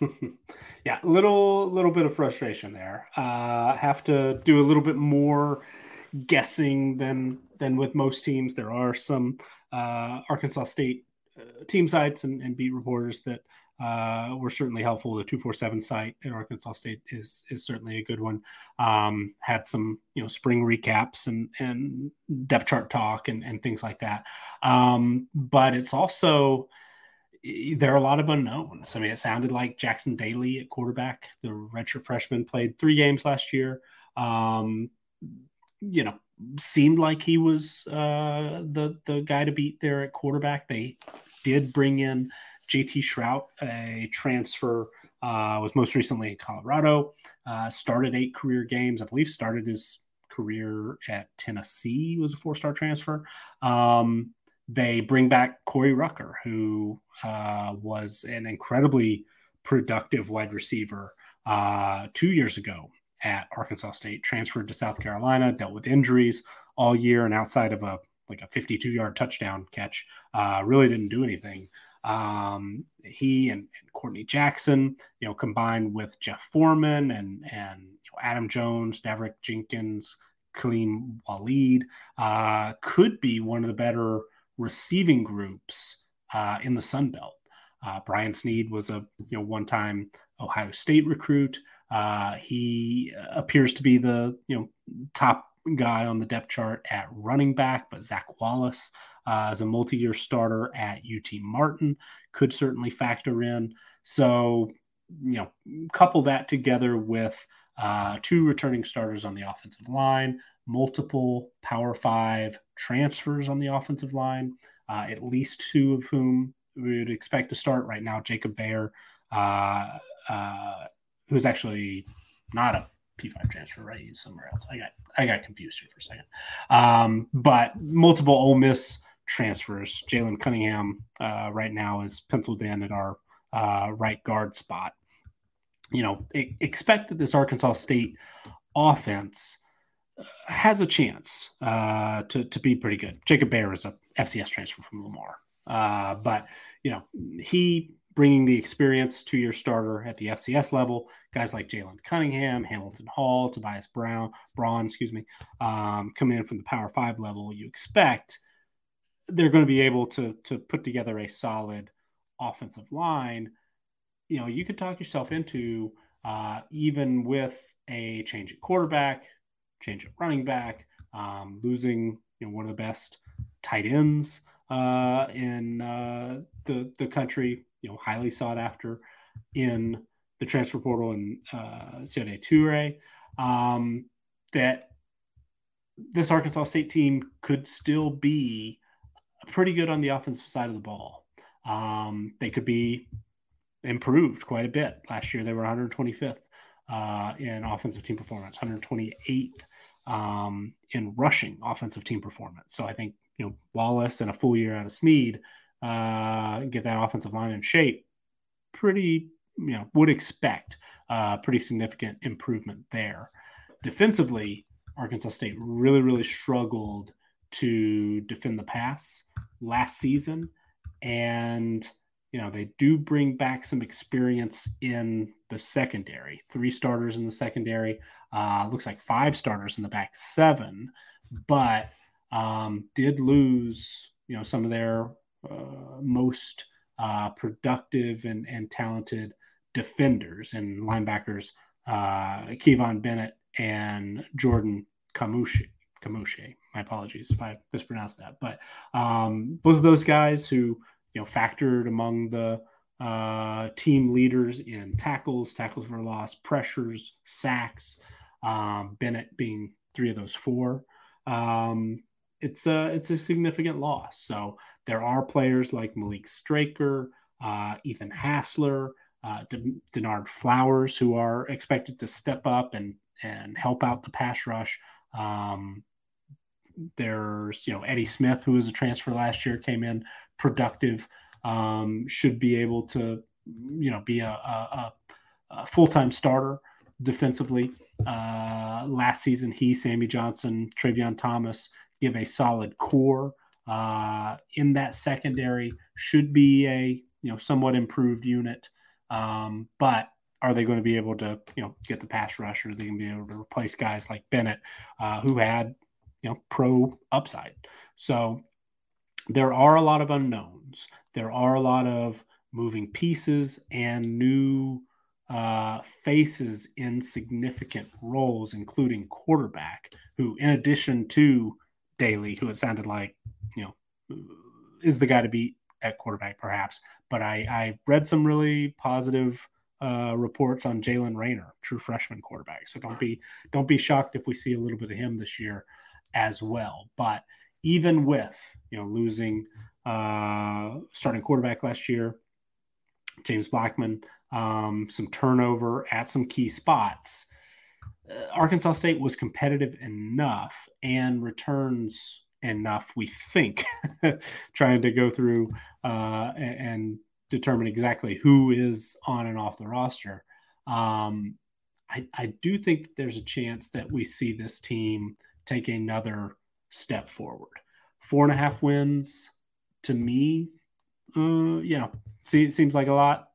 yeah, little little bit of frustration there. Uh, have to do a little bit more guessing than than with most teams. There are some uh, Arkansas State uh, team sites and, and, beat reporters that uh, were certainly helpful. The two four seven site at Arkansas State is is certainly a good one. Um, had some you know spring recaps and and depth chart talk and and things like that. Um, but it's also there are a lot of unknowns. I mean, it sounded like Jackson Daly at quarterback, the redshirt freshman, played three games last year. Um, you know, seemed like he was uh, the the guy to beat there at quarterback. They did bring in JT Shrout, a transfer, uh, was most recently in Colorado. Uh, started eight career games, I believe. Started his career at Tennessee. Was a four star transfer. Um, they bring back Corey Rucker, who uh, was an incredibly productive wide receiver uh, two years ago at Arkansas State, transferred to South Carolina, dealt with injuries all year, and outside of a like a 52 yard touchdown catch, uh, really didn't do anything. Um, he and, and, Courtney Jackson, you know, combined with Jeff Foreman and and you know, Adam Jones, Daverick Jenkins, Kaleem Waleed, uh, could be one of the better receiving groups uh, in the Sun Belt. Uh, Brian Snead was a you know one time Ohio State recruit. Uh, he appears to be the you know top guy on the depth chart at running back, but Zach Wallace uh, as a multi-year starter at UT Martin could certainly factor in. So you know, couple that together with uh, two returning starters on the offensive line, multiple Power Five transfers on the offensive line, uh, at least two of whom we would expect to start right now. Jacob Bayer, uh, uh, who's actually not a P5 transfer, right? He's somewhere else. I got I got confused here for a second. Um, but multiple Ole Miss transfers. Jalen Cunningham uh, right now is penciled in at our uh, right guard spot. you know, expect that this Arkansas State offense has a chance uh, to to be pretty good. Jacob Bayer is a FCS transfer from Lamar, uh, but you know he bringing the experience to your starter at the FCS level. Guys like Jalen Cunningham, Hamilton Hall, Tobias Brown, Braun, excuse me, um, coming in from the Power Five level. You expect they're going to be able to to put together a solid offensive line. You know, you could talk yourself into uh, even with a change at quarterback, change at running back, um, losing you know one of the best tight ends uh, in uh, the the country, you know, highly sought after in the transfer portal and uh, Seydou Traore, um, that this Arkansas State team could still be pretty good on the offensive side of the ball. Um, they could be improved quite a bit. Last year, they were 125th uh, in offensive team performance, 128th um, in rushing offensive team performance. So I think you know Wallace and a full year out of Snead uh, get that offensive line in shape. Pretty, you know, would expect uh, pretty significant improvement there. Defensively, Arkansas State really, really struggled to defend the pass last season, and you know, they do bring back some experience in the secondary. Three starters in the secondary. Uh, looks like five starters in the back seven, but um, did lose, you know, some of their uh, most uh, productive and, and talented defenders and linebackers, uh, Kivon Bennett and Jordan Kamushe. Kamushe. My apologies if I mispronounced that, but um, both of those guys who you know, factored among the uh, team leaders in tackles, tackles for loss, pressures, sacks. Um, Bennett being three of those four. Um, it's a it's a significant loss. So there are players like Malik Straker, uh, Ethan Hassler, uh, Denard Flowers who are expected to step up and and help out the pass rush. Um, there's you know Eddie Smith who was a transfer last year came in productive, um, should be able to, you know, be a, a, a full time starter defensively. Uh, last season, he, Sammy Johnson, Travion Thomas give a solid core uh, in that secondary. Should be a you know somewhat improved unit, um, but are they going to be able to you know get the pass rush? Or are they going to be able to replace guys like Bennett, uh, who had you know pro upside? So there are a lot of unknowns. There are a lot of moving pieces and new uh, faces in significant roles, including quarterback, who, in addition to Daly, who it sounded like, you know, is the guy to beat at quarterback, perhaps. But I, I read some really positive uh, reports on Jalen Raynor, true freshman quarterback. So don't be don't be shocked if we see a little bit of him this year as well. But even with you know losing uh, starting quarterback last year, James Blackman, um, some turnover at some key spots. Uh, Arkansas State was competitive enough and returns enough, we think, trying to go through uh, and, and, determine exactly who is on and off the roster. Um, I, I do think that there's a chance that we see this team take another step forward. Four and a half wins to me, uh, you know, see, seems like a lot.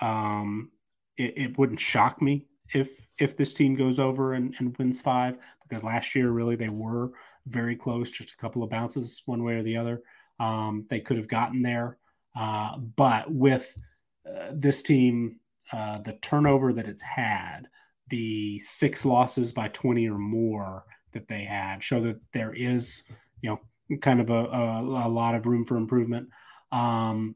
Um, it, it, wouldn't shock me if if this team goes over and, and wins five because last year really they were very close, just a couple of bounces one way or the other. Um, they could have gotten there, uh, but with uh, this team, uh, the turnover that it's had, the six losses by 20 or more that they had show that there is, you know, kind of a, a, a lot of room for improvement. Um,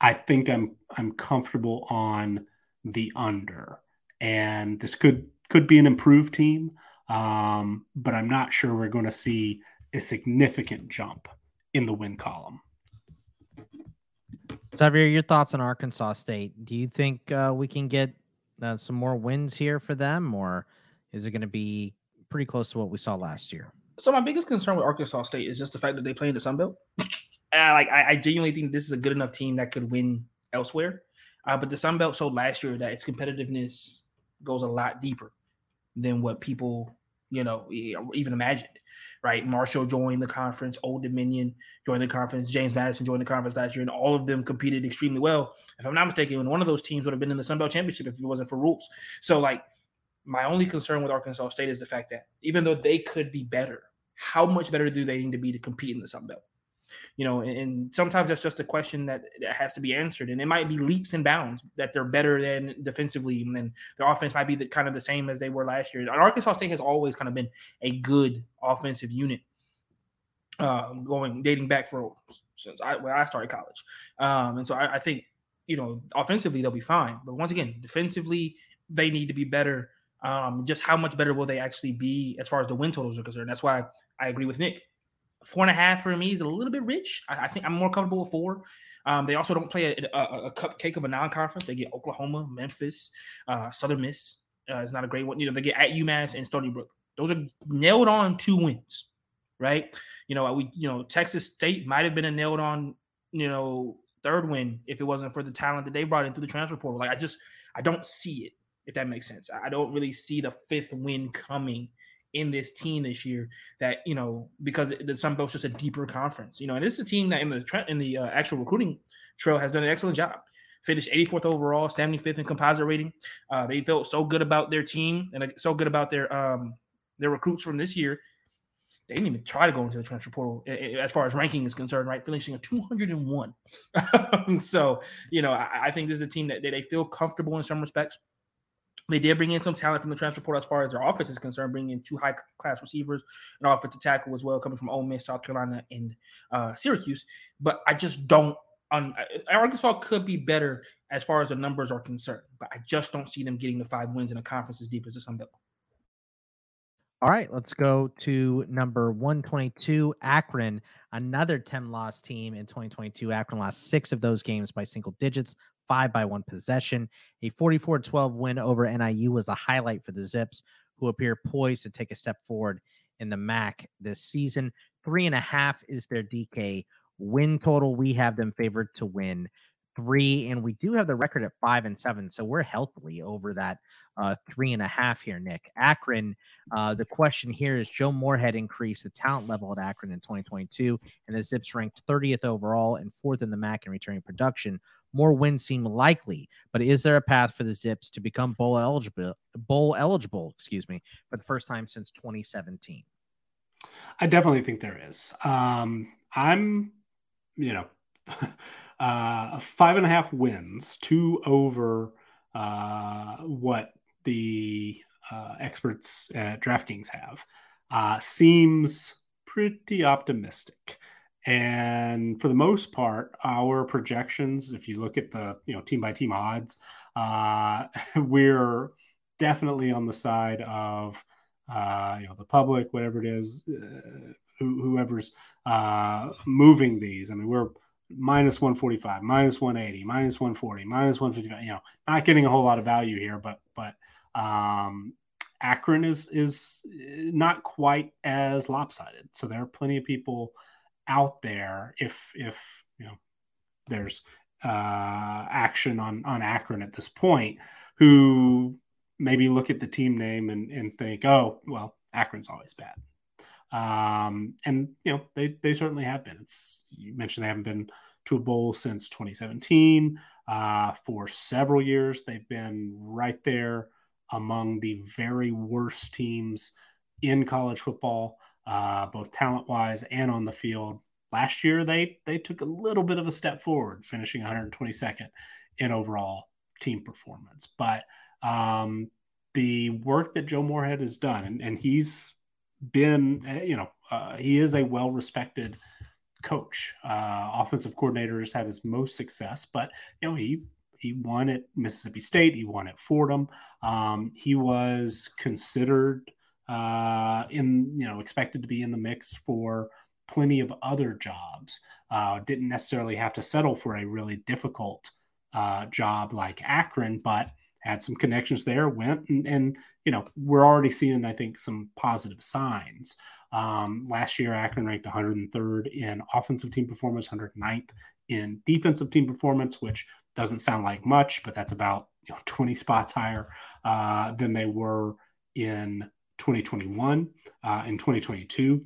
I think I'm I'm comfortable on the under, and this could could be an improved team, um, but I'm not sure we're going to see a significant jump in the win column. Xavier, your thoughts on Arkansas State? Do you think uh, we can get uh, some more wins here for them, or is it going to be pretty close to what we saw last year. So my biggest concern with Arkansas State is just the fact that they play in the Sun Belt. uh, like I, I, genuinely think this is a good enough team that could win elsewhere. Uh, but the Sun Belt showed last year that its competitiveness goes a lot deeper than what people, you know, even imagined. Right? Marshall joined the conference, Old Dominion joined the conference, James Madison joined the conference last year, and all of them competed extremely well. If I'm not mistaken, one of those teams would have been in the Sun Belt championship if it wasn't for rules. So, like, my only concern with Arkansas State is the fact that even though they could be better, how much better do they need to be to compete in the Sun Belt? You know, and, and, sometimes that's just a question that, that has to be answered, and it might be leaps and bounds that they're better than defensively, and then their offense might be the, kind of the same as they were last year. And Arkansas State has always kind of been a good offensive unit, uh, going dating back for since I when I started college, um, and so I, I think you know offensively they'll be fine, but once again, defensively they need to be better. Um, just how much better will they actually be as far as the win totals are concerned? That's why I agree with Nick four and a half for me is a little bit rich. I, I think I'm more comfortable with four. Um, they also don't play a, a, a cupcake of a non-conference. They get Oklahoma, Memphis, uh, Southern Miss. Uh, it's not a great one. You know, they get at UMass and Stony Brook. Those are nailed on two wins, right? You know, we you know Texas State might have been a nailed on you know third win if it wasn't for the talent that they brought in through the transfer portal. Like I just I don't see it if that makes sense. I don't really see the fifth win coming in this team this year that you know because the Sun Belt's just a deeper conference, you know, and this is a team that in the in the uh, actual recruiting trail has done an excellent job. Finished 84th overall, 75th in composite rating. Uh, they felt so good about their team and so good about their um their recruits from this year. They didn't even try to go into the transfer portal as far as ranking is concerned, right? Finishing a 201. so, you know, I, I, think this is a team that, that they feel comfortable in some respects. They did bring in some talent from the transfer portal as far as their offense is concerned, bringing in two high class receivers, an offensive tackle as well, coming from Ole Miss, South Carolina, and uh, Syracuse. But I just don't. Um, Arkansas could be better as far as the numbers are concerned, but I just don't see them getting the five wins in a conference as deep as the Sun Belt. All right, let's go to number 122, Akron, another 10 loss team in 2022. Akron lost six of those games by single digits, five by one possession. A 44 12 win over NIU was a highlight for the Zips, who appear poised to take a step forward in the MAC this season. Three and a half is their DK win total. We have them favored to win three, and we do have the record at five and seven, so we're healthily over that uh, three and a half here. Nick Akron. Uh, the question here is: Joe Moorhead increased the talent level at Akron in 2022, and the Zips ranked 30th overall and fourth in the MAC in returning production. More wins seem likely, but is there a path for the Zips to become bowl eligible? Bowl eligible, excuse me, for the first time since 2017. I definitely think there is. Um, I'm, you know. uh, five and a half wins, two over uh, what the uh, experts at DraftKings have, uh, seems pretty optimistic. And for the most part, our projections, if you look at the you know team by team odds, uh, we're definitely on the side of uh, you know the public, whatever it is, uh, whoever's uh, moving these. I mean, we're minus 145, minus 180, minus 140, minus 155. You know, not getting a whole lot of value here, but but um, Akron is is not quite as lopsided. So there are plenty of people out there. If if you know, there's uh, action on on Akron at this point, who maybe look at the team name and, and think, oh, well, Akron's always bad. Um, and you know they they certainly have been. It's you mentioned they haven't been to a bowl since 2017. Uh, for several years, they've been right there among the very worst teams in college football, uh, both talent wise and on the field. Last year, they they took a little bit of a step forward, finishing 122nd in overall team performance. But um, the work that Joe Moorhead has done, and, and he's been, eh, you know, uh, he is a well respected coach. Uh, offensive coordinators had his most success, but you know he he won at Mississippi State, he won at Fordham. Um, he was considered uh, in you know expected to be in the mix for plenty of other jobs. Uh, didn't necessarily have to settle for a really difficult uh, job like Akron, but had some connections there, went and, and you know we're already seeing I think some positive signs. Um, last year, Akron ranked 103rd in offensive team performance, 109th in defensive team performance, which doesn't sound like much, but that's about you know, 20 spots higher uh, than they were in 2021. Uh, in 2022,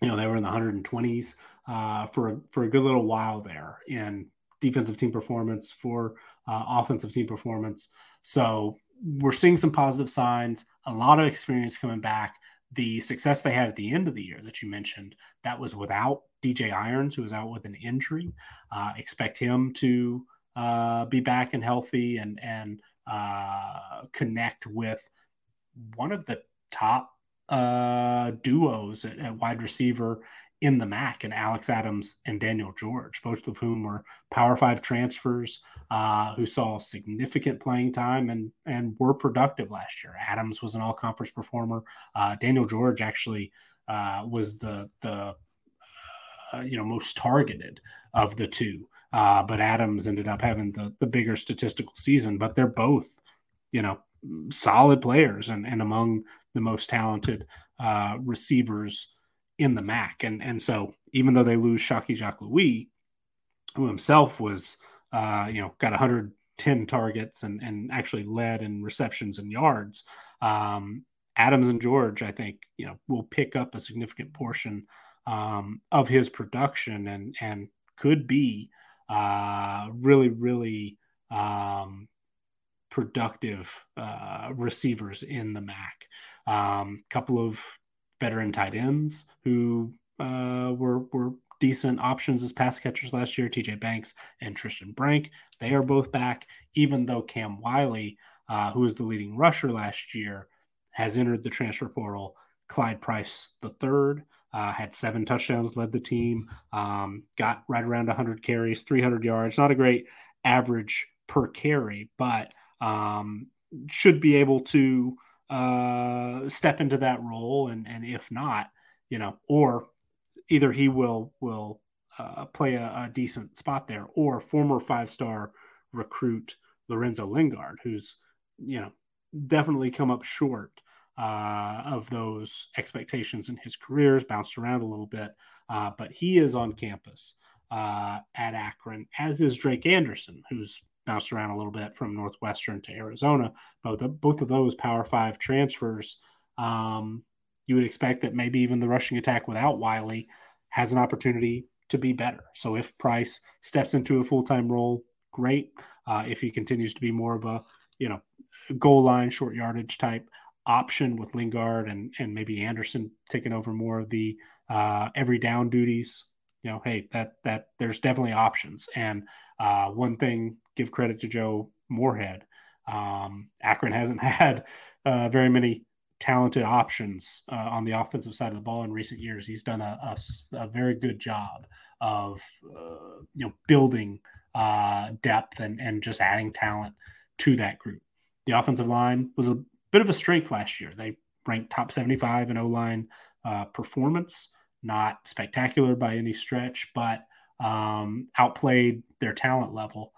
you know they were in the 120s uh, for for a good little while there in defensive team performance for uh, offensive team performance. So we're seeing some positive signs. A lot of experience coming back. The success they had at the end of the year that you mentioned that was without DJ Irons, who was out with an injury. Uh, expect him to uh, be back and healthy and and uh, connect with one of the top uh, duos at, at, wide receiver in the MAC and Alex Adams and Daniel George, both of whom were Power Five transfers uh, who saw significant playing time and and were productive last year. Adams was an All Conference performer. Uh, Daniel George actually uh, was the the uh, you know most targeted of the two, uh, but Adams ended up having the the bigger statistical season. But they're both you know solid players and and among the most talented uh, receivers in the MAC. And and so even though they lose Shocky Jacques Louis, who himself was uh, you know got 110 targets and and actually led in receptions and yards, um, Adams and George I think you know will pick up a significant portion um, of his production and and could be uh, really really um, productive uh, receivers in the MAC. A um, couple of veteran tight ends who uh, were were decent options as pass catchers last year. TJ Banks and Tristan Brank, they are both back. Even though Cam Wiley, uh, who was the leading rusher last year, has entered the transfer portal. Clyde Price the third uh, had seven touchdowns, led the team, um, got right around 100 carries, 300 yards. Not a great average per carry, but um, should be able to uh, step into that role, and and if not, you know, or either he will will uh, play a, a, decent spot there, or former five star recruit Lorenzo Lingard, who's you know definitely come up short uh, of those expectations in his career, has bounced around a little bit, uh, but he is on campus uh, at Akron, as is Drake Anderson, who's bounced around a little bit from Northwestern to Arizona. Both both of those Power Five transfers, um, you would expect that maybe even the rushing attack without Wiley has an opportunity to be better. So if Price steps into a full time role, great. Uh, if he continues to be more of a you know goal line short yardage type option with Lingard and and maybe Anderson taking over more of the uh, every down duties, you know, hey, that that there's definitely options. And uh, one thing give credit to Joe Moorhead. Um, Akron hasn't had uh, very many talented options uh, on the offensive side of the ball in recent years. He's done a, a, a very good job of uh, you know building uh, depth and and just adding talent to that group. The offensive line was a bit of a strength last year. They ranked top 75 in O line uh, performance, not spectacular by any stretch, but um, outplayed their talent level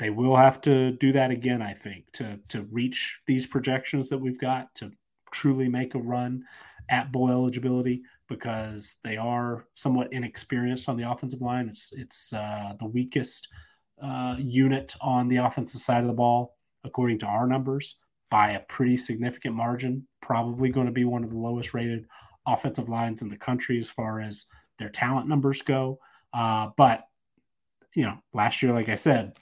they will have to do that again, I think, to to reach these projections that we've got to truly make a run at bowl eligibility because they are somewhat inexperienced on the offensive line. It's it's uh, the weakest uh, unit on the offensive side of the ball, according to our numbers, by a pretty significant margin. Probably going to be one of the lowest rated offensive lines in the country as far as their talent numbers go. Uh, but you know, last year, like I said,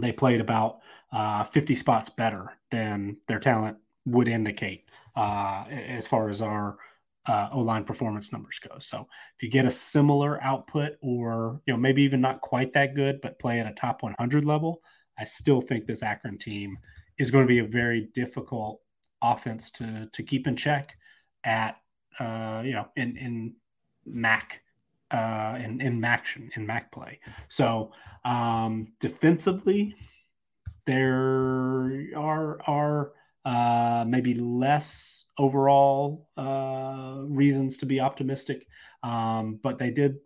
they played about uh, 50 spots better than their talent would indicate uh, as far as our uh, O line performance numbers go. So if you get a similar output, or you know maybe even not quite that good, but play at a top 100 level, I still think this Akron team is going to be a very difficult offense to to keep in check at uh, you know in in MAC uh, in in MAC in MAC play. So um, defensively, there are are uh, maybe less overall uh, reasons to be optimistic, um, but they did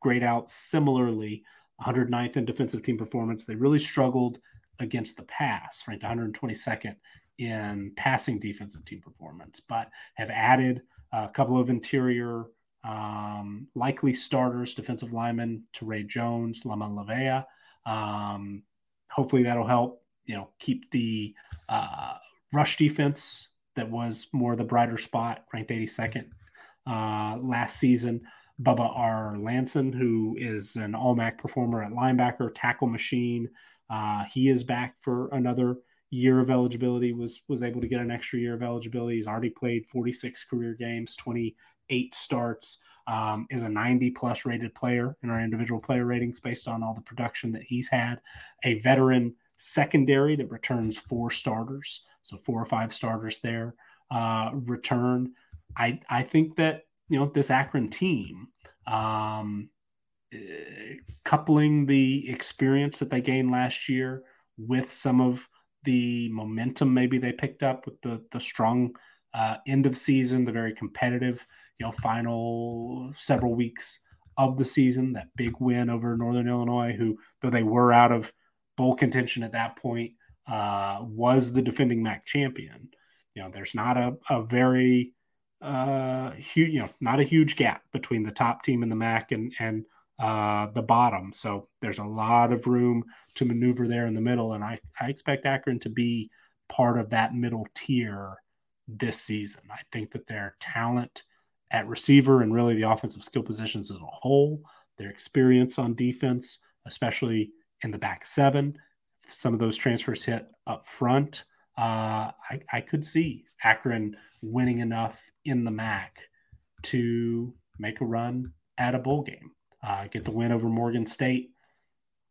grade out similarly 109th in defensive team performance. They really struggled against the pass, ranked 122nd in passing defensive team performance, but have added a couple of interior um, likely starters, defensive linemen, Ray Jones, Lama Lavea. Um, hopefully that'll help, you know, keep the uh, rush defense that was more the brighter spot, ranked 82nd uh, last season. Bubba Arslanian, who is an All MAC performer at linebacker, tackle machine. Uh, he is back for another year of eligibility. Was was able to get an extra year of eligibility. He's already played 46 career games, 28 starts. Um, is a 90 plus rated player in our individual player ratings based on all the production that he's had. A veteran secondary that returns four starters, so four or five starters there uh, return. I I think that you know this Akron team, um, uh, coupling the experience that they gained last year with some of the momentum maybe they picked up with the the strong uh, end of season, the very competitive you know final several weeks of the season, that big win over Northern Illinois, who though they were out of bowl contention at that point, uh, was the defending MAC champion. You know, there's not a, a very uh, huge, you know, not a huge gap between the top team in the MAC and and uh, the bottom. So there's a lot of room to maneuver there in the middle, and I I expect Akron to be part of that middle tier this season. I think that their talent at receiver and really the offensive skill positions as a whole, their experience on defense, especially in the back seven, some of those transfers hit up front. Uh, I, I could see Akron winning enough in the MAC to make a run at a bowl game, uh, get the win over Morgan State.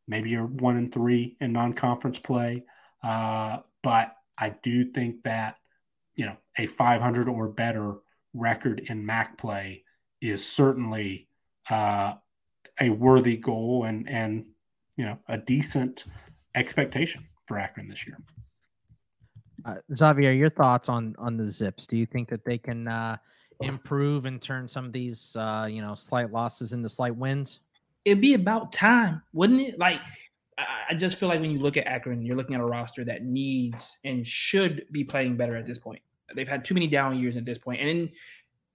Maybe you're one and three in non-conference play, uh, but I do think that you know a 500 or better record in MAC play is certainly uh, a worthy goal and and you know a decent expectation for Akron this year. Uh, Xavier, your thoughts on on the Zips? Do you think that they can uh, improve and turn some of these uh, you know slight losses into slight wins? It'd be about time, wouldn't it? Like I just feel like when you look at Akron, you're looking at a roster that needs and should be playing better at this point. They've had too many down years at this point. And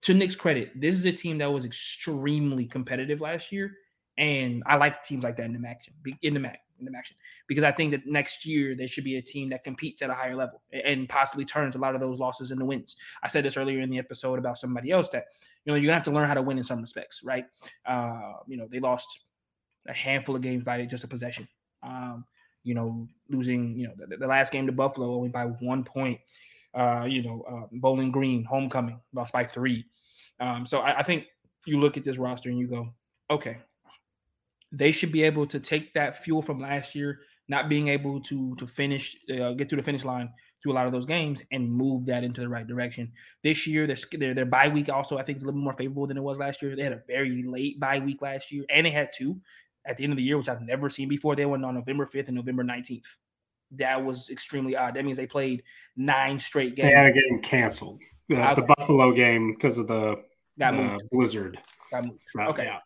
to Nick's credit, this is a team that was extremely competitive last year. And I like teams like that in the MAC, in the MAC, in the MAC, because I think that next year they should be a team that competes at a higher level and possibly turns a lot of those losses into wins. I said this earlier in the episode about somebody else that you know you're gonna have to learn how to win in some respects, right? Uh, you know they lost a handful of games by just a possession. Um, you know, losing you know the, the last game to Buffalo only by one point uh, you know, uh, Bowling Green, Homecoming, by three. Um, so I, I think you look at this roster and you go, okay, they should be able to take that fuel from last year, not being able to to finish, uh, get to the finish line through a lot of those games, and move that into the right direction. This year, their their, their bye week also I think is a little more favorable than it was last year. They had a very late bye week last year, and they had two at the end of the year, which I've never seen before. They went on November fifth and November nineteenth that was extremely odd. That means they played nine straight games. They had a game canceled. The, the Buffalo game because of the uh, blizzard. So, okay, yeah.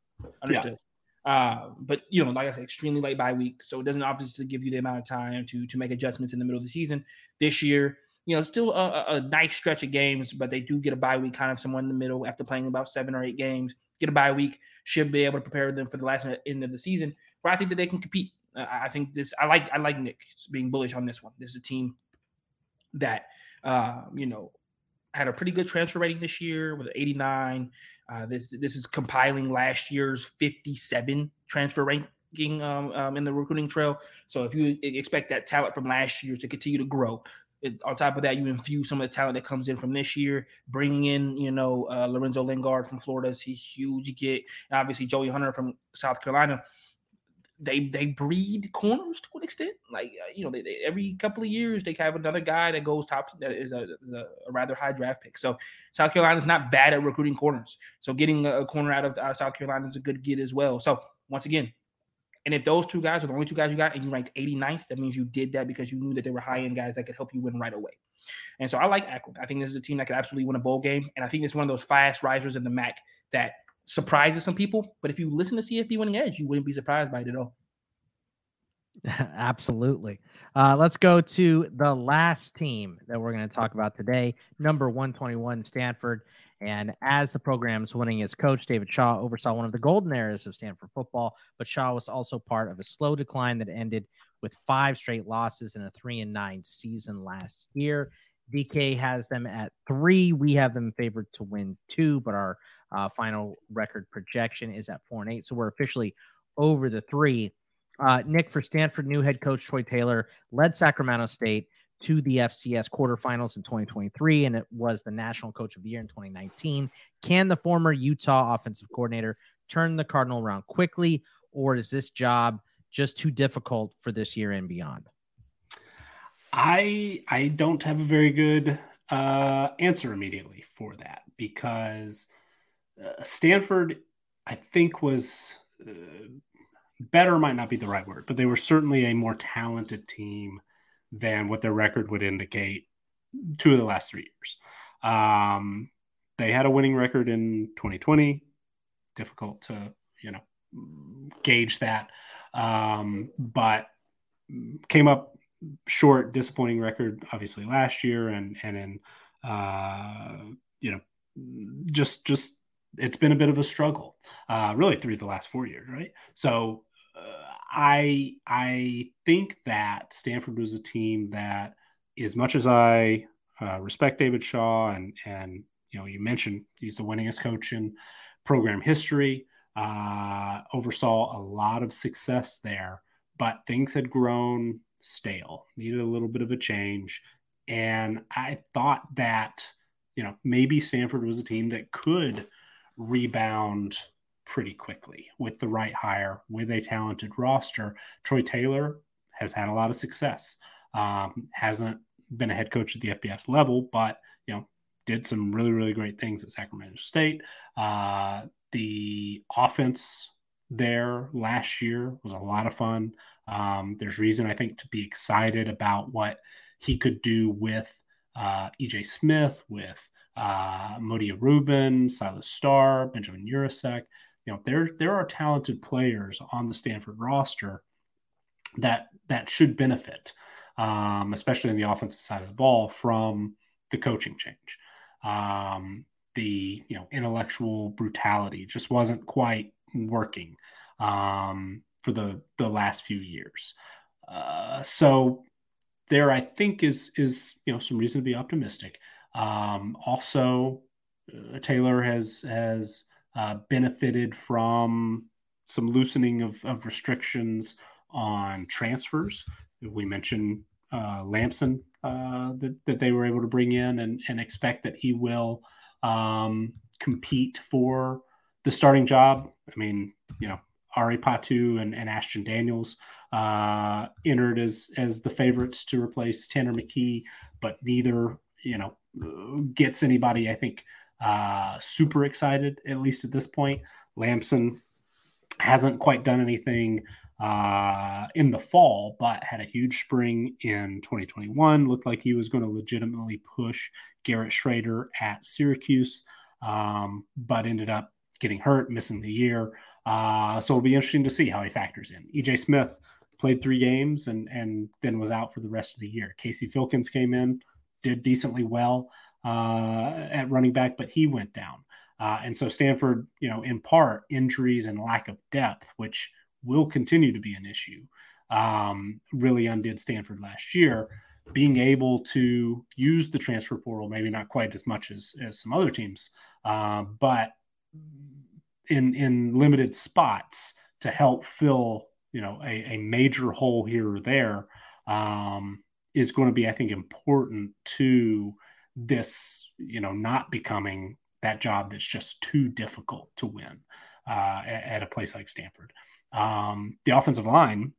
understood. Yeah. Uh, but you know, like I said, extremely late bye week, so it doesn't obviously give you the amount of time to to make adjustments in the middle of the season. This year, you know, still a, a nice stretch of games, but they do get a bye week, kind of somewhere in the middle after playing about seven or eight games. Get a bye week, should be able to prepare them for the last end of the season. Where I think that they can compete I think this. I like. I like Nick being bullish on this one. This is a team that uh, you know had a pretty good transfer rating this year with 89. Uh, this this is compiling last year's 57 transfer ranking um, um, in the recruiting trail. So if you expect that talent from last year to continue to grow, it, on top of that, you infuse some of the talent that comes in from this year, bringing in, you know, uh, Lorenzo Lingard from Florida. He's huge. get and obviously Joey Hunter from South Carolina they they breed corners to an extent. Like uh, you know, they, they, every couple of years they have another guy that goes top that is a, is a, a, rather high draft pick. So South Carolina is not bad at recruiting corners. So getting a, corner out of, of South Carolina is a good get as well. So once again, and if those two guys are the only two guys you got and you ranked 89th, that means you did that because you knew that they were high end guys that could help you win right away. And so I like Akron. I think this is a team that could absolutely win a bowl game. And I think it's one of those fast risers in the MAC that surprises some people. But if you listen to CFB winning edge, you wouldn't be surprised by it at all. Absolutely. Uh, let's go to the last team that we're going to talk about today, number 121, Stanford. And as the program's winning as coach, David Shaw oversaw one of the golden eras of Stanford football, but Shaw was also part of a slow decline that ended with five straight losses in a three and nine season last year. DK has them at three. We have them favored to win two, but our uh, final record projection is at four and eight. So we're officially over the three. Uh, Nick for Stanford, new head coach Troy Taylor led Sacramento State to the FCS quarterfinals in 2023, and it was the National Coach of the Year in 2019. Can the former Utah offensive coordinator turn the Cardinal around quickly, or is this job just too difficult for this year and beyond? I I don't have a very good uh, answer immediately for that because uh, Stanford, I think, was uh, better might not be the right word, but they were certainly a more talented team than what their record would indicate two of the last three years. Um, they had a winning record in 2020. Difficult to, you know, gauge that. Um, but came up short, disappointing record, obviously last year, and and in uh, you know, just just it's been a bit of a struggle, uh, really through the last four years, right? So I I think that Stanford was a team that, as much as I uh, respect David Shaw and and you know you mentioned he's the winningest coach in program history, uh, oversaw a lot of success there, but things had grown stale, needed a little bit of a change, and I thought that you know maybe Stanford was a team that could rebound pretty quickly with the right hire, with a talented roster. Troy Taylor has had a lot of success. Um, hasn't been a head coach at the FBS level, but you know did some really really great things at Sacramento State. Uh, the offense there last year was a lot of fun. Um, there's reason I think to be excited about what he could do with uh, EJ Smith, with uh, Mudia Reuben, Silas Starr, Benjamin Yurosek you know there there are talented players on the Stanford roster that that should benefit, um, especially in the offensive side of the ball from the coaching change. Um, the you know intellectual brutality just wasn't quite working um, for the the last few years. Uh, so there, I think is is you know some reason to be optimistic. Um, also, uh, Taylor has has uh, benefited from some loosening of, of, restrictions on transfers. We mentioned uh, Lamson uh, that, that they were able to bring in and, and expect that he will um, compete for the starting job. I mean, you know, Ari Patu and, and Ashton Daniels uh, entered as as the favorites to replace Tanner McKee, but neither you know gets anybody I think uh, super excited, at least at this point. Lamson hasn't quite done anything uh, in the fall, but had a huge spring in 2021. Looked like he was going to legitimately push Garrett Shrader at Syracuse, um, but ended up getting hurt, missing the year. Uh, so it'll be interesting to see how he factors in. EJ Smith played three games and and then was out for the rest of the year. Casey Filkins came in, did decently well uh, at running back, but he went down. Uh, and so Stanford, you know, in part injuries and lack of depth, which will continue to be an issue, um, really undid Stanford last year. Being able to use the transfer portal, maybe not quite as much as, as some other teams, uh, but in in limited spots to help fill, you know, a, a major hole here or there, um, is going to be, I think, important to this, you know, not becoming that job that's just too difficult to win uh, at, a place like Stanford. Um, the offensive line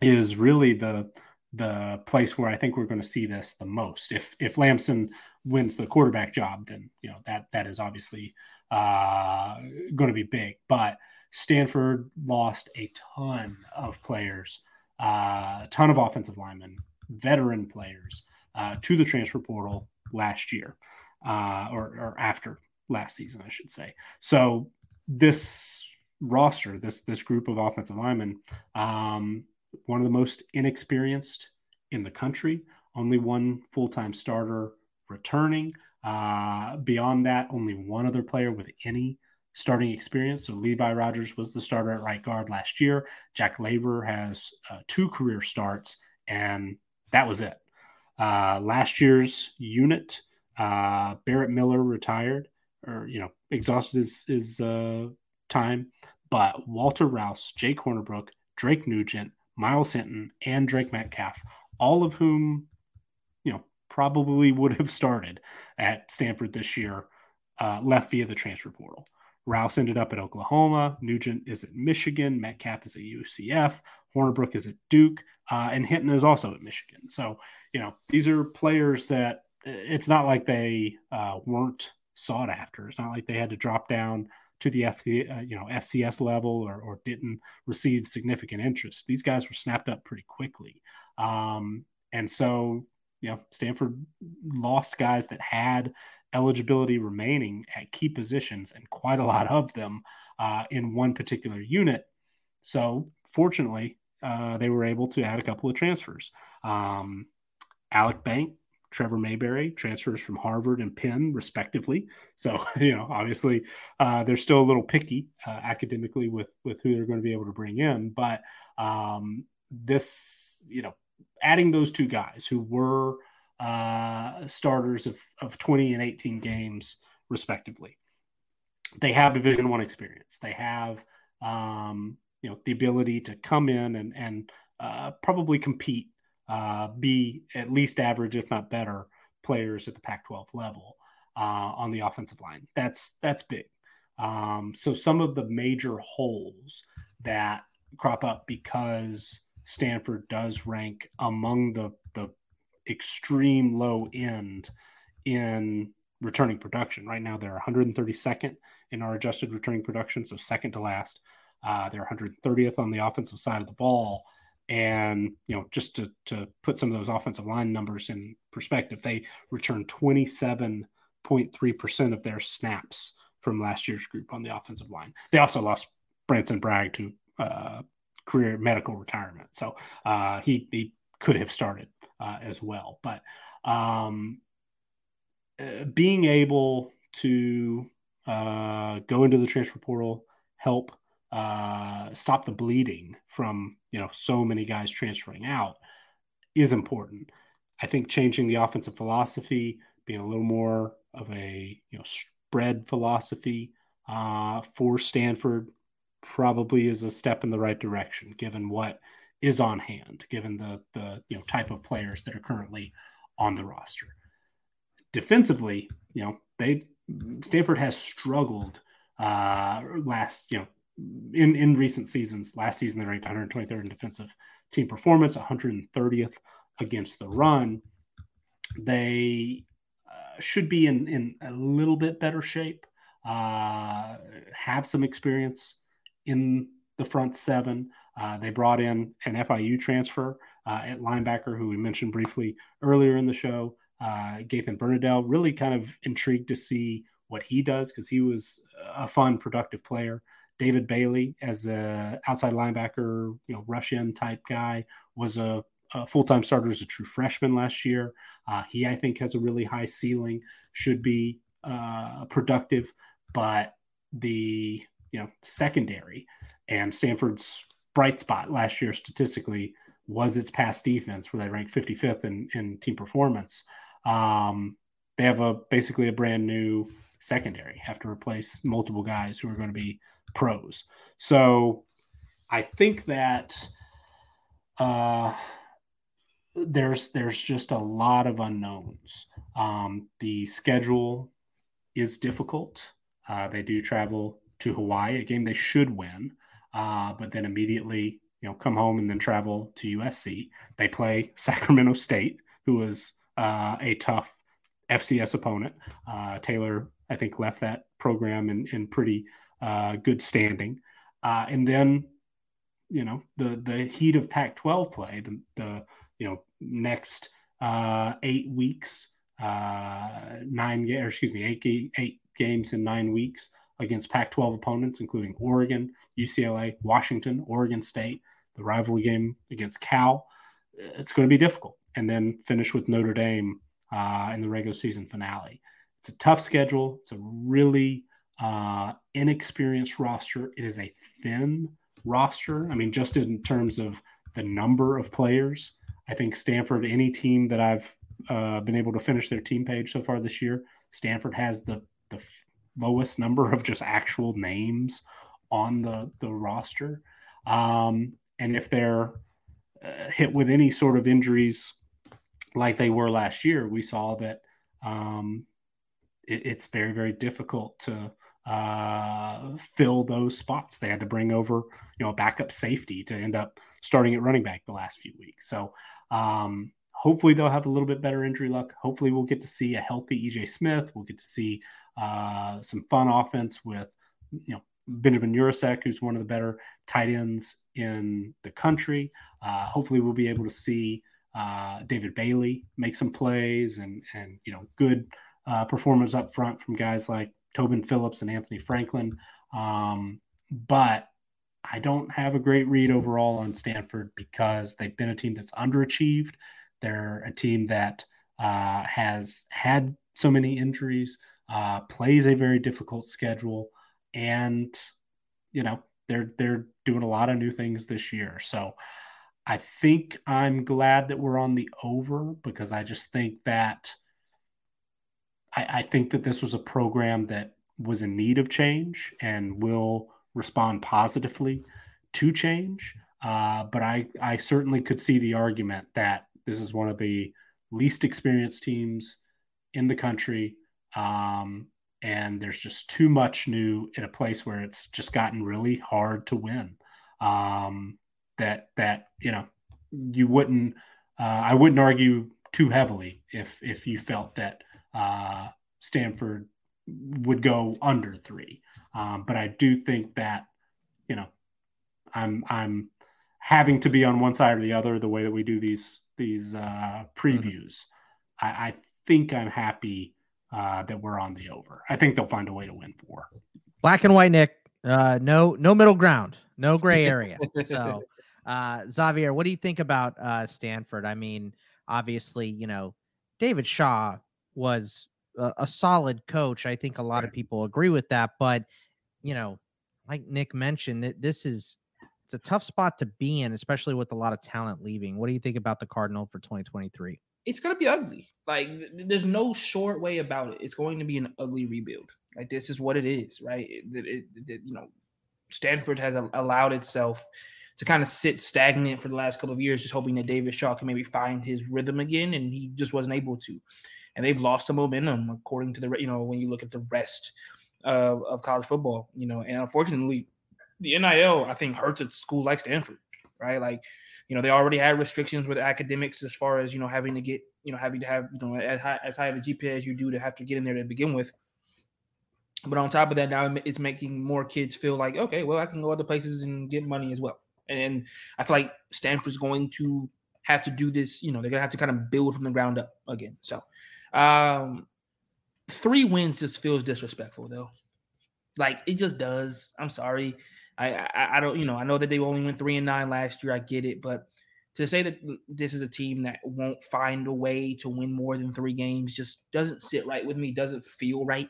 is really the the place where I think we're going to see this the most. If if Lamson wins the quarterback job, then you know that that is obviously uh, going to be big. But Stanford lost a ton of players, uh, a ton of offensive linemen, veteran players uh, to the transfer portal last year uh, or, or after last season, I should say. So this roster, this this group of offensive linemen, um, one of the most inexperienced in the country. Only one full time starter returning. Uh, beyond that, only one other player with any starting experience. So Levi Rogers was the starter at right guard last year. Jack Laver has uh, two career starts, and that was it. Uh, last year's unit, uh, Barrett Miller retired, or you know, exhausted his his uh, time. But Walter Rouse, Jake Hornibrook, Drake Nugent, Myles Hinton, and Drake Metcalf, all of whom, you know, probably would have started at Stanford this year, uh, left via the transfer portal. Rouse ended up at Oklahoma. Nugent is at Michigan. Metcalf is at UCF. Hornibrook is at Duke. Uh, and Hinton is also at Michigan. So, you know, these are players that it's not like they uh, weren't sought after. It's not like they had to drop down to the FD, uh, you know FCS level or, or didn't receive significant interest. These guys were snapped up pretty quickly, um, and so you know Stanford lost guys that had eligibility remaining at key positions and quite a lot of them uh, in one particular unit. So fortunately, uh, they were able to add a couple of transfers. Um, Alec Bank Trevor Mayberry transfers from Harvard and Penn, respectively. So, you know, obviously, uh, they're still a little picky uh, academically with with who they're going to be able to bring in. But um, this, you know, adding those two guys who were uh, starters of of 20 and 18 games, respectively, they have Division One experience. They have, um, you know, the ability to come in and and uh, probably compete uh, be at least average, if not better, players at the Pac-12 level uh, on the offensive line. That's that's big. Um, so some of the major holes that crop up because Stanford does rank among the the extreme low end in returning production. Right now, they're 132nd in our adjusted returning production, so second to last. Uh, they're 130th on the offensive side of the ball. And you know, just to to put some of those offensive line numbers in perspective, they returned 27.3 percent of their snaps from last year's group on the offensive line. They also lost Branson Bragg to uh, career medical retirement, so uh, he he could have started uh, as well. But um, uh, being able to uh, go into the transfer portal, help uh, stop the bleeding from you know so many guys transferring out is important. I think changing the offensive philosophy, being a little more of a you know spread philosophy uh, for Stanford, probably is a step in the right direction, given what is on hand, given the the you know type of players that are currently on the roster. Defensively, you know they Stanford has struggled uh, last you know in in recent seasons. Last season, they ranked 123rd in defensive team performance, 130th against the run. They uh, should be in in a little bit better shape. Uh, have some experience in the front seven. Uh, they brought in an FIU transfer uh, at linebacker, who we mentioned briefly earlier in the show. Uh, Gaethan Bernadel, really kind of intrigued to see what he does because he was a fun, productive player. David Bailey as a outside linebacker, you know, rush in type guy was a, a full time starter as a true freshman last year. Uh, he, I think, has a really high ceiling, should be uh, productive, but the you know secondary and Stanford's bright spot last year statistically was its pass defense, where they ranked 55th in, in team performance. Um, they have a basically a brand new secondary, have to replace multiple guys who are going to be pros. So I think that uh, there's there's just a lot of unknowns. Um, the schedule is difficult. Uh, they do travel to Hawaii, a game they should win, uh, but then immediately you know come home and then travel to USC. They play Sacramento State, who is uh, a tough FCS opponent. Uh, Taylor, I think, left that program in, in pretty uh, good standing. Uh, and then, you know, the the heat of Pac-12 play, the, the you know next uh, eight weeks, uh, nine or excuse me, eight eight games in nine weeks against Pac-12 opponents, including Oregon, UCLA, Washington, Oregon State. the rivalry game against Cal. It's going to be difficult, and then finish with Notre Dame uh, in the regular season finale. It's a tough schedule. It's a really uh, inexperienced roster. It is a thin roster. I mean, just in terms of the number of players, I think Stanford, any team that I've uh, been able to finish their team page so far this year, Stanford has the the lowest number of just actual names on the the roster. Um, and if they're uh, hit with any sort of injuries like they were last year, we saw that um, it, it's very very difficult to uh, fill those spots. They had to bring over, you know, a backup safety to end up starting at running back the last few weeks. So um, hopefully they'll have a little bit better injury luck. Hopefully we'll get to see a healthy EJ Smith. We'll get to see uh, some fun offense with, you know, Benjamin Yurosek, who's one of the better tight ends in the country. Uh, hopefully we'll be able to see uh, David Bailey make some plays and and you know good uh, performance up front from guys like Tobin Phillips and Anthony Franklin. Um, but I don't have a great read overall on Stanford because they've been a team that's underachieved. They're a team that uh, has had so many injuries, uh, plays a very difficult schedule, and you know they're they're doing a lot of new things this year. So I think I'm glad that we're on the over because I just think that I, I think that this was a program that was in need of change and will respond positively to change. Uh, but I, I certainly could see the argument that this is one of the least experienced teams in the country. Um, and there's just too much new in a place where it's just gotten really hard to win. Um, that, that, you know, you wouldn't, uh, I wouldn't argue too heavily if, if you felt that uh, Stanford would go under three. Um, but I do think that, you know, I'm I'm having to be on one side or the other the way that we do these these uh, previews. Mm-hmm. I, I, think I'm happy uh, that we're on the over. I think they'll find a way to win four. Black and white, Nick. Uh, no no middle ground, no gray area. so, uh, Xavier, what do you think about uh, Stanford? I mean, obviously, you know, David Shaw was a, a solid coach. I think a lot of people agree with that, but you know, like Nick mentioned, that this is it's a tough spot to be in, especially with a lot of talent leaving. What do you think about the Cardinal for 2023? It's gonna be ugly. Like there's no short way about it. It's going to be an ugly rebuild. Like this is what it is, right? It, it, it, you know, Stanford has allowed itself to kind of sit stagnant for the last couple of years, just hoping that David Shaw can maybe find his rhythm again, and he just wasn't able to and they've lost the momentum according to the you know when you look at the rest of, of college football, you know, and unfortunately, the NIL I think hurts a school like Stanford, right? Like, you know, they already had restrictions with academics as far as you know having to get you know having to have you know as high as high of a GPA as you do to have to get in there to begin with. But on top of that, now it's making more kids feel like, okay, well, I can go other places and get money as well. And I feel like Stanford's going to have to do this. You know, they're gonna have to kind of build from the ground up again. So um, three wins just feels disrespectful though. Like it just does. I'm sorry. I, I, I don't you know I know that they only went three and nine last year. I get it, but to say that this is a team that won't find a way to win more than three games just doesn't sit right with me. Doesn't feel right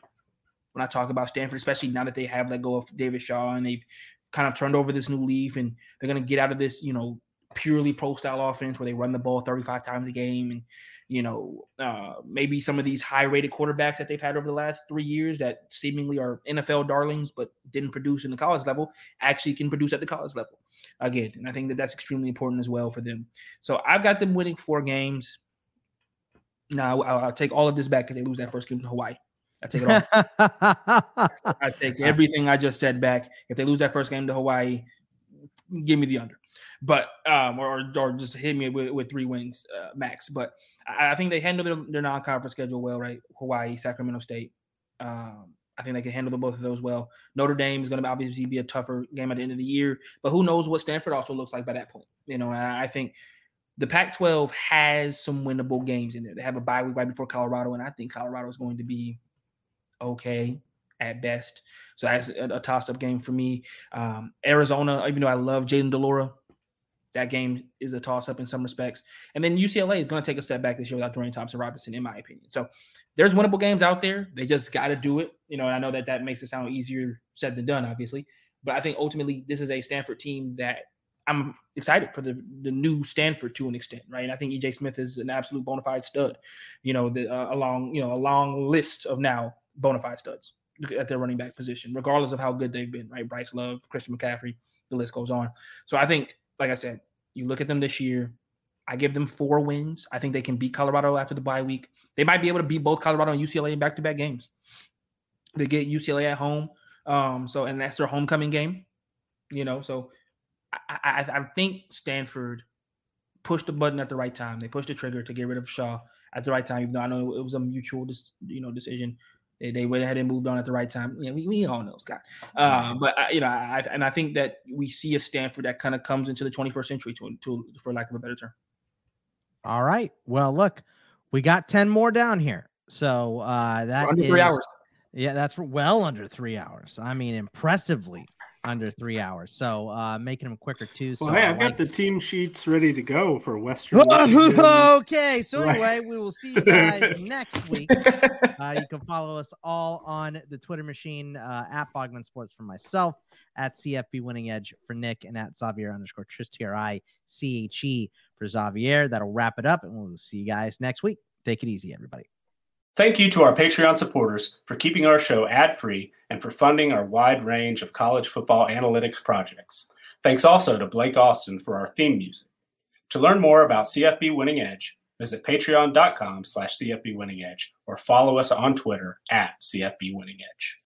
when I talk about Stanford, especially now that they have let go of David Shaw and they've kind of turned over this new leaf and they're going to get out of this you know purely pro style offense where they run the ball 35 times a game and you know uh, maybe some of these high rated quarterbacks that they've had over the last three years that seemingly are NFL darlings but didn't produce in the college level actually can produce at the college level again and I think that that's extremely important as well for them so I've got them winning four games now I'll, I'll take all of this back because they lose that first game to Hawaii I take it all. I take everything I just said back. If they lose that first game to Hawaii, give me the under but um, or or just hit me with, with three wins uh, max. But I, I, think they handle their, their non-conference schedule well, right? Hawaii, Sacramento State. Um, I think they can handle the both of those well. Notre Dame is going to obviously be a tougher game at the end of the year, but who knows what Stanford also looks like by that point? You know, I, I think the Pac-12 has some winnable games in there. They have a bye week right before Colorado, and I think Colorado is going to be okay at best. So that's a, a toss-up game for me. Um, Arizona, even though I love Jayden de Laura, that game is a toss up in some respects. And then UCLA is going to take a step back this year without Dorian Thompson Robinson, in my opinion. So there's winnable games out there. They just got to do it. You know, and I know that that makes it sound easier said than done, obviously. But I think ultimately this is a Stanford team that I'm excited for the the new Stanford to an extent, right? And I think EJ Smith is an absolute bona fide stud. You know, the, uh, along you know a long list of now bona fide studs at their running back position, regardless of how good they've been, right? Bryce Love, Christian McCaffrey, the list goes on. So I think, like I said, you look at them this year. I give them four wins. I think they can beat Colorado after the bye week. They might be able to beat both Colorado and UCLA in back to back games. They get UCLA at home. Um, so and that's their homecoming game. You know, so I, I, I think Stanford pushed the button at the right time. They pushed the trigger to get rid of Shaw at the right time, even though I know it was a mutual, you know, decision. They, they went ahead and moved on at the right time. Yeah, we, we all know Scott. Uh, but I, you know, I, and I think that we see a Stanford that kind of comes into the 21st century, to, to for lack of a better term. All right. Well, look, we got 10 more down here. So uh, that under is, three hours. Yeah, that's well under three hours. I mean, impressively under three hours. So uh, making them quicker too. So well, hey, I've like... got the team sheets ready to go for Western. okay, so anyway, we will see you guys next week. Uh, you can follow us all on the Twitter machine uh, at Bogman Sports for myself, at CFB Winning Edge for Nick, and at Xavier underscore Triche T R I C H E for Xavier. That'll wrap it up, and we'll see you guys next week. Take it easy, everybody. Thank you to our Patreon supporters for keeping our show ad free and for funding our wide range of college football analytics projects. Thanks also to Blake Austin for our theme music. To learn more about CFB Winning Edge, visit patreon.com slash CFB Winning Edge or follow us on Twitter at CFB Winning Edge.